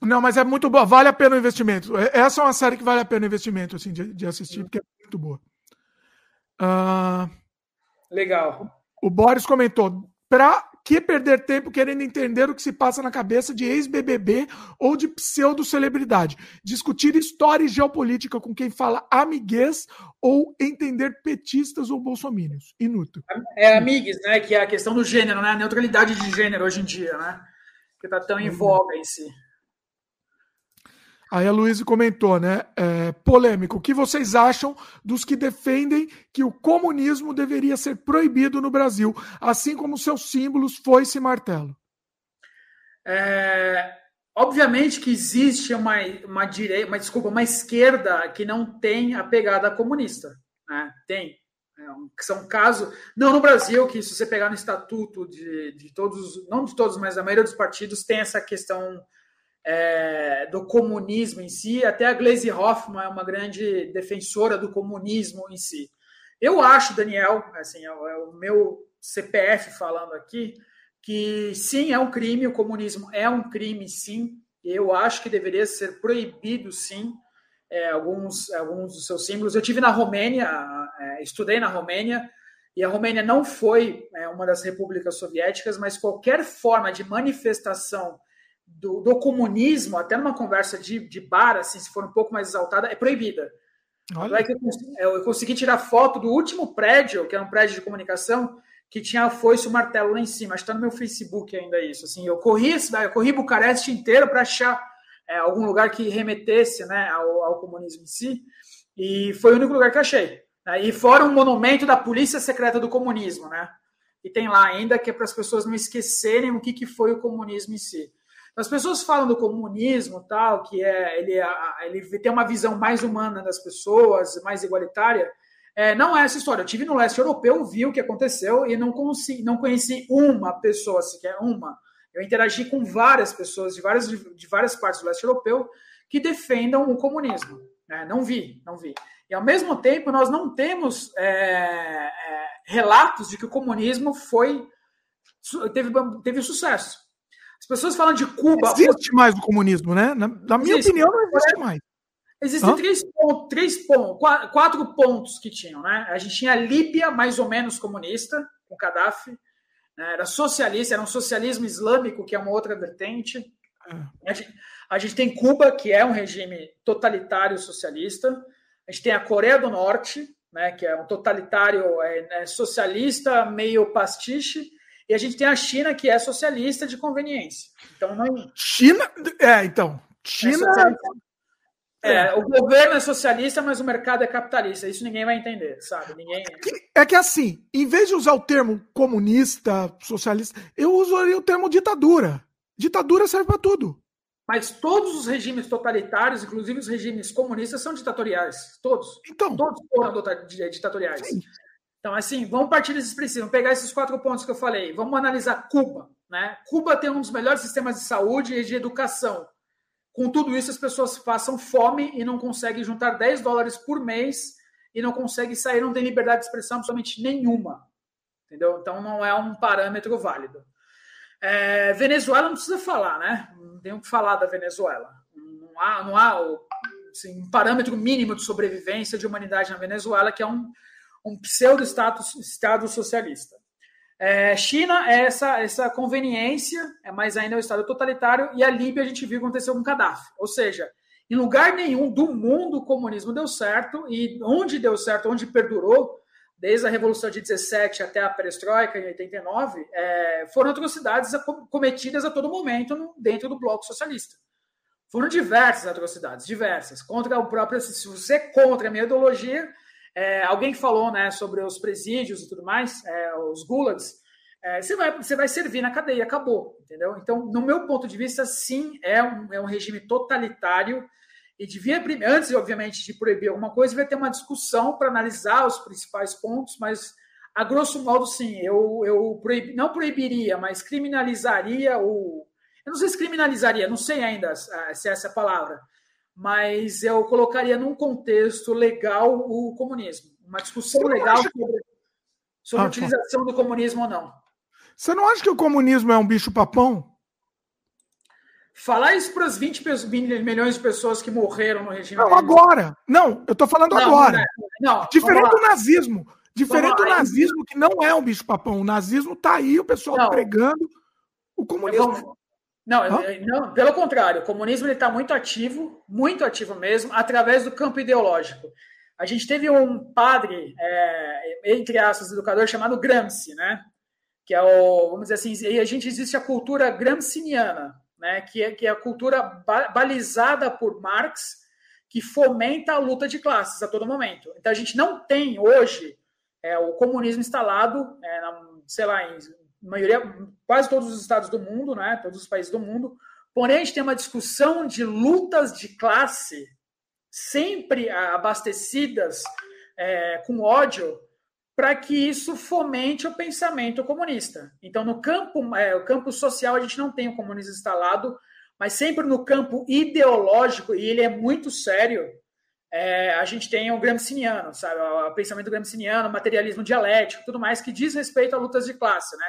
Não, mas é muito boa, vale a pena o investimento. É, essa é uma série que vale a pena o investimento, assim, de, de assistir, porque é muito boa. Uh... Legal. O Boris comentou: para que perder tempo querendo entender o que se passa na cabeça de ex-BBB ou de pseudo-celebridade? Discutir história e geopolítica com quem fala amiguês ou entender petistas ou bolsomínios? Inútil. É amigues, né? Que é a questão do gênero, né? A neutralidade de gênero hoje em dia, né? Que tá tão em uhum. voga em si. Aí a Luísa comentou, né? É, polêmico. O que vocês acham dos que defendem que o comunismo deveria ser proibido no Brasil, assim como seus símbolos foice e martelo? É, obviamente que existe uma, uma direita, uma desculpa, uma esquerda que não tem a pegada comunista. Né? Tem. É um, são casos, não no Brasil, que se você pegar no estatuto de, de todos, não de todos, mas da maioria dos partidos, tem essa questão é, do comunismo em si. Até a Glaze Hoffman é uma grande defensora do comunismo em si. Eu acho, Daniel, assim, é, é o meu CPF falando aqui, que sim, é um crime, o comunismo é um crime, sim. Eu acho que deveria ser proibido, sim, é, alguns, alguns dos seus símbolos. Eu tive na Romênia, é, estudei na Romênia, e a Romênia não foi é, uma das repúblicas soviéticas, mas qualquer forma de manifestação do, do, comunismo, até numa conversa de, de bar, assim, se for um pouco mais exaltada, é proibida. Olha. que eu, consegui, eu consegui tirar foto do último prédio, que era um prédio de comunicação, que tinha a foice e o martelo lá em cima. Está no meu Facebook ainda isso. Assim, eu corri eu corri Bucareste inteiro para achar é, algum lugar que remetesse né, ao, ao, comunismo em si, e foi o único lugar que achei. Né? E fora um monumento da Polícia Secreta do Comunismo, né? E tem lá ainda que é para as pessoas não esquecerem o que, que foi o comunismo em si. As pessoas falam do comunismo, tal, que é ele, ele tem uma visão mais humana das pessoas, mais igualitária. É, não é essa história. Eu tive no leste europeu, vi o que aconteceu e não, conheci, não conheci uma pessoa sequer, uma. Eu interagi com várias pessoas de várias, de várias partes do leste europeu que defendam o comunismo. Né? Não vi, não vi. E ao mesmo tempo, nós não temos é, é, relatos de que o comunismo foi teve, teve sucesso. As pessoas falam de Cuba. Existe mais o comunismo, né? Na, na minha existe, opinião, não existe mais. Existem três pontos, três pontos, quatro, pontos que tinham, né? A gente tinha a Líbia, mais ou menos comunista, com Gaddafi. Né? Era socialista, era um socialismo islâmico, que é uma outra vertente. É. A, gente, a gente tem Cuba, que é um regime totalitário socialista. A gente tem a Coreia do Norte, né, que é um totalitário é, é socialista, meio pastiche. E a gente tem a China, que é socialista de conveniência. Então, não... China? É, então. China. É, é, o governo é socialista, mas o mercado é capitalista. Isso ninguém vai entender, sabe? Ninguém... É que, é que assim, em vez de usar o termo comunista, socialista, eu usaria o termo ditadura. Ditadura serve para tudo. Mas todos os regimes totalitários, inclusive os regimes comunistas, são ditatoriais. Todos. Então. Todos foram ditatoriais. Sim. Então, assim, vamos partir desses princípios, vamos pegar esses quatro pontos que eu falei. Vamos analisar Cuba. Né? Cuba tem um dos melhores sistemas de saúde e de educação. Com tudo isso, as pessoas passam fome e não conseguem juntar 10 dólares por mês e não conseguem sair, não tem liberdade de expressão absolutamente nenhuma. Entendeu? Então, não é um parâmetro válido. É, Venezuela não precisa falar, né? Não tem o que falar da Venezuela. Não há, não há assim, um parâmetro mínimo de sobrevivência de humanidade na Venezuela, que é um um pseudo-estado socialista. É, China é essa, essa conveniência, é mais ainda o Estado totalitário, e a Líbia a gente viu acontecer com Gaddafi. Ou seja, em lugar nenhum do mundo o comunismo deu certo, e onde deu certo, onde perdurou, desde a Revolução de 17 até a Perestroika em 89, é, foram atrocidades cometidas a todo momento no, dentro do bloco socialista. Foram diversas atrocidades, diversas. Contra o próprio. Se você é contra a minha ideologia, é, alguém falou né, sobre os presídios e tudo mais, é, os gulags, é, você, vai, você vai servir na cadeia, acabou, entendeu? Então, no meu ponto de vista, sim, é um, é um regime totalitário e devia, antes, obviamente, de proibir alguma coisa, devia ter uma discussão para analisar os principais pontos, mas, a grosso modo, sim, eu, eu proib, não proibiria, mas criminalizaria o... Eu não sei se criminalizaria, não sei ainda se é essa a palavra, mas eu colocaria num contexto legal o comunismo. Uma discussão legal sobre. sobre ah, a utilização do comunismo ou não. Você não acha que o comunismo é um bicho-papão? Falar isso para as 20 milhões de pessoas que morreram no regime. Não, agora. Não, eu estou falando não, agora. Não, não, Diferente do nazismo. Diferente do nazismo, que não é um bicho-papão. O nazismo está aí, o pessoal pregando. O comunismo. Não, não, pelo contrário, o comunismo está muito ativo, muito ativo mesmo, através do campo ideológico. A gente teve um padre, é, entre aspas, educador, chamado Gramsci, né? Que é o, vamos dizer assim, e a gente existe a cultura gramsciana, né? Que é, que é a cultura balizada por Marx, que fomenta a luta de classes a todo momento. Então a gente não tem hoje é, o comunismo instalado, é, na, sei lá, em maioria, quase todos os estados do mundo, né? Todos os países do mundo. Porém, a gente tem uma discussão de lutas de classe sempre abastecidas é, com ódio para que isso fomente o pensamento comunista. Então, no campo, é, o campo social, a gente não tem o comunismo instalado, mas sempre no campo ideológico, e ele é muito sério, é, a gente tem o Gramsciano, sabe? O pensamento Gramsciano, materialismo dialético, tudo mais que diz respeito a lutas de classe, né?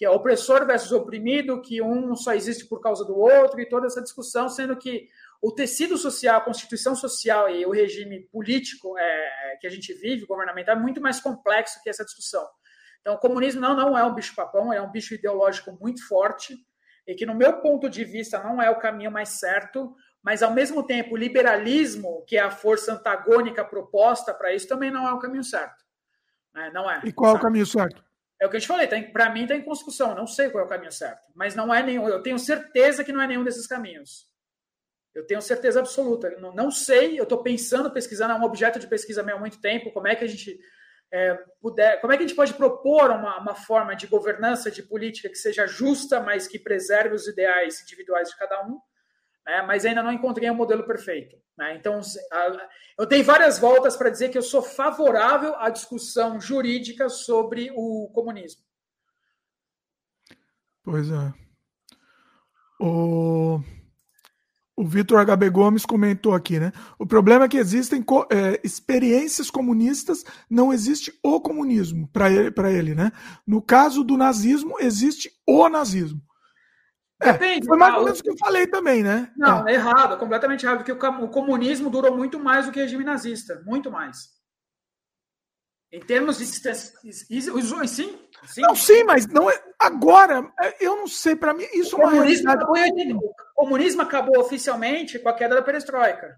Que é opressor versus oprimido, que um só existe por causa do outro, e toda essa discussão, sendo que o tecido social, a constituição social e o regime político é, que a gente vive, governamental, é muito mais complexo que essa discussão. Então, o comunismo não, não é um bicho-papão, é um bicho ideológico muito forte e que, no meu ponto de vista, não é o caminho mais certo, mas, ao mesmo tempo, o liberalismo, que é a força antagônica proposta para isso, também não é o caminho certo. Né? Não é. E qual sabe? é o caminho certo? É o que eu te falei, tá para mim está em construção, não sei qual é o caminho certo, mas não é nenhum, eu tenho certeza que não é nenhum desses caminhos. Eu tenho certeza absoluta. Não, não sei, eu estou pensando, pesquisando, é um objeto de pesquisa há muito tempo, como é que a gente é, puder, como é que a gente pode propor uma, uma forma de governança, de política que seja justa, mas que preserve os ideais individuais de cada um, né? mas ainda não encontrei um modelo perfeito. Né? Então, eu dei várias voltas para dizer que eu sou favorável à discussão jurídica sobre o comunismo. Pois é. O... O Vitor HB Gomes comentou aqui, né? O problema é que existem é, experiências comunistas, não existe o comunismo para ele, ele, né? No caso do nazismo, existe o nazismo. É, Depende, foi mais ou menos o que eu falei também, né? Não, é, é errado, completamente errado, porque o comunismo durou muito mais do que o regime nazista, muito mais. Em termos de. Sim, sim. Não, sim, mas não é. Agora, é, eu não sei, para mim, isso o é uma realidade. O comunismo acabou oficialmente com a queda da perestroika.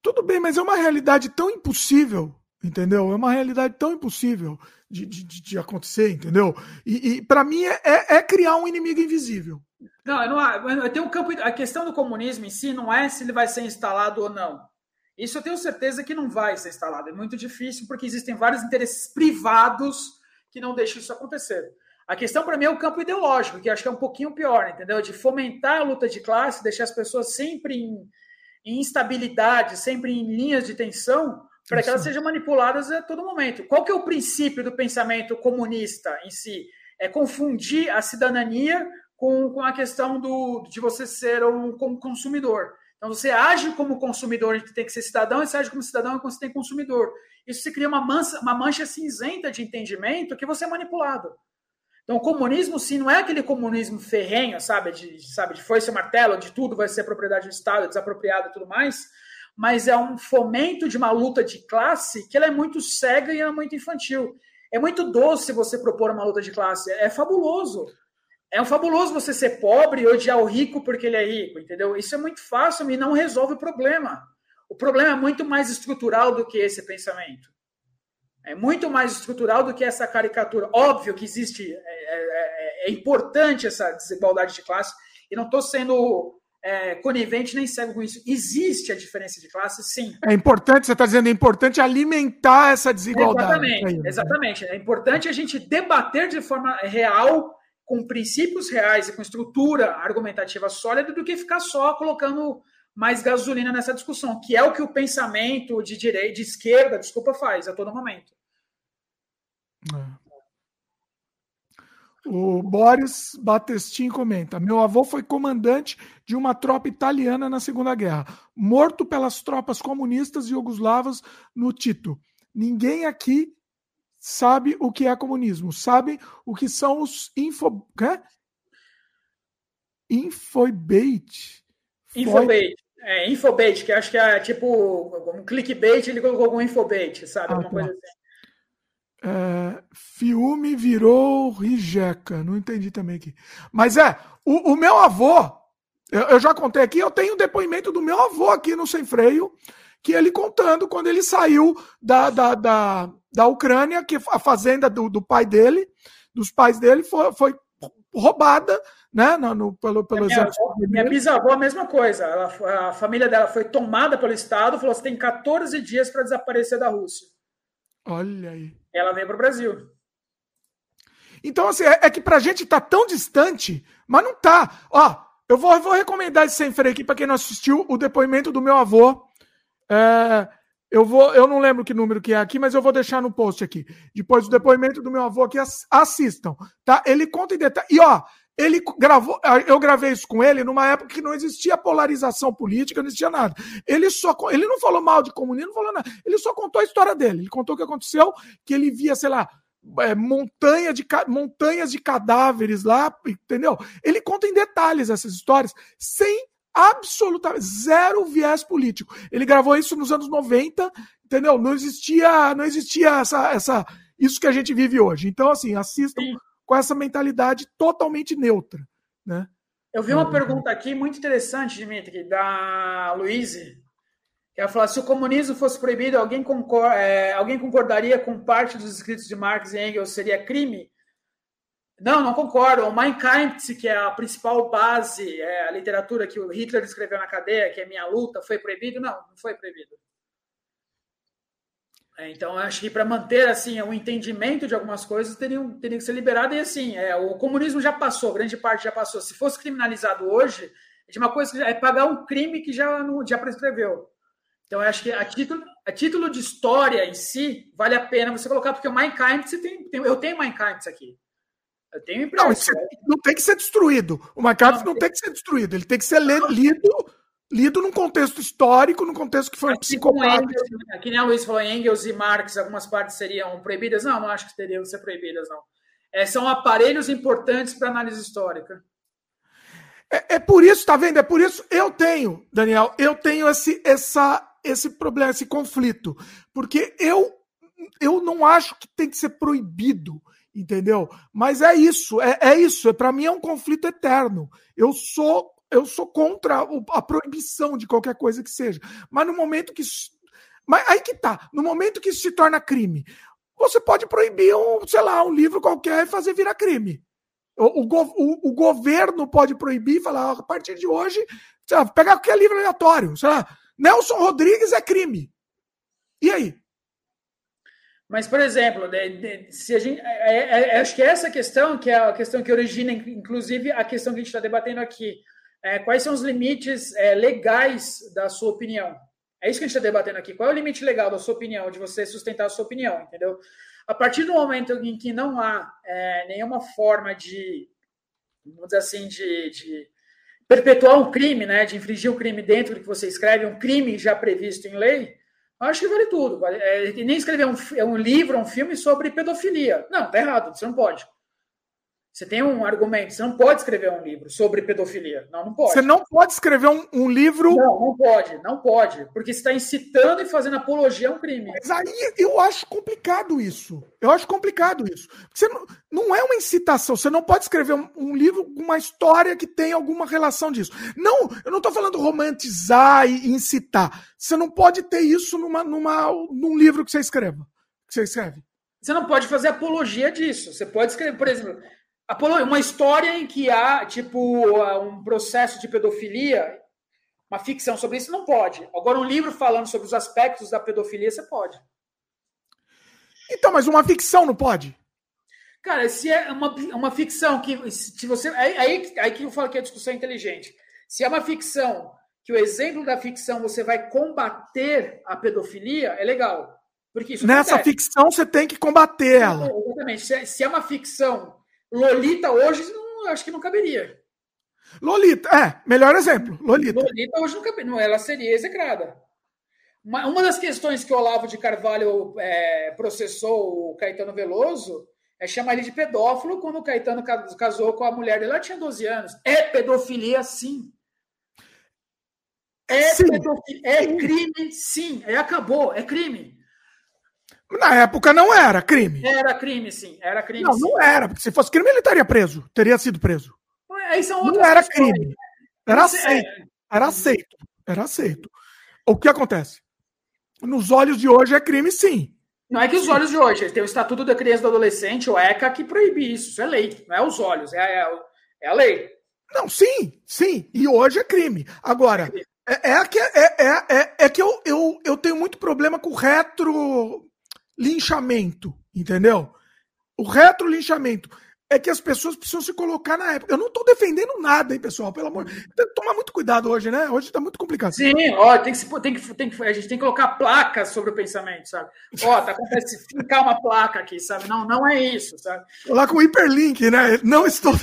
Tudo bem, mas é uma realidade tão impossível, entendeu? É uma realidade tão impossível de, de, de acontecer, entendeu? E, e para mim é, é, é, criar um inimigo invisível. Não, eu não tenho um campo. A questão do comunismo em si não é se ele vai ser instalado ou não. Isso eu tenho certeza que não vai ser instalado. É muito difícil porque existem vários interesses privados que não deixam isso acontecer. A questão para mim é o campo ideológico, que acho que é um pouquinho pior, entendeu? De fomentar a luta de classe, deixar as pessoas sempre em, em instabilidade, sempre em linhas de tensão, para que elas sejam manipuladas a todo momento. Qual que é o princípio do pensamento comunista em si? É confundir a cidadania com, com a questão do, de você ser um como consumidor. Então você age como consumidor, que tem que ser cidadão, e você age como cidadão quando você tem consumidor. Isso se cria uma, mancha, uma mancha cinzenta de entendimento que você é manipulado. Então o comunismo, sim, não é aquele comunismo ferrenho, sabe, de, sabe, de foice e martelo, de tudo vai ser propriedade do Estado, desapropriado e tudo mais, mas é um fomento de uma luta de classe que ela é muito cega e é muito infantil. É muito doce você propor uma luta de classe, é fabuloso. É um fabuloso você ser pobre e odiar o rico porque ele é rico, entendeu? Isso é muito fácil e não resolve o problema. O problema é muito mais estrutural do que esse pensamento. É muito mais estrutural do que essa caricatura. Óbvio que existe, é, é, é, é importante essa desigualdade de classe, e não estou sendo é, conivente nem cego com isso. Existe a diferença de classe, sim. É importante, você está dizendo, é importante alimentar essa desigualdade. Exatamente, aí, né? exatamente. É importante a gente debater de forma real com princípios reais e com estrutura argumentativa sólida do que ficar só colocando mais gasolina nessa discussão, que é o que o pensamento de direita, de esquerda, desculpa, faz a todo momento. É. O Boris Batestin comenta: Meu avô foi comandante de uma tropa italiana na Segunda Guerra, morto pelas tropas comunistas e jugoslavas no Tito. Ninguém aqui sabe o que é comunismo, sabem o que são os info. Quê? Infobait. Infobait. É, infobait, que acho que é tipo um clickbait, ele colocou algum infobait, sabe? Ah, tá. coisa assim. É, filme virou Rijeca, não entendi também aqui. Mas é, o, o meu avô, eu, eu, já contei aqui, eu tenho o depoimento do meu avô aqui no Sem Freio, que ele contando quando ele saiu da, da, da, da Ucrânia, que a fazenda do, do pai dele, dos pais dele, foi, foi roubada né, no, no, pelo, pelo minha, exército. Minha bisavó, a mesma coisa. Ela, a família dela foi tomada pelo Estado, falou: você tem 14 dias para desaparecer da Rússia. Olha aí. Ela veio para o Brasil. Então, assim, é, é que pra gente tá tão distante, mas não tá. Ó, eu vou, eu vou recomendar esse sem freio aqui para quem não assistiu o depoimento do meu avô. É, eu vou, eu não lembro que número que é aqui, mas eu vou deixar no post aqui. Depois do depoimento do meu avô aqui, assistam, tá? Ele conta em detalhe. E ó, ele gravou, eu gravei isso com ele numa época que não existia polarização política, não existia nada. Ele só, ele não falou mal de comunismo, não falou nada. Ele só contou a história dele. Ele contou o que aconteceu, que ele via, sei lá, é, montanha de, montanhas de cadáveres lá, entendeu? Ele conta em detalhes essas histórias, sem absolutamente zero viés político. Ele gravou isso nos anos 90, entendeu? Não existia, não existia essa, essa isso que a gente vive hoje. Então, assim, assistam Sim com essa mentalidade totalmente neutra. Né? Eu vi uma uhum. pergunta aqui muito interessante, Dimitri, da Luíse. Ela falou: se o comunismo fosse proibido, alguém, concor é, alguém concordaria com parte dos escritos de Marx e Engels seria crime? Não, não concordo. O Mein Kampf, que é a principal base, é a literatura que o Hitler escreveu na cadeia, que é Minha Luta, foi proibido? Não, não foi proibido. É, então, acho que para manter assim o entendimento de algumas coisas teriam, teriam que ser liberado e assim, é, o comunismo já passou, grande parte já passou. Se fosse criminalizado hoje, é de uma coisa que é pagar um crime que já não, já prescreveu. Então, acho que a título, a título de história em si, vale a pena você colocar, porque o Mein Kampf, você tem, tem eu tenho Mein Kampf aqui. Eu tenho impressão. Não, não tem que ser destruído. O Mein Kampf não, não tem que ser destruído. Ele tem que ser lido lido num contexto histórico, num contexto que foi assim psicopata. Engels, que nem a Luiz Engels e Marx, algumas partes seriam proibidas. Não, não acho que teriam que ser proibidas, não. É, são aparelhos importantes para análise histórica. É, é, por isso, tá vendo? É por isso eu tenho, Daniel, eu tenho esse, essa, esse problema, esse conflito. Porque eu, eu não acho que tem que ser proibido, entendeu? Mas é isso, é, é isso. É, para mim é um conflito eterno. Eu sou eu sou contra a proibição de qualquer coisa que seja. Mas no momento que. Mas aí que tá. No momento que isso se torna crime, você pode proibir um, sei lá, um livro qualquer e fazer virar crime. O, o, o, o governo pode proibir e falar, a partir de hoje, lá, pegar qualquer livro aleatório. Sei lá, Nelson Rodrigues é crime. E aí? Mas, por exemplo, se a gente, é, é, é, acho que essa questão, que é a questão que origina, inclusive, a questão que a gente está debatendo aqui, é, quais são os limites é, legais da sua opinião. É isso que a gente está debatendo aqui. Qual é o limite legal da sua opinião, de você sustentar a sua opinião, entendeu? A partir do momento em que não há é, nenhuma forma de, vamos dizer assim, de, de, perpetuar um crime, né, de infringir um crime dentro do que você escreve, um crime já previsto em lei, acho que vale tudo. Vale, é, nem escrever um, um livro, um filme sobre pedofilia. Não, tá errado, você não pode. Você tem um argumento, você não pode escrever um livro sobre pedofilia. Não, não pode. Você não pode escrever um, um livro. Não, não pode, não pode. Porque você está incitando e fazendo apologia a um crime. Mas aí eu acho complicado isso. Eu acho complicado isso. Você não, não é uma incitação. Você não pode escrever um, um livro com uma história que tem alguma relação disso. Não, eu não estou falando romantizar e incitar. Você não pode ter isso numa, numa, num livro que você escreva. Que você escreve. Você não pode fazer apologia disso. Você pode escrever, por exemplo uma história em que há, tipo, um processo de pedofilia, uma ficção sobre isso, não pode. Agora, um livro falando sobre os aspectos da pedofilia, você pode. Então, mas uma ficção não pode? Cara, se é uma, uma ficção que. Se você, aí, aí, que eu falo que a discussão é inteligente. Se é uma ficção que o exemplo da ficção você vai combater a pedofilia, é legal. Porque isso Nessa acontece. ficção você tem que combater ela. Exatamente. Se, é, se é uma ficção Lolita hoje não, acho que não caberia. Lolita, é, melhor exemplo. Lolita. Lolita hoje não caberia. Ela seria execrada. uma, uma das questões que o Olavo de Carvalho é, processou o Caetano Veloso é chamar ele de pedófilo quando o Caetano casou com a mulher dele. Ela tinha 12 anos. É pedofilia, sim. É, sim. Pedofilia, é crime, sim. É, acabou, é crime. Na época não era crime. Era crime, sim. Era crime. Não, sim. não era, porque se fosse crime ele estaria preso. Teria sido preso. Aí são não era questões. crime. Era aceito. Era aceito. Era aceito. O que acontece? Nos olhos de hoje é crime, sim. Não é que os olhos de hoje, tem o Estatuto da Criança e do Adolescente, o ECA, que proíbe isso. Isso é lei, não é os olhos, é, é, é a lei. Não, sim, sim. E hoje é crime. Agora, é, é que, é, é, é, é que eu, eu, eu tenho muito problema com retro linchamento, entendeu? O retro linchamento é que as pessoas precisam se colocar na época. Eu não estou defendendo nada, hein, pessoal? Pelo amor. Tem que tomar muito cuidado hoje, né? Hoje está muito complicado. Sim, ó, tem que, tem que, tem que, a gente tem que colocar placas sobre o pensamento, sabe? Ó, tá acontecendo ficar uma placa aqui, sabe? Não, não é isso, sabe? Lá com hiperlink, né? Não estou.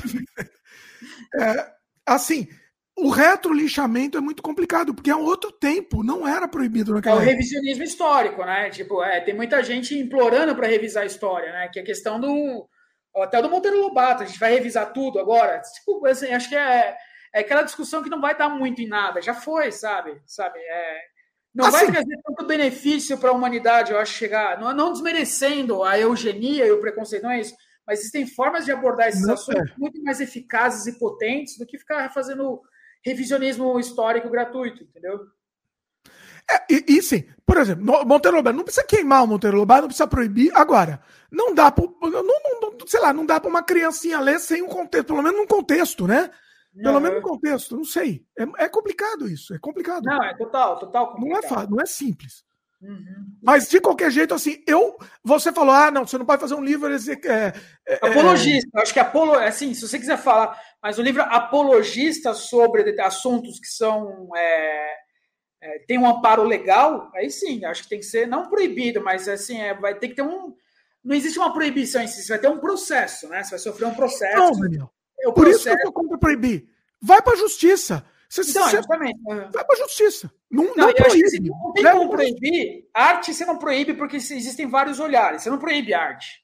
É, assim, o retrolinchamento é muito complicado, porque é um outro tempo, não era proibido naquela É o revisionismo histórico, né? Tipo, é, tem muita gente implorando para revisar a história, né? Que é a questão do até do Monteiro Lobato, a gente vai revisar tudo agora. Tipo, assim, acho que é, é aquela discussão que não vai dar muito em nada. Já foi, sabe? sabe? É, não assim, vai trazer tanto benefício para a humanidade, eu acho, chegar. Não, não desmerecendo a eugenia e o preconceito, não é isso. Mas existem formas de abordar esses assuntos é. muito mais eficazes e potentes do que ficar fazendo revisionismo histórico gratuito, entendeu? É, e, e, sim, por exemplo, Monteiro Lobato, não precisa queimar o Monteiro Lobato, não precisa proibir. Agora, não dá para, não, não, sei lá, não dá para uma criancinha ler sem um contexto, pelo menos num contexto, né? Pelo menos no contexto, não sei. É, é, complicado isso, é complicado. Não, é total, total complicado. Não é fácil, não é simples. Uhum. Mas de qualquer jeito, assim, eu. Você falou, ah, não, você não pode fazer um livro. É, é, apologista, é... acho que apolo, assim, se você quiser falar, mas o livro apologista sobre assuntos que são é, é, tem um amparo legal, aí sim, acho que tem que ser não proibido, mas assim, é, vai ter que ter um. Não existe uma proibição em si, você vai ter um processo, né? Você vai sofrer um processo. Não, Daniel. É Por processo... isso que eu tô contra proibir. Vai para a justiça. Você, então, você... Exatamente. Vai para a justiça. Não, não, não proíbe. Não tem como proibir. Arte você não proíbe porque existem vários olhares. Você não proíbe arte.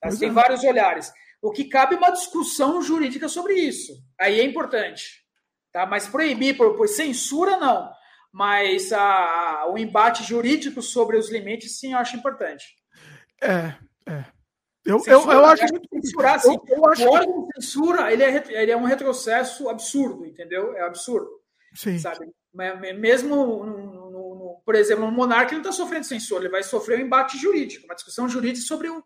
Tá? Você tem vários olhares. O que cabe é uma discussão jurídica sobre isso. Aí é importante. Tá? Mas proibir por, por censura, não mas a, o embate jurídico sobre os limites, sim, eu acho importante. É, é. Eu, censura, eu, eu acho muito censurar, assim, eu, eu acho... O órgão de censura ele é, ele é um retrocesso absurdo, entendeu? É absurdo. Sim. Sabe? Mesmo, no, no, no, por exemplo, no monarca ele não está sofrendo censura, ele vai sofrer um embate jurídico, uma discussão jurídica sobre o,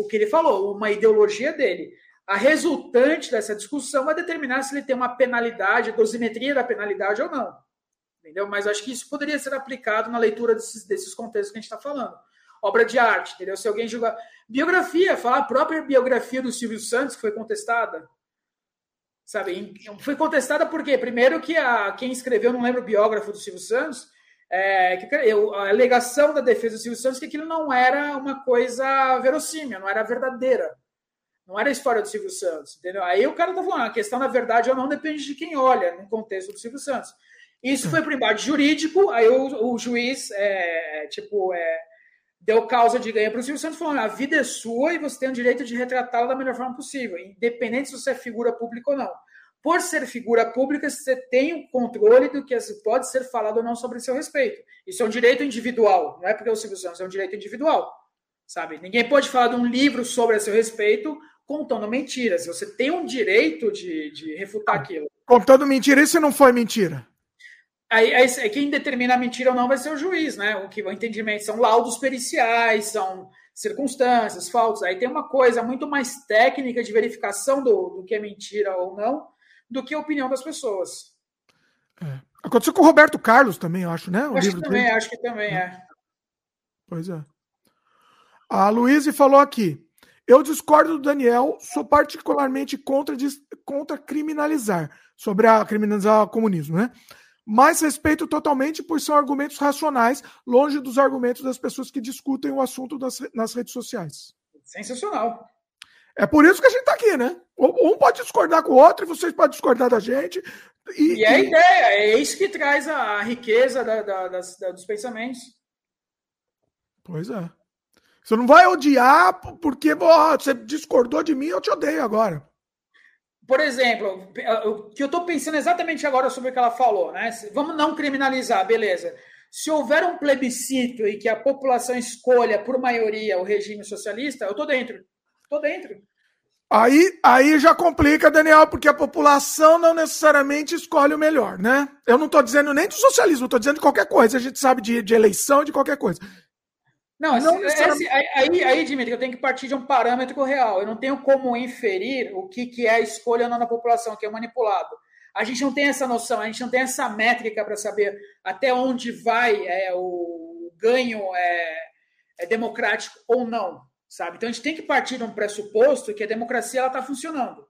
o que ele falou, uma ideologia dele. A resultante dessa discussão vai determinar se ele tem uma penalidade, dosimetria da penalidade ou não entendeu? Mas acho que isso poderia ser aplicado na leitura desses, desses contextos que a gente está falando. Obra de arte, entendeu? Se alguém julgar. Biografia, falar a própria biografia do Silvio Santos, que foi contestada. Sabe? Foi contestada por quê? Primeiro que a, quem escreveu, não lembro o biógrafo do Silvio Santos, é, que, a alegação da defesa do Silvio Santos é que aquilo não era uma coisa verossímil, não era verdadeira. Não era a história do Silvio Santos, entendeu? Aí o cara tá falando, a questão da verdade ou não depende de quem olha no contexto do Silvio Santos. Isso foi para embate jurídico, aí o, o juiz, é, tipo, é, deu causa de ganho para o Silvio Santos, falando: a vida é sua e você tem o direito de retratá-la da melhor forma possível, independente se você é figura pública ou não. Por ser figura pública, você tem o controle do que pode ser falado ou não sobre seu respeito. Isso é um direito individual, não é porque é o Silvio Santos, é um direito individual. Sabe? Ninguém pode falar de um livro sobre a seu respeito contando mentiras. Você tem um direito de, de refutar aquilo. Contando mentira, isso não foi mentira. Aí, aí, quem determina a mentira ou não vai ser o juiz, né? O que o entendimento são laudos periciais, são circunstâncias, fatos. Aí tem uma coisa muito mais técnica de verificação do, do que é mentira ou não, do que a opinião das pessoas. É. Aconteceu com o Roberto Carlos também, eu acho, né? O acho que também, dele. acho que também é. Pois é. A Luísa falou aqui. Eu discordo do Daniel, sou particularmente contra, contra criminalizar, sobre a criminalizar o comunismo, né? mas respeito totalmente, pois são argumentos racionais, longe dos argumentos das pessoas que discutem o assunto das, nas redes sociais. Sensacional. É por isso que a gente está aqui, né? Um pode discordar com o outro e vocês podem discordar da gente. E, e é a ideia, é isso que traz a riqueza da, da, das, da, dos pensamentos. Pois é. Você não vai odiar porque oh, você discordou de mim, eu te odeio agora. Por exemplo, o que eu estou pensando exatamente agora sobre o que ela falou, né? Vamos não criminalizar, beleza. Se houver um plebiscito e que a população escolha por maioria o regime socialista, eu estou dentro. Estou dentro. Aí, aí já complica, Daniel, porque a população não necessariamente escolhe o melhor, né? Eu não estou dizendo nem do socialismo, estou dizendo de qualquer coisa. A gente sabe de, de eleição, de qualquer coisa. Não, não esse, aí, aí, Dimitri, eu tenho que partir de um parâmetro real. Eu não tenho como inferir o que, que é a escolha ou não da população, que é manipulado. A gente não tem essa noção, a gente não tem essa métrica para saber até onde vai é, o ganho é, é, democrático ou não, sabe? Então a gente tem que partir de um pressuposto que a democracia está funcionando.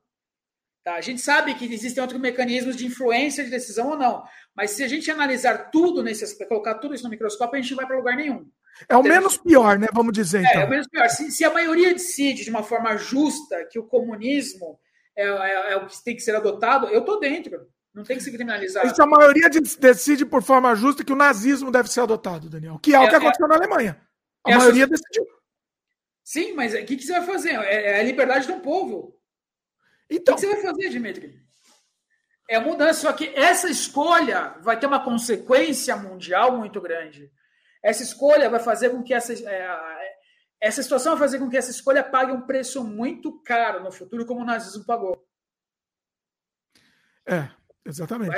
Tá? A gente sabe que existem outros mecanismos de influência de decisão ou não, mas se a gente analisar tudo nesse aspecto, colocar tudo isso no microscópio, a gente não vai para lugar nenhum. É o menos pior, né? Vamos dizer. Então. É, é o menos pior. Se, se, a maioria decide de uma forma justa que o comunismo é, é, é o que tem que ser adotado, eu tô dentro. Não tem que se criminalizar. E se a maioria decide por forma justa que o nazismo deve ser adotado, Daniel, que é, é o que é, aconteceu na Alemanha. A maioria a decidiu. Sim, mas o que, que, você vai fazer? É, a liberdade do povo. Então, o que, que você vai fazer, Dimitri? É a mudança, só que essa escolha vai ter uma consequência mundial muito grande. Essa escolha vai fazer com que essa, é, essa situação vai fazer com que essa escolha pague um preço muito caro no futuro, como o nazismo pagou. É, exatamente.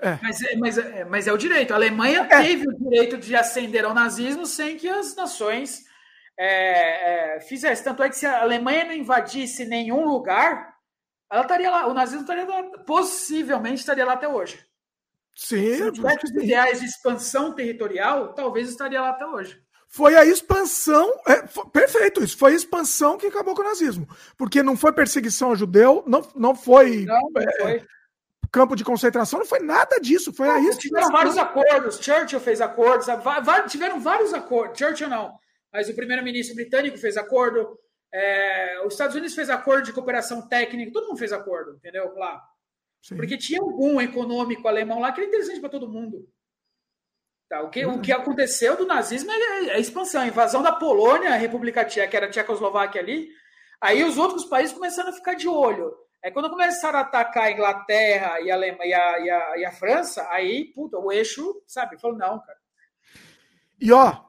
É. Mas, é, mas, é, mas é o direito. A Alemanha é. teve o direito de ascender ao nazismo sem que as nações é, é, fizessem. Tanto é que se a Alemanha não invadisse nenhum lugar, ela estaria lá. O nazismo estaria lá, possivelmente estaria lá até hoje. Sim, Se tivesse os ideais de expansão territorial, talvez estaria lá até hoje. Foi a expansão, é, foi, perfeito, isso foi a expansão que acabou com o nazismo. Porque não foi perseguição ao judeu, não, não foi, não, não é, foi. campo de concentração, não foi nada disso. Foi não, expansão. Tiveram vários acordos, Churchill fez acordos, tiveram vários acordos, Churchill não, mas o primeiro-ministro britânico fez acordo, é, os Estados Unidos fez acordo de cooperação técnica, todo mundo fez acordo, entendeu? Lá. Sim. Porque tinha um boom econômico alemão lá que era interessante para todo mundo. Tá, o, que, uhum. o que aconteceu do nazismo é, é a expansão, a invasão da Polônia, a República Tcheca, que era a Tchecoslováquia ali. Aí os outros países começaram a ficar de olho. Aí quando começaram a atacar a Inglaterra e a, Alemanha, e a, e a, e a França, aí, puta, o eixo, sabe, falou, não, cara. E ó,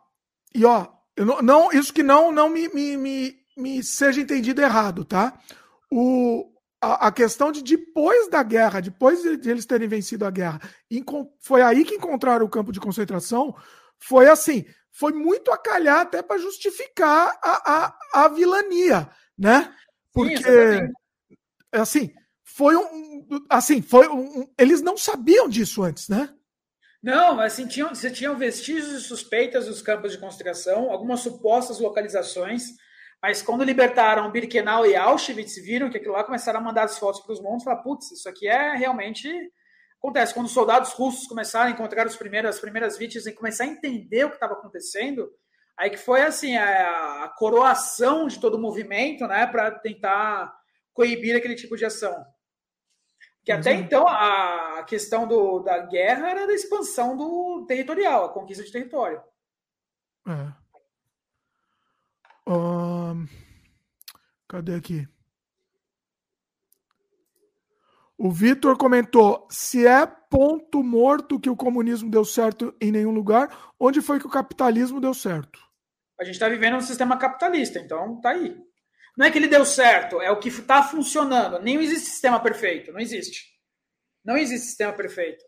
e ó, não, não, isso que não, não me, me, me, me seja entendido errado, tá? O, a, a, questão de depois da guerra, depois de, eles terem vencido a guerra, foi aí que encontraram o campo de concentração. Foi assim, foi muito a calhar até para justificar a, a, a vilania, né? Porque Sim, assim foi um, assim foi um, eles não sabiam disso antes, né? Não, assim tinham, você tinham vestígios suspeitas dos campos de concentração, algumas supostas localizações mas quando libertaram Birkenau e Auschwitz, viram que aquilo lá começaram a mandar as fotos para os mundos e falaram, putz, isso aqui é realmente acontece. Quando os soldados russos começaram a encontrar os primeiros, as primeiras vítimas e começar a entender o que estava acontecendo, aí que foi assim a, a coroação de todo o movimento, né, para tentar coibir aquele tipo de ação. Que até uhum. então a questão do, da guerra era da expansão do territorial, a conquista de território. É cadê aqui? O Vitor comentou: se é ponto morto que o comunismo deu certo em nenhum lugar, onde foi que o capitalismo deu certo? A gente está vivendo um sistema capitalista, então tá aí. Não é que ele deu certo, é o que está funcionando. Nem existe sistema perfeito, não existe. Não existe sistema perfeito.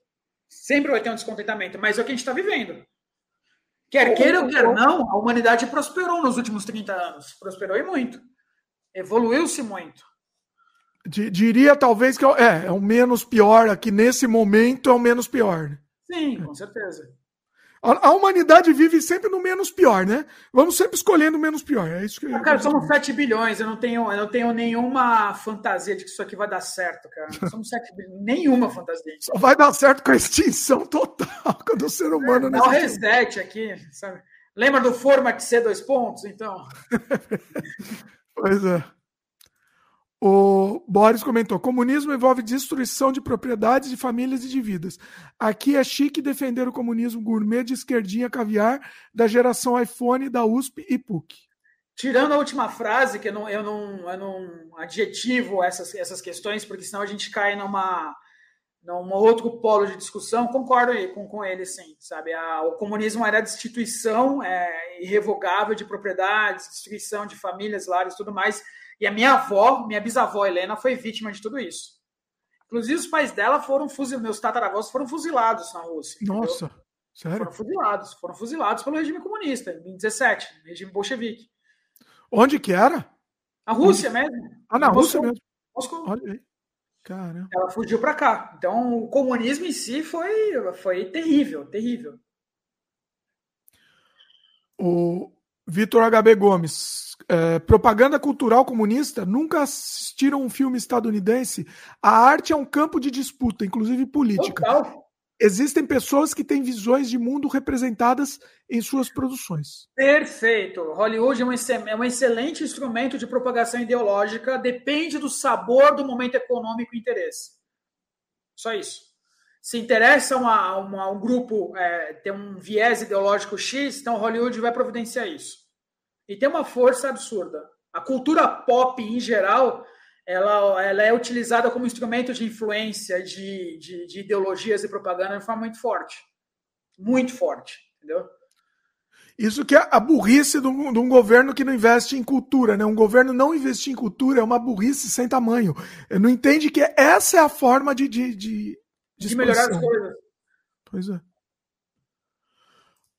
Sempre vai ter um descontentamento, mas é o que a gente está vivendo. Quer queira ou quer não, a humanidade prosperou nos últimos 30 anos. Prosperou e muito. Evoluiu-se muito. Diria talvez que é, é, é, o menos pior aqui nesse momento é o menos pior. Né? Sim, com certeza. A, a, humanidade vive sempre no menos pior, né? Vamos sempre escolhendo o menos pior. É isso que ah, Cara, somos 7 bilhões. Eu não tenho, eu não tenho nenhuma fantasia de que isso aqui vai dar certo, cara. Somos 7 bilhões. Nenhuma fantasia. Só vai dar certo com a extinção total do ser humano. É, dá um reset aqui, sabe? Lembra do format C dois pontos, então? pois é. O Boris comentou: comunismo envolve destruição de propriedades, de famílias e de vidas. Aqui é chique defender o comunismo gourmet de esquerdinha caviar da geração iPhone, da USP e PUC. Tirando a última frase, que eu não, eu não, eu não adjetivo essas, essas questões, porque senão a gente cai numa, num outro polo de discussão, concordo com, com ele, sim. Sabe? A, o comunismo era a destituição é, irrevogável de propriedades, destruição de famílias, lares tudo mais e a minha avó, minha bisavó Helena, foi vítima de tudo isso. Inclusive, os pais dela foram fuzilados, meus tataravós foram fuzilados na Rússia. Nossa, entendeu? sério? Foram fuzilados, foram fuzilados pelo regime comunista, em 17, regime bolchevique. Onde que era? A Rússia Onde? mesmo. Ah, na Rússia mesmo. Moscou. Olha aí. Caramba. Ela fugiu para cá. Então, o comunismo em si foi, foi terrível, terrível. O Vitor HB Gomes é, propaganda cultural comunista, nunca assistiram um filme estadunidense. A arte é um campo de disputa, inclusive política. Total. Existem pessoas que têm visões de mundo representadas em suas produções. Perfeito. Hollywood é um, é um excelente instrumento de propagação ideológica, depende do sabor do momento econômico e interesse. Só isso. Se interessa uma, uma um grupo é, ter um viés ideológico X, então Hollywood vai providenciar isso e tem uma força absurda. A cultura pop, em geral, ela, ela é utilizada como instrumento de influência de, de, de ideologias e propaganda de forma muito forte. Muito forte, entendeu? Isso que é a burrice de um, de um, governo que não investe em cultura, né? Um governo não investir em cultura é uma burrice sem tamanho. Não entende que essa é a forma de, de, de, de, melhorar as coisas. Pois é.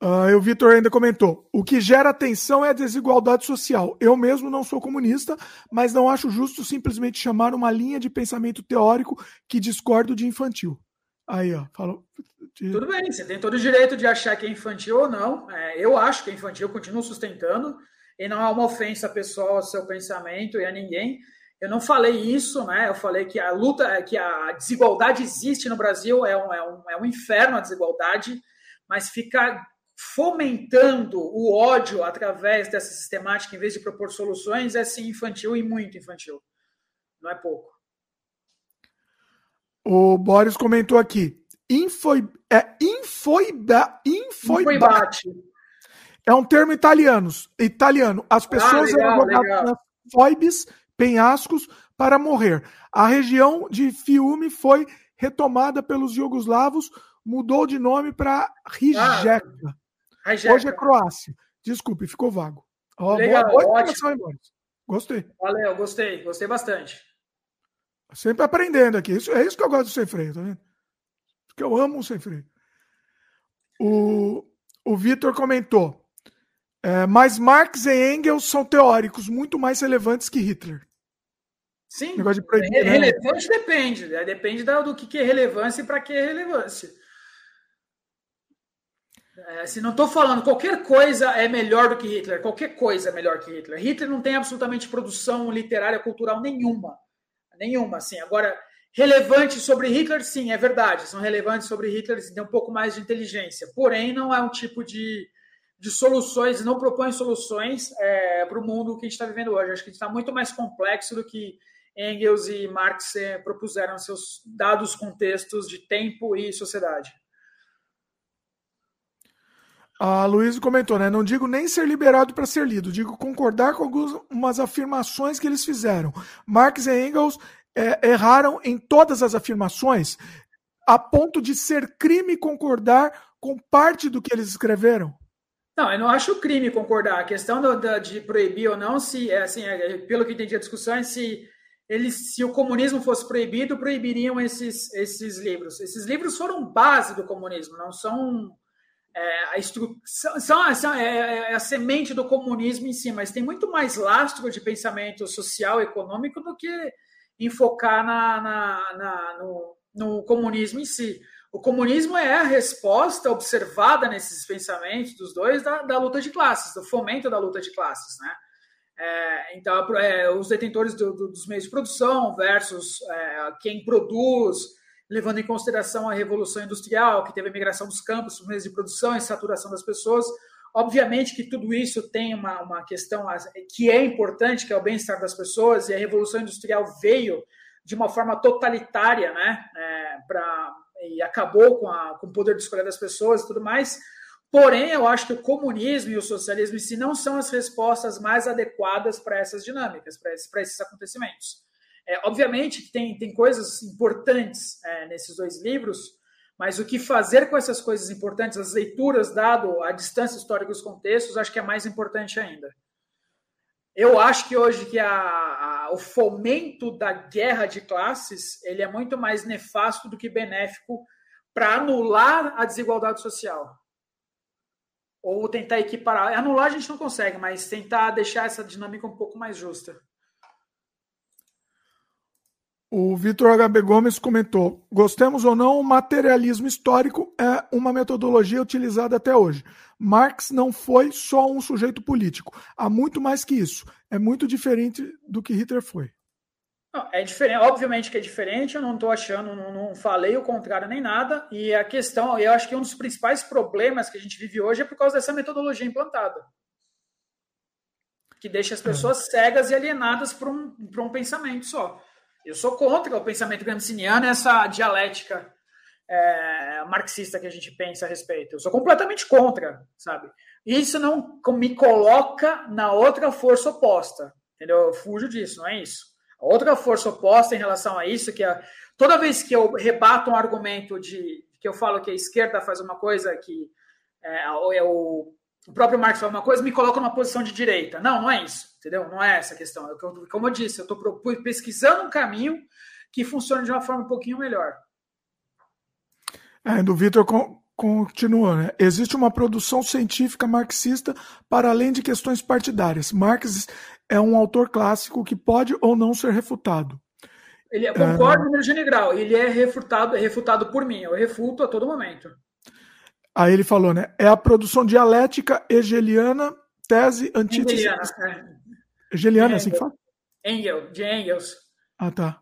Uh, o Vitor ainda comentou: o que gera tensão é a desigualdade social. Eu mesmo não sou comunista, mas não acho justo simplesmente chamar uma linha de pensamento teórico que discordo de infantil. Aí, ó, falou. Tudo bem, você tem todo o direito de achar que é infantil ou não. É, eu acho que é infantil, continuo sustentando, e não é uma ofensa pessoal ao seu pensamento e a ninguém. Eu não falei isso, né? Eu falei que a luta, que a desigualdade existe no Brasil, é um, é um, é um inferno a desigualdade, mas fica fomentando o ódio através dessa sistemática, em vez de propor soluções, é sim infantil e muito infantil. Não é pouco. O Boris comentou aqui. Infoi, é infoiba, infoibate. É um termo italiano. italiano. As pessoas ah, legal, eram jogadas nas foibes, penhascos, para morrer. A região de Fiume foi retomada pelos jugoslavos, mudou de nome para Rijeka. Ah, Hoje é Croácia. Desculpe, ficou vago. Oh, Legal, boa, boa ótimo. Gostei. Valeu, gostei, gostei bastante. Sempre aprendendo aqui. Isso, é isso que eu gosto do sem freio, tá vendo? Porque eu amo o sem freio. O, o Vitor comentou. É, mas Marx e Engels são teóricos muito mais relevantes que Hitler. Sim, de proibir, é, né? relevante depende. Né? Depende do que é relevância e para que é relevância. É, se não estou falando qualquer coisa é melhor do que Hitler, qualquer coisa é melhor que Hitler. Hitler não tem absolutamente produção literária cultural nenhuma, nenhuma. Assim, agora relevante sobre Hitler, sim, é verdade. São relevantes sobre Hitler, tem um pouco mais de inteligência. Porém, não é um tipo de, de soluções, não propõe soluções é, para o mundo que a gente está vivendo hoje. Acho que está muito mais complexo do que Engels e Marx é, propuseram seus dados contextos de tempo e sociedade. A Luísa comentou, né? Não digo nem ser liberado para ser lido, digo concordar com algumas afirmações que eles fizeram. Marx e Engels é, erraram em todas as afirmações, a ponto de ser crime concordar com parte do que eles escreveram. Não, eu não acho crime concordar. A questão do, do, de proibir ou não, se é assim, é, pelo que entendi a discussão, é se eles, se o comunismo fosse proibido, proibiriam esses, esses livros. Esses livros foram base do comunismo, não são é, a instrução, são, são, é, é, a semente do comunismo em si, mas tem muito mais lastro de pensamento social e econômico do que enfocar na, na, na no, no, comunismo em si. O comunismo é a resposta observada nesses pensamentos dos dois da, da luta de classes, do fomento da luta de classes, né? É, então, é, os detentores do, do, dos meios de produção versus é, quem produz, levando em consideração a revolução industrial, que teve a migração dos campos, os meios de produção e saturação das pessoas, Obviamente que tudo isso tem uma, uma questão que é importante, que é o bem-estar das pessoas, e a Revolução Industrial veio de uma forma totalitária, né? É, pra, e acabou com, a, com o poder de escolha das pessoas e tudo mais. Porém, eu acho que o comunismo e o socialismo em si não são as respostas mais adequadas para essas dinâmicas, para esses, esses, acontecimentos. É, obviamente que tem, tem coisas importantes é, nesses dois livros, mas o que fazer com essas coisas importantes, as leituras, dado a distância histórica dos contextos, acho que é mais importante ainda. Eu acho que hoje que a, a, o fomento da guerra de classes ele é muito mais nefasto do que benéfico para anular a desigualdade social ou tentar equiparar. Anular a gente não consegue, mas tentar deixar essa dinâmica um pouco mais justa. O Vitor HB Gomes comentou: gostemos ou não, o materialismo histórico é uma metodologia utilizada até hoje. Marx não foi só um sujeito político. Há muito mais que isso. É muito diferente do que Hitler foi. Não, é diferente, obviamente que é diferente, eu não estou achando, não, não, falei o contrário nem nada, e a questão, eu acho que um dos principais problemas que a gente vive hoje é por causa dessa metodologia implantada. Que deixa as pessoas cegas e alienadas por um, um pensamento só. Eu sou contra o pensamento gramsciano essa dialética é, marxista que a gente pensa a respeito. Eu sou completamente contra, sabe? Isso não me coloca na outra força oposta, entendeu? Eu fujo disso, não é isso. Outra força oposta em relação a isso, que é, toda vez que eu rebato um argumento de que eu falo que a esquerda faz uma coisa que é, é o, o próprio Marx faz uma coisa, me coloca numa posição de direita. Não, não é isso, entendeu? Não é essa a questão. Eu, como eu disse, eu estou pesquisando um caminho que funcione de uma forma um pouquinho melhor. É, do Vitor continua, né? Existe uma produção científica marxista para além de questões partidárias. Marx é um autor clássico que pode ou não ser refutado. Ele é, concordo é... no general, ele é refutado, é refutado por mim, eu refuto a todo momento. Aí ele falou, né? É a produção dialética hegeliana, tese, antítese. Hegeliana, é. Hegeliana, assim que fala? Engel, de Engels. Ah, tá.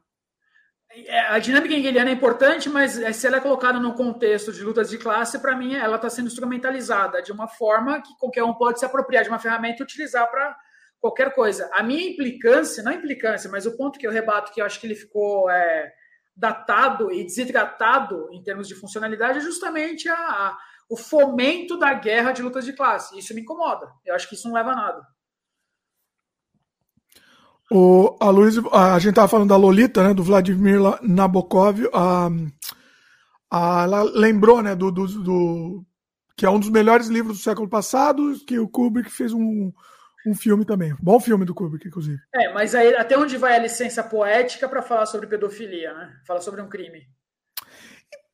É, a dinâmica hegeliana é importante, mas é, se ela é colocada no contexto de lutas de classe, para mim ela está sendo instrumentalizada de uma forma que qualquer um pode se apropriar de uma ferramenta e utilizar para qualquer coisa. A minha implicância, não implicância, mas o ponto que eu rebato, que eu acho que ele ficou é, datado e desidratado em termos de funcionalidade, é justamente a, a, o fomento da guerra de lutas de classe. Isso me incomoda. Eu acho que isso não leva a nada. O, a Luiz, a gente estava falando da Lolita, né, do Vladimir Nabokov. A, a, ela lembrou, né, do, do, do, que é um dos melhores livros do século passado, que o Kubrick fez um, um filme também. Bom filme do Kubrick, inclusive. É, mas aí até onde vai a licença poética para falar sobre pedofilia, né? Falar sobre um crime.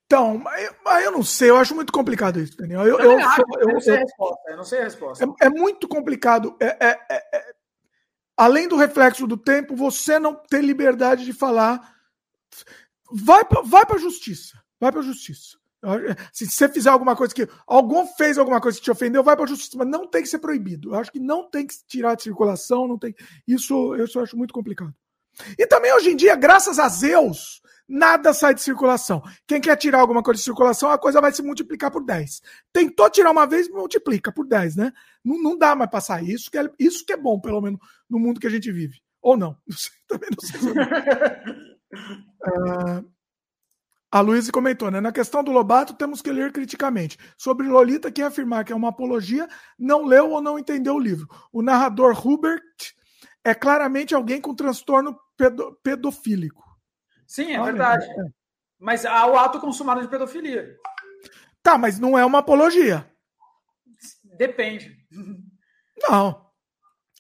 Então, eu, eu não sei, eu acho muito complicado isso, Daniel. Eu, eu, eu, eu não sei a resposta. Eu não sei a resposta. É, é muito complicado. É, é, é, é além do reflexo do tempo, você não tem liberdade de falar. Vai para vai a justiça. Vai para a justiça. Se você fizer alguma coisa que. Algum fez alguma coisa que te ofendeu, vai para a justiça. Mas não tem que ser proibido. Eu acho que não tem que tirar de circulação. não tem Isso, isso eu acho muito complicado. E também hoje em dia, graças a Zeus, nada sai de circulação. Quem quer tirar alguma coisa de circulação, a coisa vai se multiplicar por 10. Tentou tirar uma vez, multiplica por 10, né? Não, não dá mais passar isso, que é, isso que é bom, pelo menos, no mundo que a gente vive. Ou não. não sei, também não sei. Se uh, a Luísa comentou, né? Na questão do Lobato, temos que ler criticamente. Sobre Lolita, quem afirmar que é uma apologia não leu ou não entendeu o livro. O narrador Hubert é claramente alguém com transtorno pedo pedofílico. Sim, é Olha, verdade. É. Mas há o ato consumado de pedofilia. Tá, mas não é uma apologia. Depende. Não.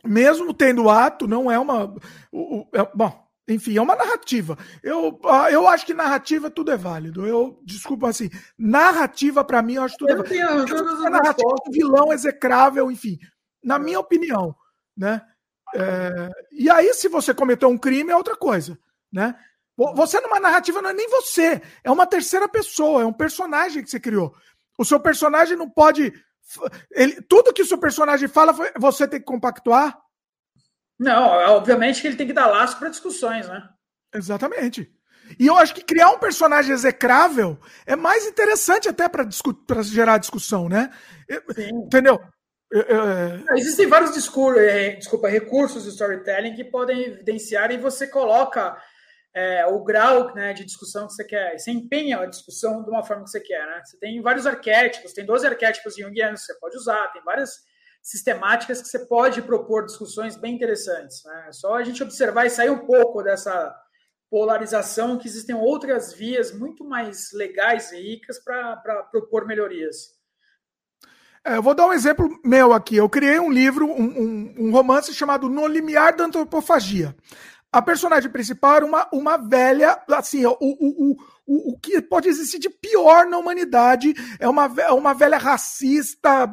Mesmo tendo ato, não é uma. O, o, é, bom, enfim, é uma narrativa. Eu, ah, eu acho que narrativa tudo é válido. Eu, desculpa assim, narrativa para mim eu acho tudo eu é válido. Tenho, é narrativa, vilão execrável, enfim. Na minha opinião, né? É, e aí, se você cometeu um crime, é outra coisa, né? Você numa narrativa não é nem você, é uma terceira pessoa, é um personagem que você criou. O seu personagem não pode. Ele, tudo que o seu personagem fala, você tem que compactuar. Não, obviamente que ele tem que dar laço para discussões, né? Exatamente. E eu acho que criar um personagem execrável é mais interessante até para gerar discussão, né? Sim. Entendeu? É... Existem vários discursos, é, desculpa, recursos de storytelling que podem evidenciar e você coloca é, o grau né, de discussão que você quer. Você empenha a discussão de uma forma que você quer. Né? Você tem vários arquétipos, tem 12 arquétipos junguianos que você pode usar, tem várias sistemáticas que você pode propor discussões bem interessantes. Né? É só a gente observar e sair um pouco dessa polarização que existem outras vias muito mais legais e ricas para propor melhorias. É, eu vou dar um exemplo meu aqui. Eu criei um livro, um, um, um, romance chamado No Limiar da Antropofagia. A personagem principal era uma, uma velha, assim, o, o, o, o que pode existir de pior na humanidade é uma, uma velha racista,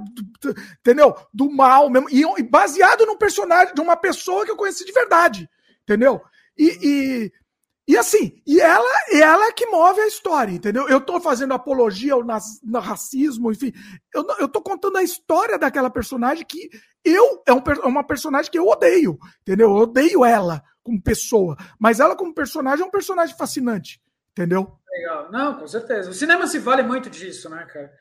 entendeu? Do mal mesmo. E, e baseado num personagem, de uma pessoa que eu conheci de verdade, entendeu? E, e e assim, e ela, ela é que move a história, entendeu? Eu tô fazendo apologia ao nas, no racismo, enfim. Eu, eu tô contando a história daquela personagem que eu é um, é uma personagem que eu odeio, entendeu? Eu odeio ela como pessoa, mas ela como personagem é um personagem fascinante, entendeu? Legal. Não, com certeza. O cinema se vale muito disso, né, cara?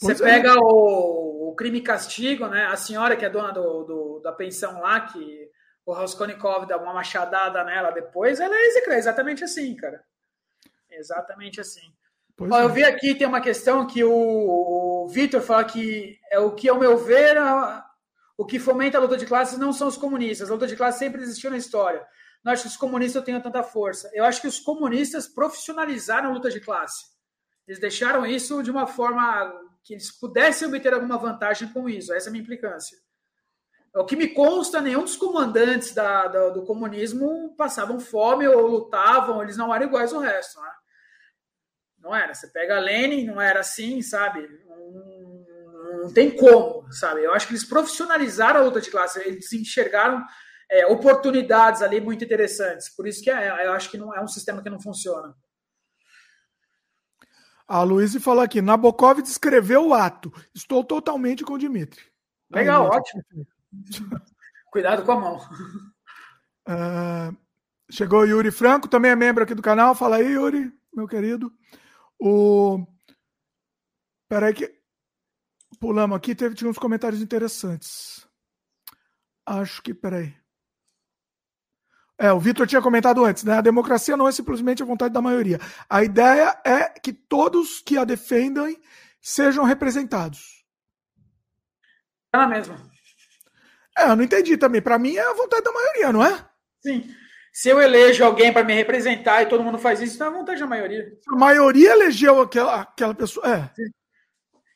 Você é. pega o, o, crime e castigo, né? A senhora que é dona do, do da pensão lá, que o Raskolnikov dá uma machadada nela depois, ela é exatamente assim, cara. Exatamente assim. Ó, é. Eu vi aqui, tem uma questão que o, o Vitor fala que é o que, ao meu ver, a, o que fomenta a luta de classes não são os comunistas. A luta de classes sempre existiu na história. Não acho que os comunistas tenham tanta força. Eu acho que os comunistas profissionalizaram a luta de classe. Eles deixaram isso de uma forma que eles pudessem obter alguma vantagem com isso. Essa é a minha implicância. O que me consta, nenhum dos comandantes da, da, do comunismo passavam fome ou lutavam, eles não eram iguais ao resto. Né? Não era. Você pega Lenin, não era assim, sabe? Não, não, tem como, sabe? Eu acho que eles profissionalizaram a luta de classe, eles enxergaram é, oportunidades ali muito interessantes. Por isso que é, eu acho que não é um sistema que não funciona. A Luísa falou aqui: Nabokov descreveu o ato. Estou totalmente com o Dimitri. Legal, Aí, ótimo. Cuidado com a mão. Uh, chegou o Yuri Franco, também é membro aqui do canal. Fala aí, Yuri, meu querido. O... Peraí que... Pulamos aqui, teve tinha uns comentários interessantes. Acho que, peraí. É, o Vitor tinha comentado antes, né? A democracia não é simplesmente a vontade da maioria. A ideia é que todos que a defendem sejam representados. É a mesma. É, eu não entendi também. Para mim é a vontade da maioria, não é? Sim. Se eu elejo alguém para me representar e todo mundo faz isso, então é a vontade da maioria. A maioria elegeu aquela, aquela pessoa. É. Sim.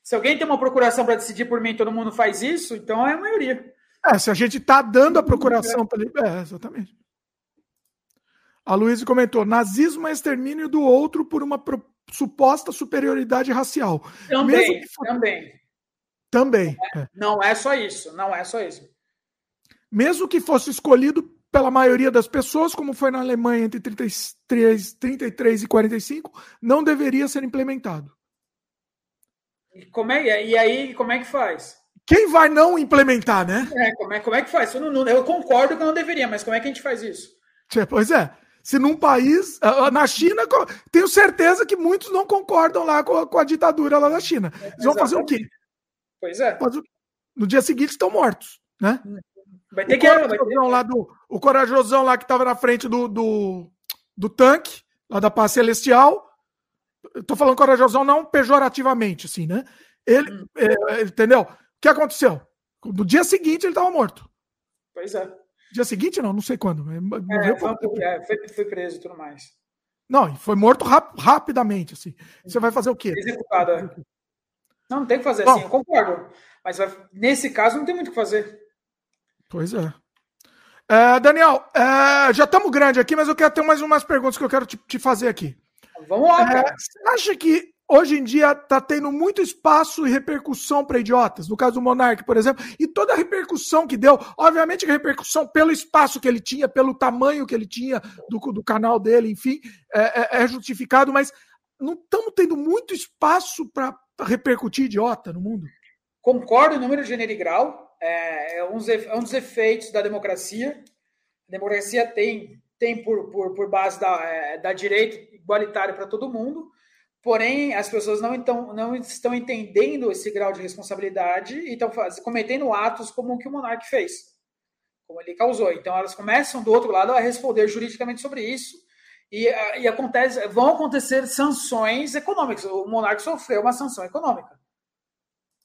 Se alguém tem uma procuração para decidir por mim e todo mundo faz isso, então é a maioria. É, se a gente está dando a procuração para ele. É, exatamente. A Luísa comentou: nazismo é extermínio do outro por uma pro... suposta superioridade racial. Também, for... também. Também. Não é, não é só isso, não é só isso mesmo que fosse escolhido pela maioria das pessoas, como foi na Alemanha entre 33, 33 e 45, não deveria ser implementado. E, como é, e aí, como é que faz? Quem vai não implementar, né? É, como, é, como é que faz? Eu, não, eu concordo que não deveria, mas como é que a gente faz isso? Pois é. Se num país, na China, tenho certeza que muitos não concordam lá com a, com a ditadura lá na China. Eles vão fazer o quê? Pois é. No dia seguinte estão mortos, né? Vai ter o que. Corajosão lá do, o corajosão lá que estava na frente do, do, do tanque, lá da paz celestial. Tô falando corajosão não pejorativamente, assim, né? Ele, hum. é, entendeu? O que aconteceu? No dia seguinte ele estava morto. Pois é. Dia seguinte, não, não sei quando. É, foi, é, foi, foi, preso e tudo mais. Não, foi morto rap, rapidamente, assim. Você vai fazer o quê? Executado, é. Não, não tem que fazer Bom, assim, eu concordo. Mas nesse caso não tem muito o que fazer. Pois é. é Daniel, é, já estamos grande aqui, mas eu quero ter mais umas perguntas que eu quero te, te fazer aqui. Vamos lá, é, Você acha que hoje em dia está tendo muito espaço e repercussão para idiotas? No caso do Monark, por exemplo, e toda a repercussão que deu, obviamente que a repercussão pelo espaço que ele tinha, pelo tamanho que ele tinha do, do canal dele, enfim, é, é, é justificado, mas não estamos tendo muito espaço para repercutir idiota no mundo? Concordo número, gênero e grau é, é, um, é um dos efeitos da democracia. A democracia tem, tem por, por, por base da, é, da direito igualitário para todo mundo. Porém as pessoas não, então, não estão entendendo esse grau de responsabilidade e estão cometendo atos como o que o monarca fez, como ele causou. Então elas começam do outro lado a responder juridicamente sobre isso e, e acontece, vão acontecer sanções econômicas. O monarca sofreu uma sanção econômica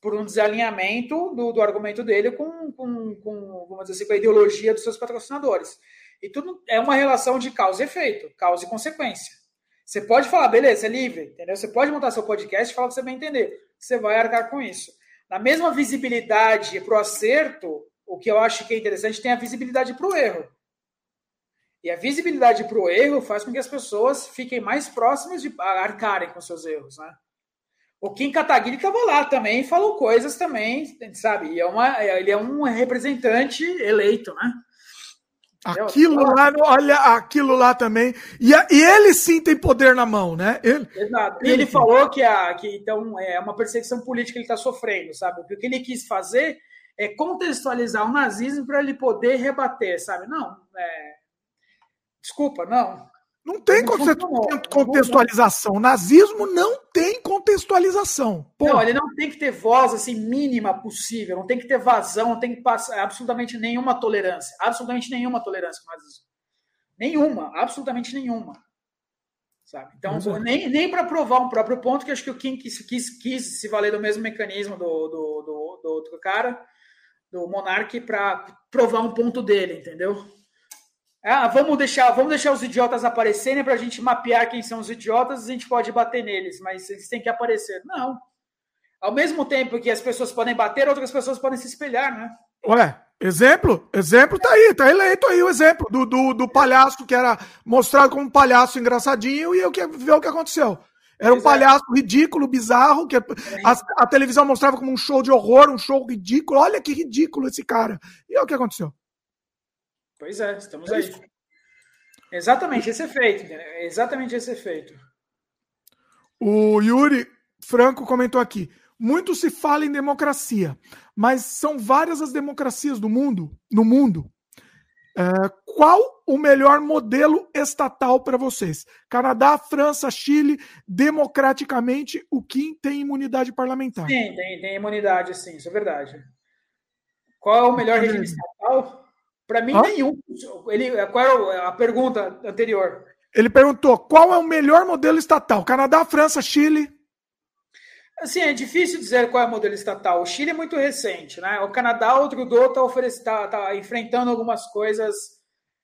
por um desalinhamento do, do argumento dele com, com, com, vamos dizer assim, com a ideologia dos seus patrocinadores. E tudo é uma relação de causa e efeito, causa e consequência. Você pode falar, beleza, é livre, entendeu? Você pode montar seu podcast e falar o que você bem entender. Você vai arcar com isso. Na mesma visibilidade para o acerto, o que eu acho que é interessante tem a visibilidade para o erro. E a visibilidade para o erro faz com que as pessoas fiquem mais próximas de arcarem com seus erros, né? O Kim Kataguiri estava lá também, falou coisas também, sabe? E é uma, ele é um representante eleito, né? Aquilo lá, olha, aquilo lá também. E, e ele sim tem poder na mão, né? Ele, Exato. E ele, ele falou que, a, que então é uma perseguição política que ele está sofrendo, sabe? O que ele quis fazer é contextualizar o nazismo para ele poder rebater, sabe? Não, é... desculpa, não. Não tem contextualização. O nazismo não tem contextualização. Não, ele não tem que ter voz assim mínima possível, não tem que ter vazão, não tem que passar absolutamente nenhuma tolerância, absolutamente nenhuma tolerância com o nazismo. Nenhuma, absolutamente nenhuma. Sabe? Então, é. nem, nem para provar um próprio ponto, que acho que o Kim quis, quis, quis se valer do mesmo mecanismo do, do, do, do outro cara, do Monark, para provar um ponto dele, entendeu? Ah, vamos deixar, vamos deixar os idiotas aparecerem para a gente mapear quem são os idiotas, a gente pode bater neles, mas eles têm que aparecer. Não. Ao mesmo tempo que as pessoas podem bater, outras pessoas podem se espelhar, né? Ué, exemplo? Exemplo tá aí, tá eleito aí o exemplo do, do, do palhaço que era mostrado como um palhaço engraçadinho e o que vê o que aconteceu. Era um Exato. palhaço ridículo, bizarro, que a, a, televisão mostrava como um show de horror, um show ridículo. Olha que ridículo esse cara. E é o que aconteceu. Pois é, estamos é aí. Exatamente esse efeito, exatamente esse efeito. O Yuri Franco comentou aqui: muito se fala em democracia, mas são várias as democracias do mundo, no mundo. É, qual o melhor modelo estatal para vocês? Canadá, França, Chile, democraticamente, o Kim tem imunidade parlamentar? Sim, tem, tem imunidade, sim, isso é verdade. Qual é o melhor regime estatal? Para mim, Hã? nenhum. Ele, qual era a pergunta anterior? Ele perguntou qual é o melhor modelo estatal? Canadá, França, Chile? Assim, é difícil dizer qual é o modelo estatal. O Chile é muito recente, né? O Canadá, o Trudeau está tá, tá enfrentando algumas coisas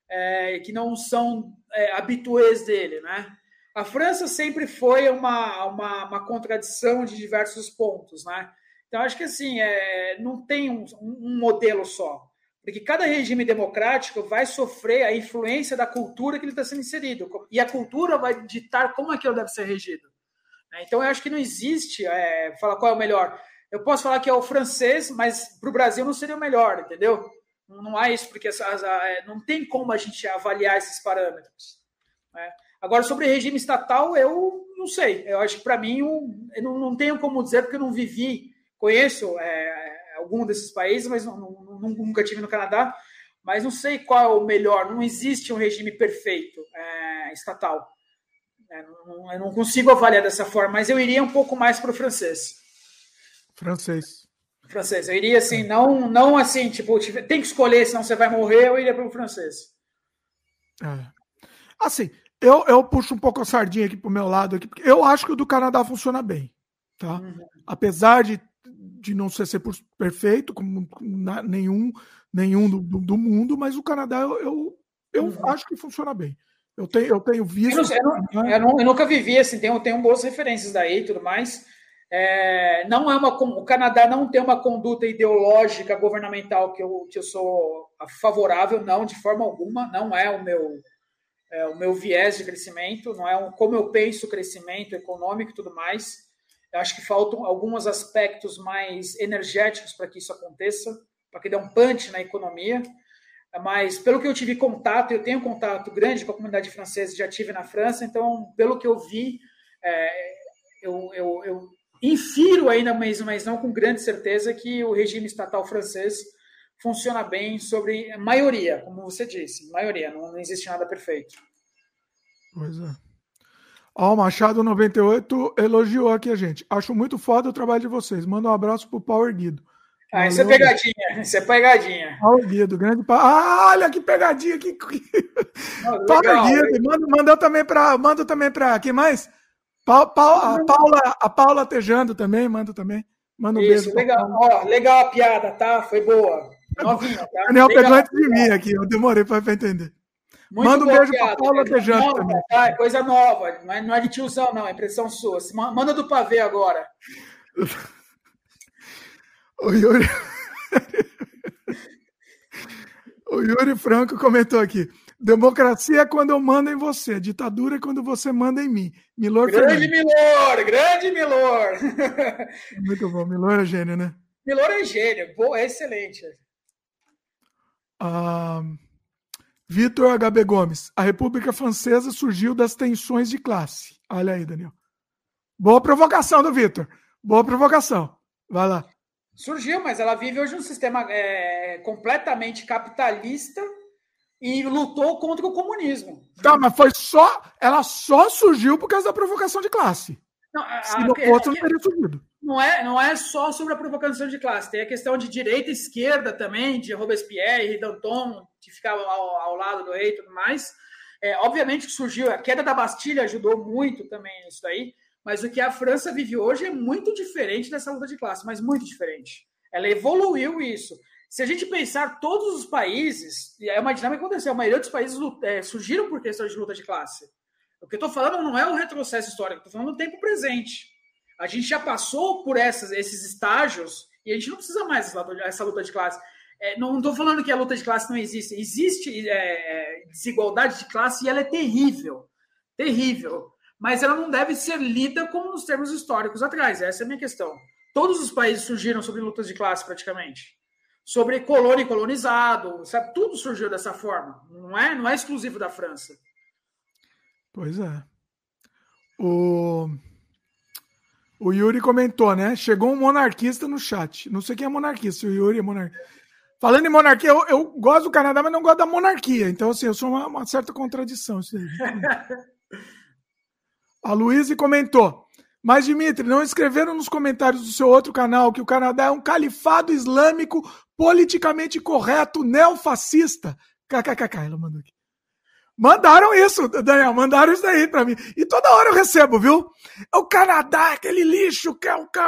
é, que não são é, habituês dele, né? A França sempre foi uma, uma, uma, contradição de diversos pontos, né? Então, acho que assim, é, não tem um, um modelo só. Porque cada regime democrático vai sofrer a influência da cultura que ele está sendo inserido. E a cultura vai ditar como aquilo deve ser regido. Né? Então, eu acho que não existe é, falar qual é o melhor. Eu posso falar que é o francês, mas para o Brasil não seria o melhor, entendeu? Não há isso, porque as, as, é, não tem como a gente avaliar esses parâmetros. Né? Agora, sobre regime estatal, eu não sei. Eu acho que, para mim, eu não, não, tenho como dizer, porque eu não vivi, conheço é, algum desses países, mas não, não, nunca tive no Canadá. Mas não sei qual é o melhor. Não existe um regime perfeito é, estatal. É, não, eu não consigo avaliar dessa forma, mas eu iria um pouco mais para o francês. Francês. Francês. Eu iria assim, não, não assim, tipo, tem que escolher, senão você vai morrer, eu iria para o francês. É. Assim, eu, eu puxo um pouco a sardinha aqui pro meu lado, aqui, porque eu acho que o do Canadá funciona bem. Tá? Uhum. Apesar de de não ser, ser perfeito, como nenhum, nenhum do, do, mundo, mas o Canadá eu, eu, eu uhum. acho que funciona bem. Eu tenho, eu tenho visto. Eu, não, eu, não, eu, nunca vivi assim, tenho, tenho boas referências daí e tudo mais. É, não é uma, o Canadá não tem uma conduta ideológica governamental que eu, que eu sou favorável, não, de forma alguma, não é o meu, é, o meu viés de crescimento, não é um, como eu penso crescimento econômico e tudo mais. Eu acho que faltam alguns aspectos mais energéticos para que isso aconteça, para que dê um punch na economia. Mas, pelo que eu tive contato, eu tenho contato grande com a comunidade francesa, já tive na França, então, pelo que eu vi, é, eu, eu, eu, infiro ainda, mas, mas não com grande certeza, que o regime estatal francês funciona bem sobre maioria, como você disse, maioria, não, não existe nada perfeito. Pois é. Ó, o Machado 98 elogiou aqui a gente. Acho muito foda o trabalho de vocês. Manda um abraço pro Power Guido. Ah, isso é pegadinha. Isso é pegadinha. Power Guido, grande. Ah, olha que pegadinha. Que... Power Guido. Manda, manda também para. Manda também para. Quem mais? Pa, pa, a, Paula, a Paula Tejando também, manda também. Manda um Isso, beijo. Legal, Ó, legal a piada, tá? Foi boa. Novinha, tá? Daniel pegou antes de mim aqui, eu demorei para entender. Muito manda um beijo para Paula também. Tá? É coisa nova, não é, não é de tiozão, não, é impressão sua. Manda do pavê agora. o Yuri. o Yuri Franco comentou aqui. Democracia é quando eu mando em você. Ditadura é quando você manda em mim. Milor Grande Fernandes. Milor, grande Milor. Muito bom. Milor é gênio, né? Milor é gênio. Pô, é excelente. Ah, Vitor HB Gomes. A República Francesa surgiu das tensões de classe. Olha aí, Daniel. Boa provocação do Vitor. Boa provocação. Vai lá. Surgiu, mas ela vive hoje um sistema é, completamente capitalista e lutou contra o comunismo. Tá, mas foi só. Ela só surgiu por causa da provocação de classe. Não, a, Se não fosse, não teria surgido. Não é, não é só sobre a provocação de classe, tem a questão de direita e esquerda também, de Robespierre, Danton, que ficava ao, ao, lado do rei e tudo mais. É, obviamente que surgiu, a queda da Bastilha ajudou muito também nisso daí, mas o que a França vive hoje é muito diferente dessa luta de classe, mas muito diferente. Ela evoluiu isso. Se a gente pensar todos os países, é uma dinâmica que aconteceu, a maioria dos países é, surgiram por questão de luta de classe. O que eu estou falando não é um retrocesso histórico, estou falando do tempo presente. A gente já passou por essas, esses estágios e a gente não precisa mais essa luta de classe. É, não estou falando que a luta de classe não existe. Existe é, desigualdade de classe e ela é terrível. Terrível. Mas ela não deve ser lida como nos termos históricos atrás. Essa é a minha questão. Todos os países surgiram sobre lutas de classe, praticamente sobre colônia e colonizado, sabe? Tudo surgiu dessa forma. Não é, não é exclusivo da França. Pois é. O, o Yuri comentou, né? Chegou um monarquista no chat. Não sei quem é monarquista, o Yuri é monarquista. Falando em monarquia, eu, eu, gosto do Canadá, mas não gosto da monarquia. Então, assim, eu sou uma, uma certa contradição. Isso. A Luísa comentou. Mas, Dimitri, não escreveram nos comentários do seu outro canal que o Canadá é um califado islâmico politicamente correto, neofascista? KKKK, ela mandou aqui. Mandaram isso, Daniel, mandaram isso aí para mim. E toda hora eu recebo, viu? O Canadá, aquele lixo que é o que,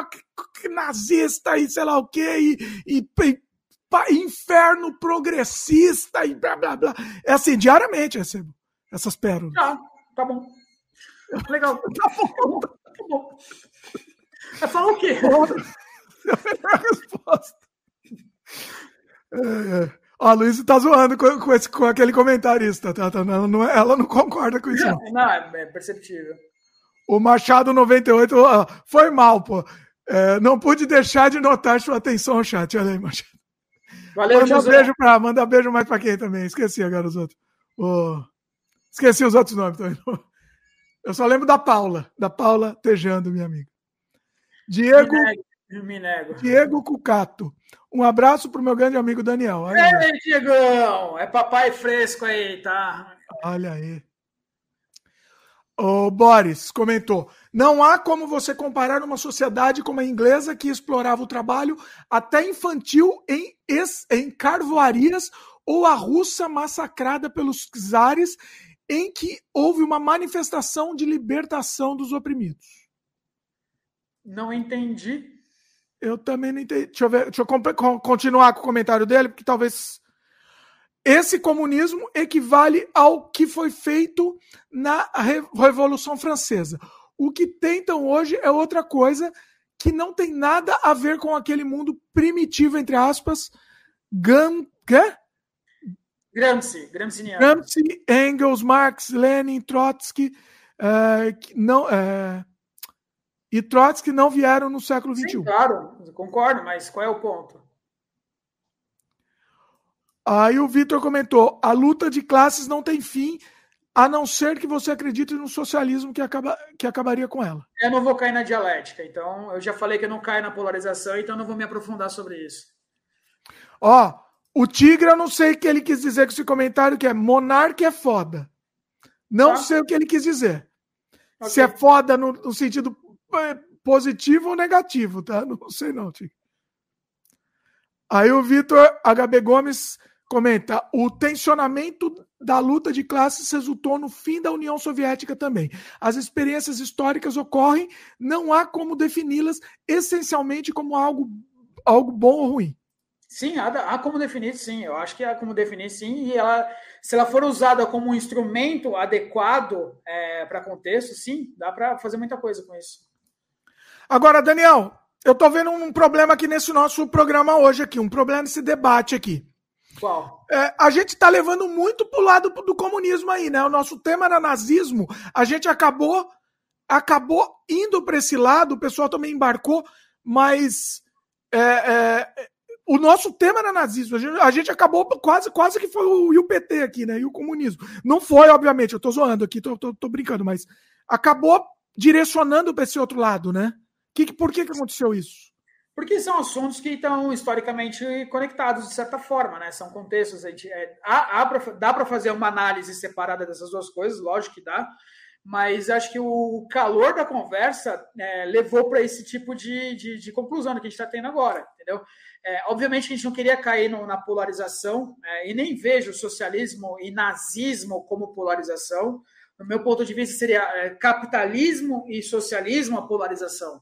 que, nazista e sei lá o quê, e, e, e, inferno progressista e blá blá blá. É assim, diariamente eu recebo essas pérolas. Ah, tá bom. Legal. Tá bom. Tá bom. É falar o quê? a resposta. É, é. Ó, a Luísa tá zoando com, com, esse, com aquele comentarista, tá? tá ela, não, ela não concorda com isso. Não, não é perceptível. O Machado 98 ó, foi mal, pô. É, não pude deixar de notar sua atenção chat. Olha aí, Machado. Valeu, manda beijo pra, manda beijo mais pra quem também. Esqueci agora os outros. Oh, esqueci os outros nomes também. Eu só lembro da Paula, da Paula Tejando, minha amiga. Diego. Me nego. Me nego. Diego Cucato. Um abraço pro meu grande amigo Daniel. Olha Ei, aí. Diegão! É papai fresco aí, tá? Olha aí. O Boris comentou: não há como você comparar uma sociedade como a inglesa que explorava o trabalho até infantil em, em carvoarias ou a russa massacrada pelos czares em que houve uma manifestação de libertação dos oprimidos. Não entendi. Eu também não entendi. Deixa eu, ver, deixa eu continuar com o comentário dele, porque talvez. Esse comunismo equivale ao que foi feito na Revolução Francesa. O que tentam hoje é outra coisa que não tem nada a ver com aquele mundo primitivo, entre aspas, Gan... Gramsci, Gramsci, Gramsci, Engels, Marx, Lenin, Trotsky, uh, não, uh, e Trotsky não vieram no século XXI. Sim, claro, concordo, mas qual é o ponto? Aí o Vitor comentou: a luta de classes não tem fim, a não ser que você acredite no socialismo que, acaba, que acabaria com ela. Eu não vou cair na dialética, então eu já falei que eu não caio na polarização, então não vou me aprofundar sobre isso. Ó, o Tigre, eu não sei o que ele quis dizer com esse comentário, que é monarca é foda. Não tá. sei o que ele quis dizer. Okay. Se é foda no, no, sentido positivo ou negativo, tá? Não sei não. Aí o Vitor HB Gomes comenta: o tensionamento da luta de classes resultou no fim da União Soviética também. As experiências históricas ocorrem, não há como defini-las essencialmente como algo, algo bom ou ruim. Sim, há, há, como definir, sim. Eu acho que há como definir, sim. E ela, se ela for usada como um instrumento adequado é, para contexto, sim, dá para fazer muita coisa com isso. Agora, Daniel, eu estou vendo um problema aqui nesse nosso programa hoje aqui, um problema nesse debate aqui. Qual? É, a gente está levando muito para o lado do comunismo aí, né? O nosso tema era nazismo, a gente acabou acabou indo para esse lado, o pessoal também embarcou, mas é, é, o nosso tema era nazismo. A gente, a gente, acabou quase, quase que foi o, o PT aqui, né? E o comunismo. Não foi, obviamente, eu tô zoando aqui, tô, tô, tô brincando, mas acabou direcionando para esse outro lado, né? Que, por que, que aconteceu isso? Porque são assuntos que estão historicamente conectados de certa forma, né? São contextos. A gente, é, há, há pra, dá para fazer uma análise separada dessas duas coisas, lógico que dá, mas acho que o calor da conversa é, levou para esse tipo de, de, de, conclusão que a gente está tendo agora, entendeu? É, obviamente que a gente não queria cair no, na polarização, é, e nem vejo socialismo e nazismo como polarização. No meu ponto de vista, seria é, capitalismo e socialismo a polarização.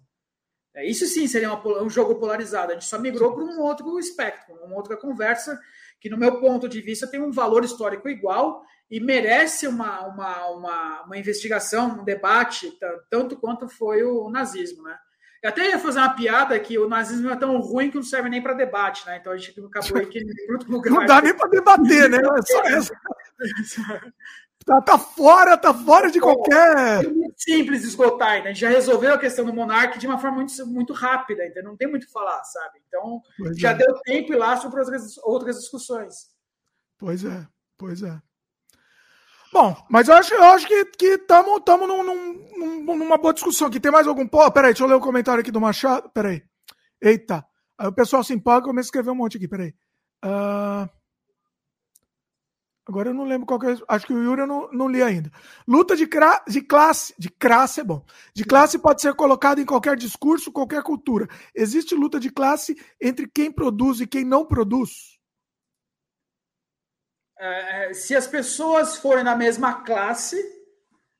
É, isso sim seria uma, um jogo polarizado. A gente só migrou para um outro espectro, uma outra conversa, que, no meu ponto de vista, tem um valor histórico igual e merece uma, uma, uma, uma investigação, um debate, tanto quanto foi o nazismo. Né? Eu até ia fazer uma piada que o nazismo é tão ruim que não serve nem para debate, né? Então a gente acabou outro lugar. Não dá nem para debater, né? É só essa. Tá, tá fora, tá fora de qualquer. É muito simples esgotar, né? A gente já resolveu a questão do monarca de uma forma muito, muito rápida, então não tem muito o que falar, sabe? Então pois já é. deu tempo e lá sobre outras, outras discussões. Pois é, pois é. Bom, mas eu acho, eu acho que estamos que num, num, numa boa discussão aqui. Tem mais algum. Pô, peraí, deixa eu ler o comentário aqui do Machado. Peraí. Eita. Aí o pessoal se empolga e começa a escrever um monte aqui. Peraí. Uh... Agora eu não lembro qual que é. Acho que o Yuri eu não, não li ainda. Luta de, cra... de classe. De classe é bom. De classe pode ser colocada em qualquer discurso, qualquer cultura. Existe luta de classe entre quem produz e quem não produz? É, é, se as pessoas forem na mesma classe,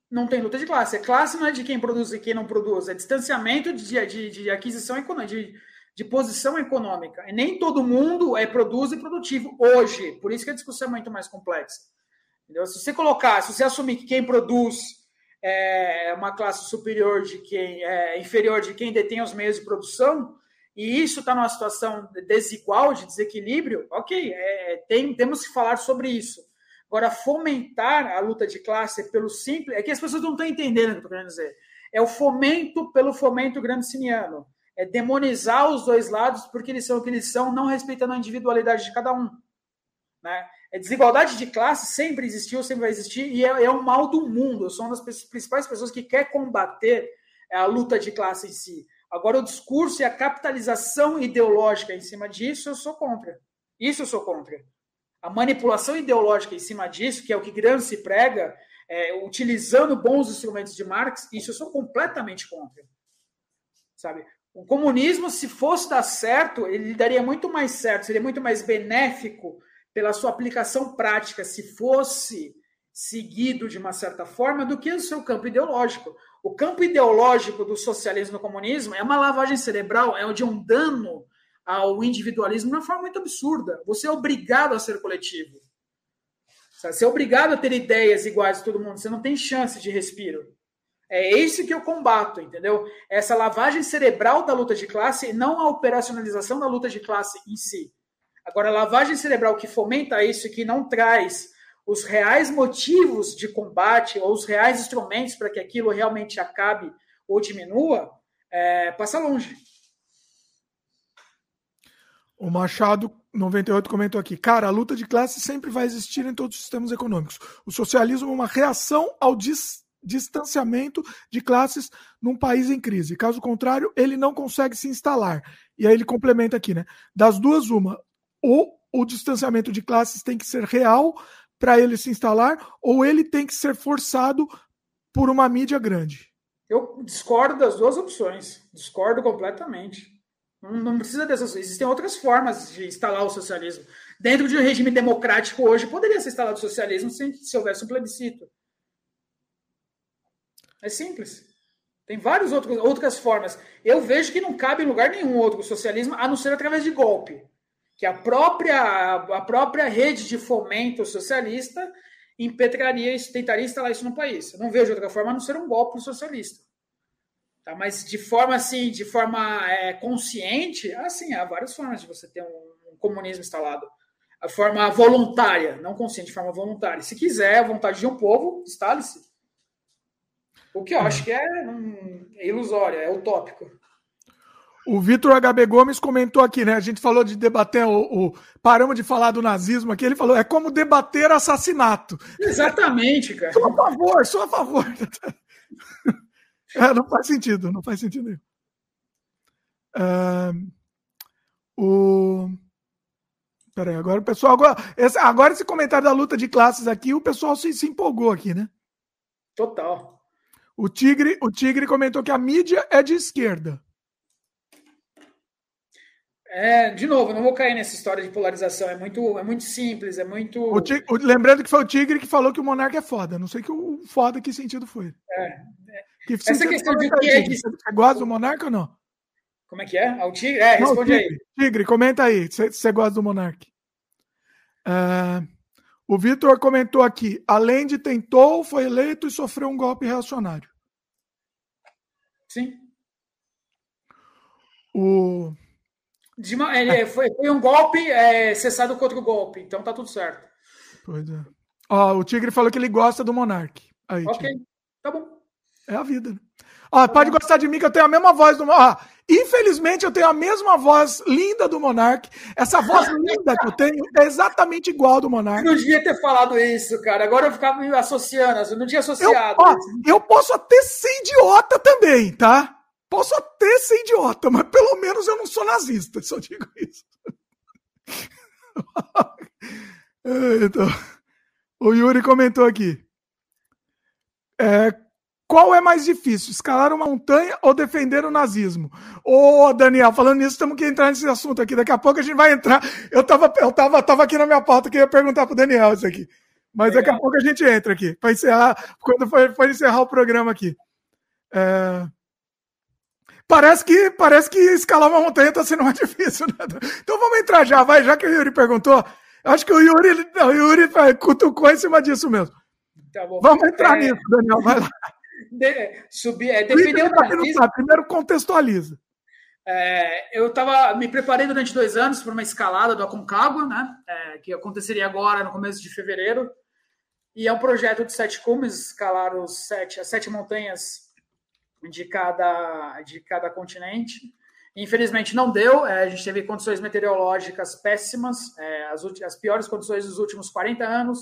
não tem luta de classe. A classe não é de quem produz e quem não produz, é distanciamento de, de, de aquisição econômica, de, de posição econômica. E nem todo mundo é produz e produtivo hoje. Por isso que a discussão é muito mais complexa. Entendeu? Se você colocar, se você assumir que quem produz é uma classe superior de quem é inferior de quem detém os meios de produção, e isso está numa situação desigual, de desequilíbrio, ok, é, tem, temos que falar sobre isso. Agora, fomentar a luta de classe pelo simples. É que as pessoas não estão entendendo o que eu estou querendo dizer. É o fomento pelo fomento gramsciano. É demonizar os dois lados porque eles são o que eles são, não respeitando a individualidade de cada um. Né? É desigualdade de classe sempre existiu, sempre vai existir, e é, é mal do mundo. Eu sou uma das principais pessoas que quer combater a luta de classe em si. Agora, o discurso e a capitalização ideológica em cima disso, eu sou contra. Isso eu sou contra. A manipulação ideológica em cima disso, que é o que Gramsci prega, é, utilizando bons instrumentos de Marx, isso eu sou completamente contra. Sabe? O comunismo, se fosse dar certo, ele daria muito mais certo, seria muito mais benéfico pela sua aplicação prática, se fosse seguido de uma certa forma, do que o seu campo ideológico. O campo ideológico do socialismo e do comunismo é uma lavagem cerebral, é de um dano ao individualismo de uma forma muito absurda. Você é obrigado a ser coletivo. Você é obrigado a ter ideias iguais a todo mundo. Você não tem chance de respiro. É isso que eu combato, entendeu? Essa lavagem cerebral da luta de classe e não a operacionalização da luta de classe em si. Agora, a lavagem cerebral que fomenta isso e que não traz os reais motivos de combate ou os reais instrumentos para que aquilo realmente acabe ou diminua, é, passa longe. O Machado 98 comentou aqui, cara, a luta de classe sempre vai existir em todos os sistemas econômicos. O socialismo é uma reação ao dis distanciamento de classes num país em crise. Caso contrário, ele não consegue se instalar. E aí ele complementa aqui, né? Das duas, uma, ou o distanciamento de classes tem que ser real para ele se instalar, ou ele tem que ser forçado por uma mídia grande. Eu discordo das duas opções. Discordo completamente. Não, precisa dessas. Existem outras formas de instalar o socialismo. Dentro de um regime democrático hoje, poderia ser instalado o socialismo se, se houvesse um plebiscito. É simples. Tem várias outras, outras formas. Eu vejo que não cabe em lugar nenhum outro socialismo, a não ser através de golpe. Que a própria, a própria rede de fomento socialista impetraria isso, tentaria instalar isso no país. Eu não vejo outra forma a não ser um golpe socialista. Tá? Mas de forma assim, de forma é, consciente, assim, há várias formas de você ter um, um comunismo instalado. A forma voluntária, não consciente, de forma voluntária. Se quiser, a vontade de um povo, instale-se. O que eu acho que é, um, é ilusório, é utópico. O Vitor HB Gomes comentou aqui, né? A gente falou de debater o, o, Paramos de falar do nazismo aqui. Ele falou: é como debater assassinato. Exatamente, cara. Sou a favor, sou a favor. é, não faz sentido, não faz sentido nenhum. Uh, o. Peraí, agora o pessoal. Agora esse, agora esse comentário da luta de classes aqui, o pessoal se, se empolgou aqui, né? Total. O Tigre, o Tigre comentou que a mídia é de esquerda. É, de novo, não vou cair nessa história de polarização. É muito, é muito simples, é muito. O tigre, lembrando que foi o Tigre que falou que o Monarca é foda. Não sei que o foda que sentido foi. É. é. Que Essa questão de que é de... Você gosta do Monarca ou não? Como é que é? O Tigre? É, responde não, tigre, aí. Tigre, comenta aí você gosta do Monarca. Uh, o Vitor comentou aqui: além de tentou, foi eleito e sofreu um golpe reacionário. Sim. O. Uma, ele foi, foi, um golpe é, cessado contra o golpe, então tá tudo certo. Pois é. Ó, o Tigre falou que ele gosta do Monark. Aí, ok, tigre. tá bom. É a vida. Né? Ó, pode gostar de mim que eu tenho a mesma voz do. Ó, infelizmente eu tenho a mesma voz linda do Monark. Essa voz linda que eu tenho é exatamente igual do Monark. Eu não devia ter falado isso, cara. Agora eu ficava me associando. Eu não tinha associado. Eu, ó, eu posso até ser idiota também, tá? Posso até ser idiota, mas pelo menos eu não sou nazista, só digo isso. então, o Yuri comentou aqui. É, qual é mais difícil, escalar uma montanha ou defender o nazismo? Ô, Daniel, falando nisso, temos que entrar nesse assunto aqui. Daqui a pouco a gente vai entrar. Eu estava eu tava, tava aqui na minha pauta que ia perguntar para o Daniel isso aqui. Mas Legal. daqui a pouco a gente entra aqui, para encerrar, quando for, for encerrar o programa aqui. É... Parece que, parece que escalar uma montanha está sendo mais difícil. Né? Então vamos entrar já, vai, já que o Yuri perguntou. Acho que o Yuri, o Yuri cutucou em cima disso mesmo. Tá vamos entrar é... nisso, Daniel, vai lá. De, subir, é, defender o nazismo. Primeiro contextualiza. É, eu estava me preparei durante dois anos para uma escalada do Aconcagua, né? É, que aconteceria agora no começo de fevereiro. E é um projeto de sete cumes, escalar os sete, as sete montanhas de cada, de cada continente. Infelizmente não deu, é, a gente teve condições meteorológicas péssimas, é, as, as piores condições dos últimos 40 anos.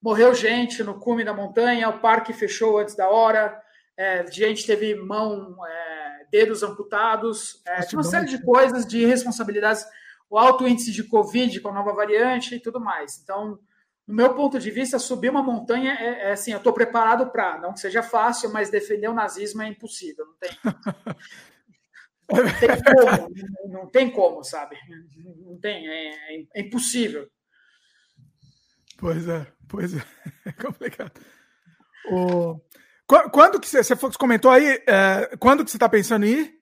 Morreu gente no cume da montanha, o parque fechou antes da hora, é, gente teve mão, é, dedos amputados, é, tinha uma série de coisas, de responsabilidades, o alto índice de Covid com a nova variante e tudo mais. Então, no meu ponto de vista, subir uma montanha é, é assim, eu estou preparado para, não que seja fácil, mas defender o nazismo é impossível, não tem. Não tem como, não tem como, sabe? Não tem, é, é impossível. Pois é, pois é, é complicado. O... Quando que você, você comentou aí, é, quando que você está pensando em ir?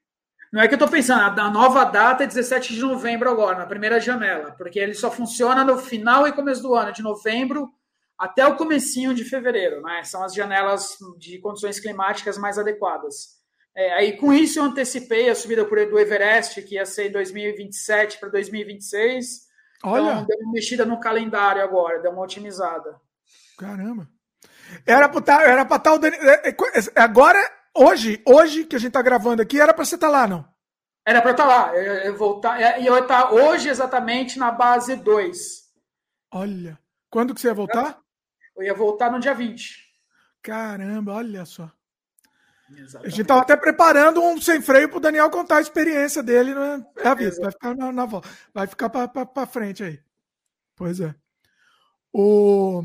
Não é que eu estou pensando, a nova data é 17 de novembro agora, na primeira janela, porque ele só funciona no final e começo do ano, de novembro até o comecinho de fevereiro, né? São as janelas de condições climáticas mais adequadas. É, aí com isso eu antecipei a subida por, do Everest, que ia ser em 2027 para 2026. Olha. Então deu uma mexida no calendário agora, deu uma otimizada. Caramba. Era para tá, era estar tá o é, é, agora Hoje, hoje que a gente tá gravando aqui, era para você estar tá lá, não? Era para estar tá lá. Eu, eu voltar, tá, e eu estar hoje exatamente na base 2. Olha. Quando que você ia voltar? Eu ia voltar no dia 20. Caramba, olha só. Exatamente. A gente tava até preparando um sem freio pro Daniel contar a experiência dele, né? É a vida, vai ficar na, na vai ficar para frente aí. Pois é. O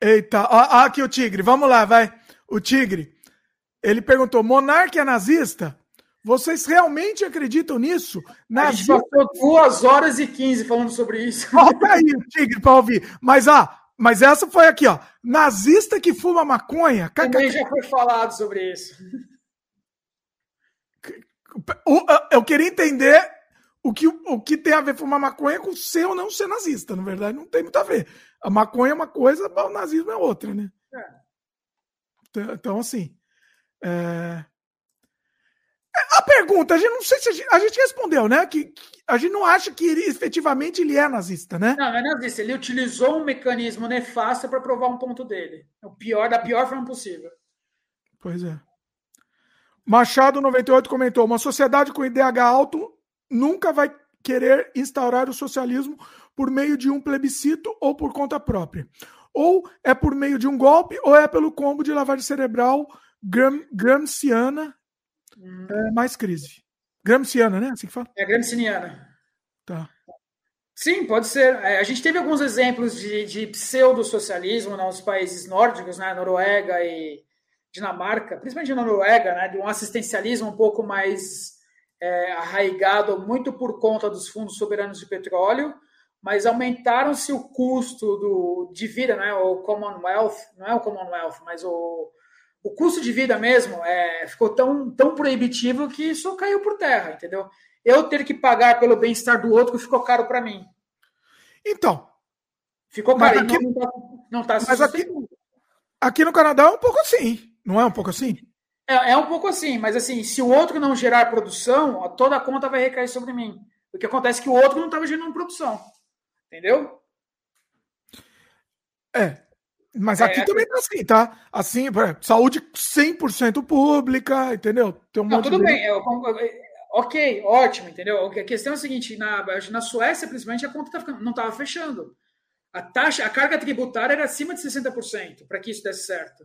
Eita, ó, aqui o tigre, vamos lá, vai. o Tigre. Ele perguntou: Monarque é nazista? Vocês realmente acreditam nisso? Nazista... A gente passou duas horas e quinze falando sobre isso. Volta aí, Tigre, para ouvir. Mas, ah, mas essa foi aqui, ó. Nazista que fuma maconha. Também já foi falado sobre isso. Eu queria entender o que, o que tem a ver fumar maconha com ser ou não ser nazista. Na verdade, não tem muito a ver. A maconha é uma coisa, o nazismo é outra, né? É. Então, então, assim. É... A pergunta, a gente não sei se a gente, a gente respondeu, né? Que, que, a gente não acha que ele, efetivamente ele é nazista, né? Não, não é nazista. Ele utilizou um mecanismo nefasto para provar um ponto dele. O pior, da pior forma possível. Pois é. Machado 98 comentou: uma sociedade com IDH alto nunca vai querer instaurar o socialismo por meio de um plebiscito ou por conta própria. Ou é por meio de um golpe, ou é pelo combo de lavagem cerebral gram, gramsciana hum. é, mais crise. Gramsciana, né? Assim que fala? É gramsciana. Tá. Sim, pode ser. É, a gente teve alguns exemplos de, de pseudo-socialismo nos países nórdicos, né? Noruega e Dinamarca, principalmente na Noruega, né? De um assistencialismo um pouco mais é, arraigado, muito por conta dos fundos soberanos de petróleo, mas aumentaram-se o custo do, de vida, né? O Commonwealth, não é o Commonwealth, mas o, o custo de vida mesmo é, ficou tão, tão proibitivo que isso caiu por terra, entendeu? Eu ter que pagar pelo bem-estar do outro ficou caro para mim. Então. Ficou caro. Aqui, não está não tá mas aqui, aqui no Canadá é um pouco assim. Não é um pouco assim? É, é um pouco assim, mas assim, se o outro não gerar produção, toda a conta vai recair sobre mim. O que acontece é que o outro não estava gerando produção. Entendeu? É. Mas aqui é, também tá assim, tá? Assim, saúde 100% pública, entendeu? Tem um não, tudo de... bem. Eu, ok, ótimo, entendeu? A questão é a seguinte, na, na Suécia, principalmente, a conta tá ficando, não estava fechando. A taxa, a carga tributária era acima de 60% para que isso desse certo.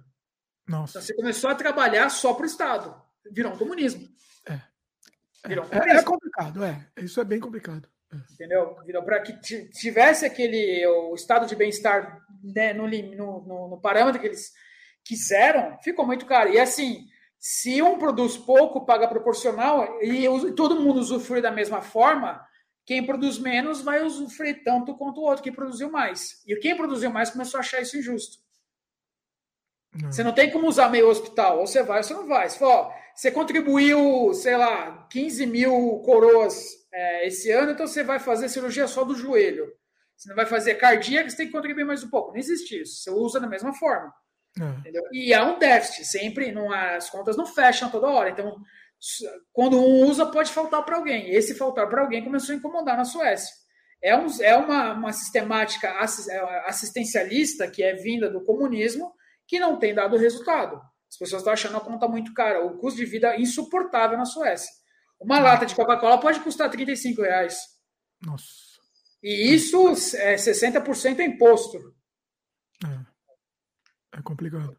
Nossa. Então você começou a trabalhar só para o Estado. Virou um comunismo. É. Virou um comunismo. É, é complicado, é. Isso é bem complicado. Entendeu? Para que tivesse aquele o estado de bem-estar né, no, no, no, parâmetro que eles quiseram, ficou muito caro. E assim, se um produz pouco, paga proporcional, e todo mundo usufrui da mesma forma, quem produz menos vai usufruir tanto quanto o outro que produziu mais. E quem produziu mais começou a achar isso injusto. Não. Você não tem como usar meio hospital, ou você vai ou você não vai. Você, fala, ó, você contribuiu, sei lá, 15 mil coroas é, esse ano, então você vai fazer cirurgia só do joelho. Você não vai fazer cardíaca, você tem que contribuir mais um pouco. Não existe isso. Você usa da mesma forma. É. E há um déficit, sempre. Não, as contas não fecham toda hora. Então, quando um usa, pode faltar para alguém. Esse faltar para alguém começou a incomodar na Suécia. É, um, é uma, uma sistemática é, assistencialista que é vinda do comunismo que não tem dado resultado. As pessoas estão achando a conta muito cara. O custo de vida insuportável na Suécia. Uma lata de Coca-Cola pode custar 35 reais. Nossa. E isso é 60% é imposto. É. é complicado.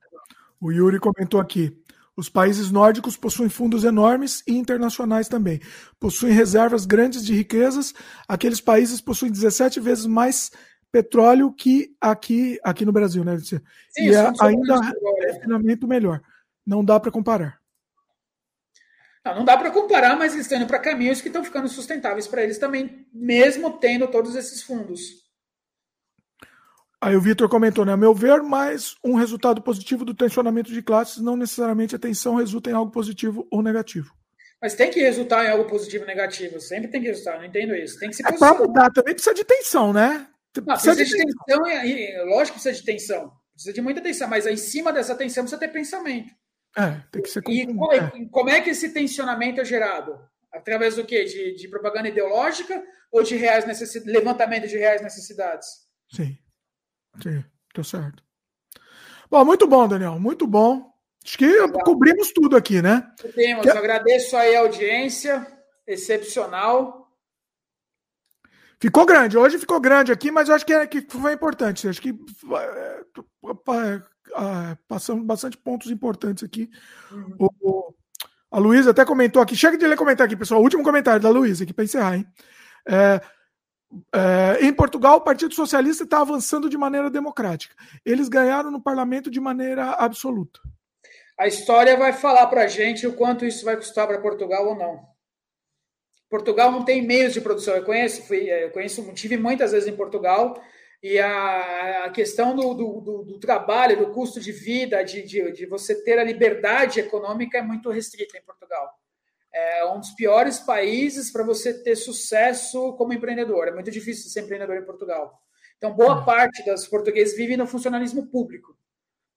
O Yuri comentou aqui. Os países nórdicos possuem fundos enormes e internacionais também. Possuem reservas grandes de riquezas. Aqueles países possuem 17 vezes mais petróleo que aqui, aqui no Brasil, né? Sim, e é ainda refinamento melhor. Não dá para comparar. Não, não dá para comparar, mas eles estão indo para caminhos que estão ficando sustentáveis para eles também, mesmo tendo todos esses fundos. Aí o Vitor comentou, né? A meu ver, mais um resultado positivo do tensionamento de classes, não necessariamente a tensão resulta em algo positivo ou negativo. Mas tem que resultar em algo positivo ou negativo. Sempre tem que resultar, não entendo isso. Tem que se é para mudar também precisa de tensão, né? Precisa, de, tensão, lógico que precisa de tensão. Precisa de muita tensão, mas em cima dessa tensão precisa ter pensamento. É, tem que ser e como, é. como é que esse tensionamento é gerado? Através do quê? De, de propaganda ideológica ou de reais necessidades, levantamento de reais necessidades? Sim. Sim, tá certo. Bom, muito bom, Daniel. Muito bom. Acho que Legal. cobrimos tudo aqui, né? Temos. Que... Agradeço aí a audiência. Excepcional. Ficou grande. Hoje ficou grande aqui, mas eu acho que, é, que foi importante. Acho que é, ah, passamos bastante pontos importantes aqui. Uhum. O, a Luísa até comentou aqui. Chega de ler comentário aqui, pessoal. O último comentário da Luísa aqui para encerrar, hein? É, é, em Portugal, o Partido Socialista está avançando de maneira democrática. Eles ganharam no parlamento de maneira absoluta. a história vai falar para a gente o quanto isso vai custar para Portugal ou não. Portugal não tem meios de produção. Eu conheço, fui, eu conheço, tive muitas vezes em Portugal e a, a questão do, do, do, do, trabalho, do custo de vida, de, de, de, você ter a liberdade econômica é muito restrita em Portugal. É um dos piores países para você ter sucesso como empreendedor. É muito difícil ser empreendedor em Portugal. Então, boa hum. parte dos portugueses vivem no funcionalismo público.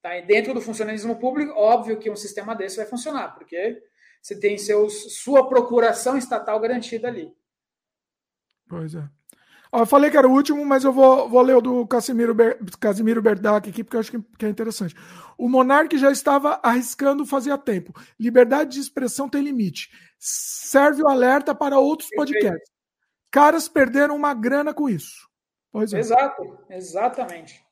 Tá? E dentro do funcionalismo público, óbvio que um sistema desse vai funcionar, porque você tem seus, sua procuração estatal garantida ali. Pois é. Ó, eu falei que era o último, mas eu vou, vou ler o do Casimiro, Ber, Casimiro Berdac aqui, porque eu acho que, que é interessante. O monarca já estava arriscando fazia tempo. Liberdade de expressão tem limite. Serve o alerta para outros podcasts. Caras perderam uma grana com isso. Pois é. Exato, exatamente.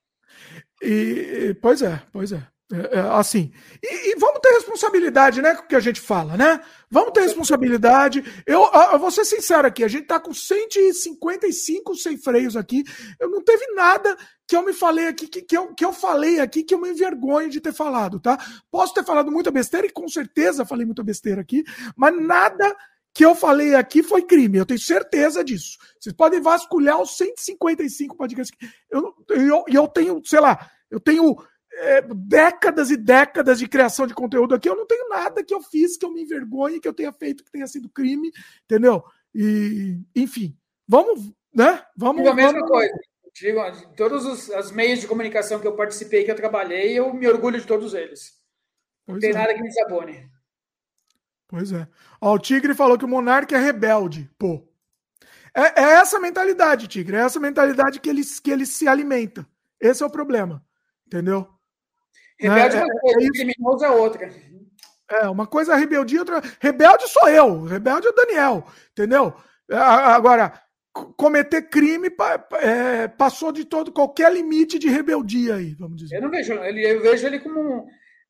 E, pois é, pois é. É, é, assim, e, e, vamos ter responsabilidade, né? Com o que a gente fala, né? Vamos ter responsabilidade. Eu, eu vou ser sincero aqui, a gente tá com 155 sem freios aqui. Eu não teve nada que eu me falei aqui, que, que, eu, que eu falei aqui, que eu me envergonho de ter falado, tá? Posso ter falado muita besteira, e com certeza falei muita besteira aqui, mas nada que eu falei aqui foi crime, eu tenho certeza disso. Vocês podem vasculhar os 155 podcasts. Eu, eu, eu tenho, sei lá, eu tenho é, décadas e décadas de criação de conteúdo aqui, eu não tenho nada que eu fiz que eu me envergonhe, que eu tenha feito que tenha sido crime, entendeu? E, enfim, vamos, né? Vamos. Digo a mesma vamos... coisa. Digo, todos os, os, meios de comunicação que eu participei, que eu trabalhei, eu me orgulho de todos eles. Pois não tem é. nada que me desabone. Pois é. Ó, o Tigre falou que o Monarca é rebelde. Pô. É, é essa mentalidade, Tigre. É essa mentalidade que ele, que ele se alimenta. Esse é o problema. Entendeu? Rebelde é, uma coisa, é criminoso é outra. É, uma coisa é rebeldia, outra. Rebelde sou eu, rebelde é o Daniel, entendeu? Agora, cometer crime é, passou de todo qualquer limite de rebeldia aí, vamos dizer. Eu não vejo, eu vejo ele como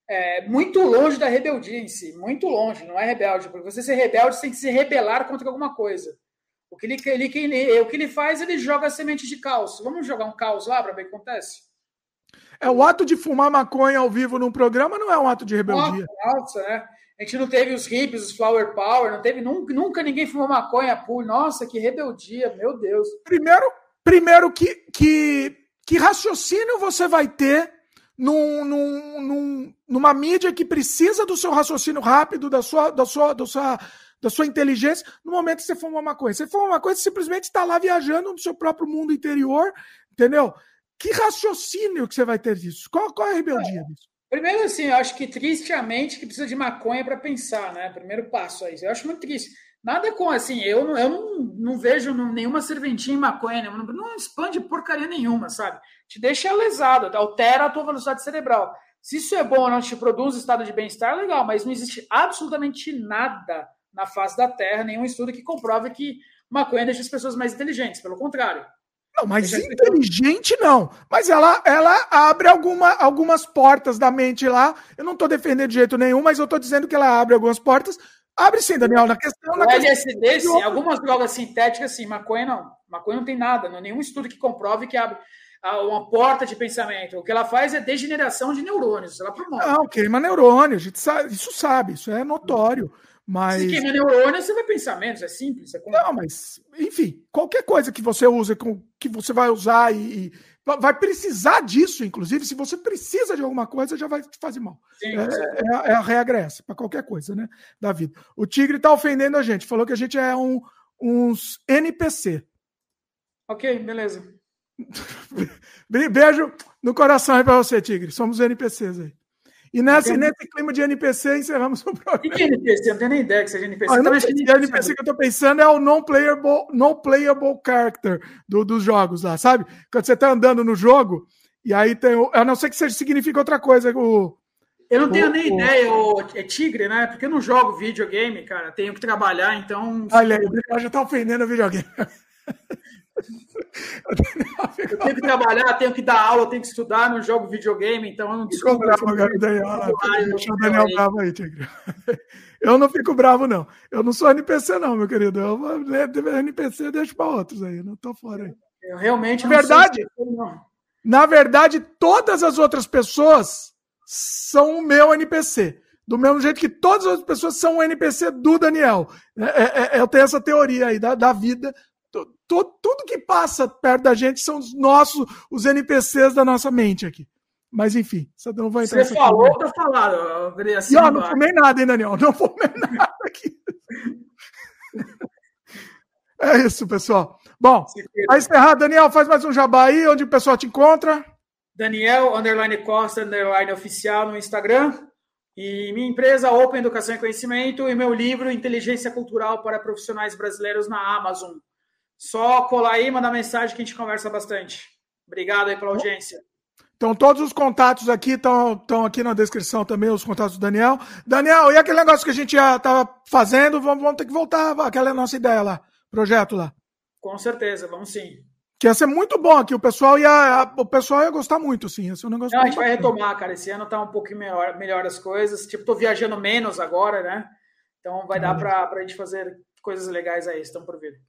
é, muito longe da rebeldia em si, muito longe, não é rebelde, porque você ser rebelde você tem que se rebelar contra alguma coisa. O que ele, ele, ele, o que ele faz, ele joga semente de caos. Vamos jogar um caos lá para ver o que acontece? É, o ato de fumar maconha ao vivo num programa não é um ato de rebeldia. Nossa, né? A gente não teve os hippies, os flower power, não teve nunca, nunca ninguém fumou maconha pool. Nossa, que rebeldia, meu Deus. Primeiro, primeiro que, que, que raciocínio você vai ter num, num, num, numa mídia que precisa do seu raciocínio rápido, da sua, da sua, da sua, da sua inteligência, no momento que você fuma maconha. Você fuma maconha, você simplesmente está lá viajando no seu próprio mundo interior, entendeu? Que raciocínio que você vai ter disso? Qual, qual é a rebeldia é. disso? Primeiro, assim, eu acho que tristemente que precisa de maconha para pensar, né? Primeiro passo aí. Eu acho muito triste. Nada com, assim, eu, eu não, não vejo nenhuma serventia em maconha, não, não expande porcaria nenhuma, sabe? Te deixa lesado, altera a tua velocidade cerebral. Se isso é bom ou não te produz estado de bem-estar, legal, mas não existe absolutamente nada na face da Terra, nenhum estudo que comprove que maconha deixa as pessoas mais inteligentes, pelo contrário. Não, mas inteligente não. Mas ela, ela abre alguma, algumas portas da mente lá. Eu não estou defendendo de jeito nenhum, mas eu estou dizendo que ela abre algumas portas. Abre sim, Daniel, na questão. Na o LSD, sim, algumas drogas sintéticas, sim, maconha não. Maconha não tem nada, não nenhum estudo que comprove que abre uma porta de pensamento. O que ela faz é degeneração de neurônios. Ela promove. Não, queima neurônio, a gente sabe, isso sabe, isso é notório. Mas... Se queima neurônio, você vai pensar menos, é simples. É Não, mas, enfim, qualquer coisa que você use, que você vai usar e, e, vai precisar disso, inclusive, se você precisa de alguma coisa, já vai te fazer mal. Sim, é, é, é, a regra essa, para qualquer coisa, né, da vida. O Tigre tá ofendendo a gente, falou que a gente é um, uns NPC. Ok, beleza. Beijo no coração aí para você, Tigre. Somos NPCs aí. E nessa, nesse clima de NPC, encerramos o programa. O que é NPC? Eu não tenho nem ideia que seja NPC. Ah, não, o NPC que eu estou pensando é o non-playable non -playable character do, dos jogos lá, sabe? Quando você está andando no jogo, e aí tem. O, a não ser que seja, signifique outra coisa. O, eu não tenho o, nem o... ideia, o, é tigre, né? Porque eu não jogo videogame, cara. Tenho que trabalhar, então. Olha aí, já está ofendendo o videogame. Eu tenho que trabalhar, tenho que dar aula, tenho que estudar, não jogo videogame, então eu não discuto. Bravo, Daniel, deixa o Daniel bravo aí, Tigre. Eu não fico bravo, não. Eu não sou NPC, não, meu querido. Eu, NPC deixo para outros aí, não tô fora aí. Eu realmente na verdade, Na verdade, todas as outras pessoas são o meu NPC. Do mesmo jeito que todas as pessoas são um NPC do Daniel. É, é, é, eu tenho essa teoria aí da, da vida. Tudo que passa perto da gente são os nossos, os NPCs da nossa mente aqui. Mas enfim, você não vai entrar. Você falou, tá falado. Eu assim e, ó, não fumei nada, hein, Daniel? Não fumei nada aqui. é isso, pessoal. Bom, para encerrar, Daniel, faz mais um jabá aí, onde o pessoal te encontra. Daniel, underline Costa, underline oficial no Instagram. E minha empresa, Open Educação e Conhecimento, e meu livro, Inteligência Cultural para Profissionais Brasileiros na Amazon. Só colar aí, mandar mensagem que a gente conversa bastante. Obrigado aí pela audiência. Então, todos os contatos aqui estão aqui na descrição também, os contatos do Daniel. Daniel, e aquele negócio que a gente já estava fazendo, vamos, vamos ter que voltar, aquela é a nossa ideia lá, projeto lá. Com certeza, vamos sim. Que ia ser muito bom aqui, o pessoal ia, o pessoal ia gostar muito, sim. Esse é um negócio Não, a gente vai retomar, cara. Esse ano tá um pouquinho melhor, melhor as coisas. Tipo, tô viajando menos agora, né? Então vai dar para a gente fazer coisas legais aí, estão por vir.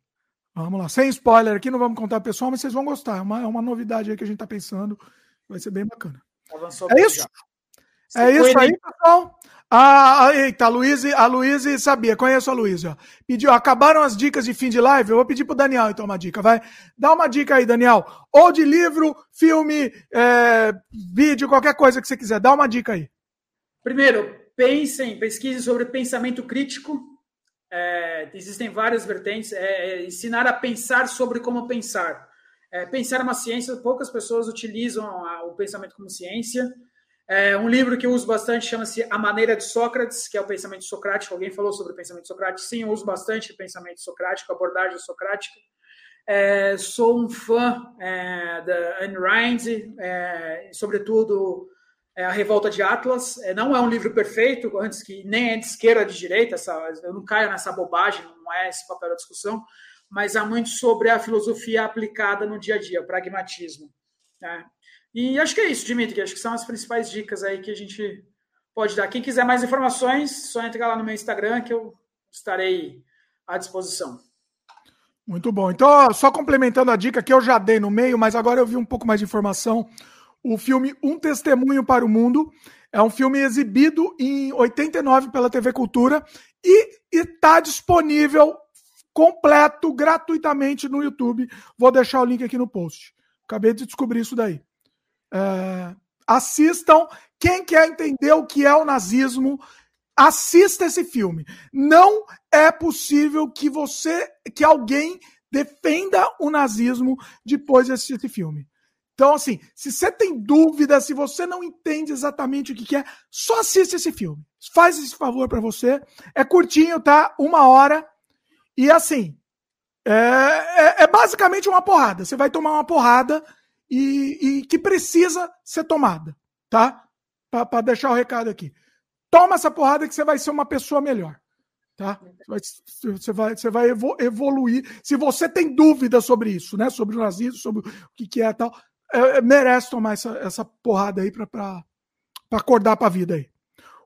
Vamos lá, sem spoiler aqui, não vamos contar pessoal, mas vocês vão gostar. É uma, é uma novidade aí que a gente tá pensando. Vai ser bem bacana. Avançou é isso? É isso aí, pessoal. Ah, eita, a Luiz, a Luiz sabia, conheço a Luiz. Pediu, acabaram as dicas de fim de live. Eu vou pedir pro Daniel então uma dica, vai. Dá uma dica aí, Daniel. Ou de livro, filme, é, vídeo, qualquer coisa que você quiser. Dá uma dica aí. Primeiro, pensem, pesquise sobre pensamento crítico. É, existem várias vertentes. É, é ensinar a pensar sobre como pensar. É, pensar é uma ciência, poucas pessoas utilizam a, o pensamento como ciência. É, um livro que eu uso bastante chama-se A Maneira de Sócrates, que é o pensamento socrático. Alguém falou sobre o pensamento socrático? Sim, eu uso bastante o pensamento socrático, abordagem socrática. É, sou um fã é, da Ayn Rand, é, sobretudo é, A Revolta de Atlas. É, não é um livro perfeito, antes que nem é de esquerda de direita, essa, eu não caio nessa bobagem, não é esse papel da discussão, mas há muito sobre a filosofia aplicada no dia a dia, o pragmatismo. Né? E acho que é isso, Dimitri, acho que são as principais dicas aí que a gente pode dar. Quem quiser mais informações, só entra lá no meu Instagram que eu estarei à disposição. Muito bom. Então, só complementando a dica que eu já dei no meio, mas agora eu vi um pouco mais de informação. O filme Um Testemunho para o Mundo é um filme exibido em 89 pela TV Cultura e está disponível completo, gratuitamente no YouTube. Vou deixar o link aqui no post. Acabei de descobrir isso daí. É, assistam. Quem quer entender o que é o nazismo, assista esse filme. Não é possível que você, que alguém defenda o nazismo depois de assistir esse filme. Então, assim, se você tem dúvida, se você não entende exatamente o que, que é, só assiste esse filme. Faz esse favor para você. É curtinho, tá? Uma hora. E assim, é, é, é, basicamente uma porrada. Você vai tomar uma porrada e, e que precisa ser tomada, tá? Para deixar o recado aqui. Toma essa porrada que você vai ser uma pessoa melhor. Tá? Você vai, você vai evoluir. Se você tem dúvida sobre isso, né? Sobre o nazismo, sobre o que, que é tal, é, é merece tomar essa, essa porrada aí para acordar para a vida aí.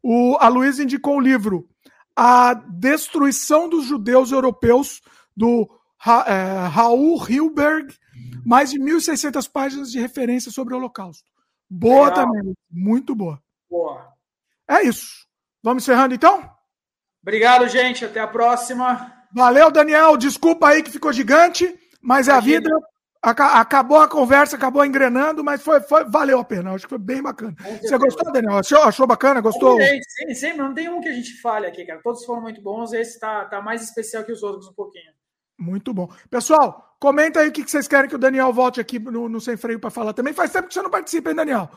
O, a Luísa indicou o livro a destruição dos judeus europeus do Ra é, Raul Hilberg, mais de 1.600 páginas de referência sobre o Holocausto. Boa Legal. também, muito boa. Boa. É isso. Vamos encerrando então? Obrigado, gente. Até a próxima. Valeu, Daniel. Desculpa aí que ficou gigante, mas é a vida. Acabou a conversa, acabou engrenando, mas foi, foi valeu a pena. Acho que foi bem bacana. Você gostou, Daniel? Achou, achou bacana? Gostou? Sim, sim, não tem um que a gente fale aqui, cara. Todos foram muito bons. Esse tá, tá mais especial que os outros um pouquinho. Muito bom. Pessoal, comenta aí o que vocês querem que o Daniel volte aqui no, no Sem Freio para falar também. Faz tempo que você não participa, hein, Daniel?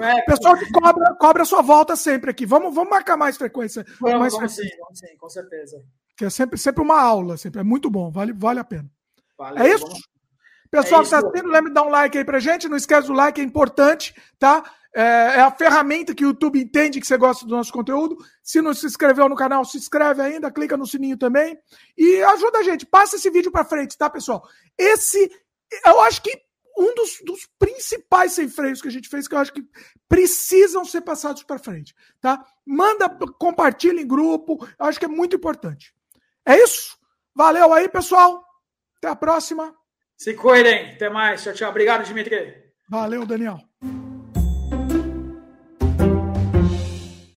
É, pessoal que cobra, cobra a sua volta sempre aqui. Vamos, vamos marcar mais frequência. Vamos, mais vamos frequência. sim, vamos sim, com certeza. Que é sempre, sempre uma aula, sempre. É muito bom, vale, vale a pena. Valeu, é isso? Vamos... Pessoal é que está assistindo, lembre de dar um like aí pra gente. Não esquece do like, é importante, tá? É, é, a ferramenta que o YouTube entende que você gosta do nosso conteúdo. Se não se inscreveu no canal, se inscreve ainda, clica no sininho também. E ajuda a gente, passa esse vídeo para frente, tá, pessoal? Esse, eu acho que um dos, dos, principais sem freios que a gente fez, que eu acho que precisam ser passados para frente, tá? Manda, compartilha em grupo, eu acho que é muito importante. É isso? Valeu aí, pessoal. Até a próxima. Se cuidem. Até mais. Tchau, tchau. Obrigado, Dimitri. Valeu, Daniel.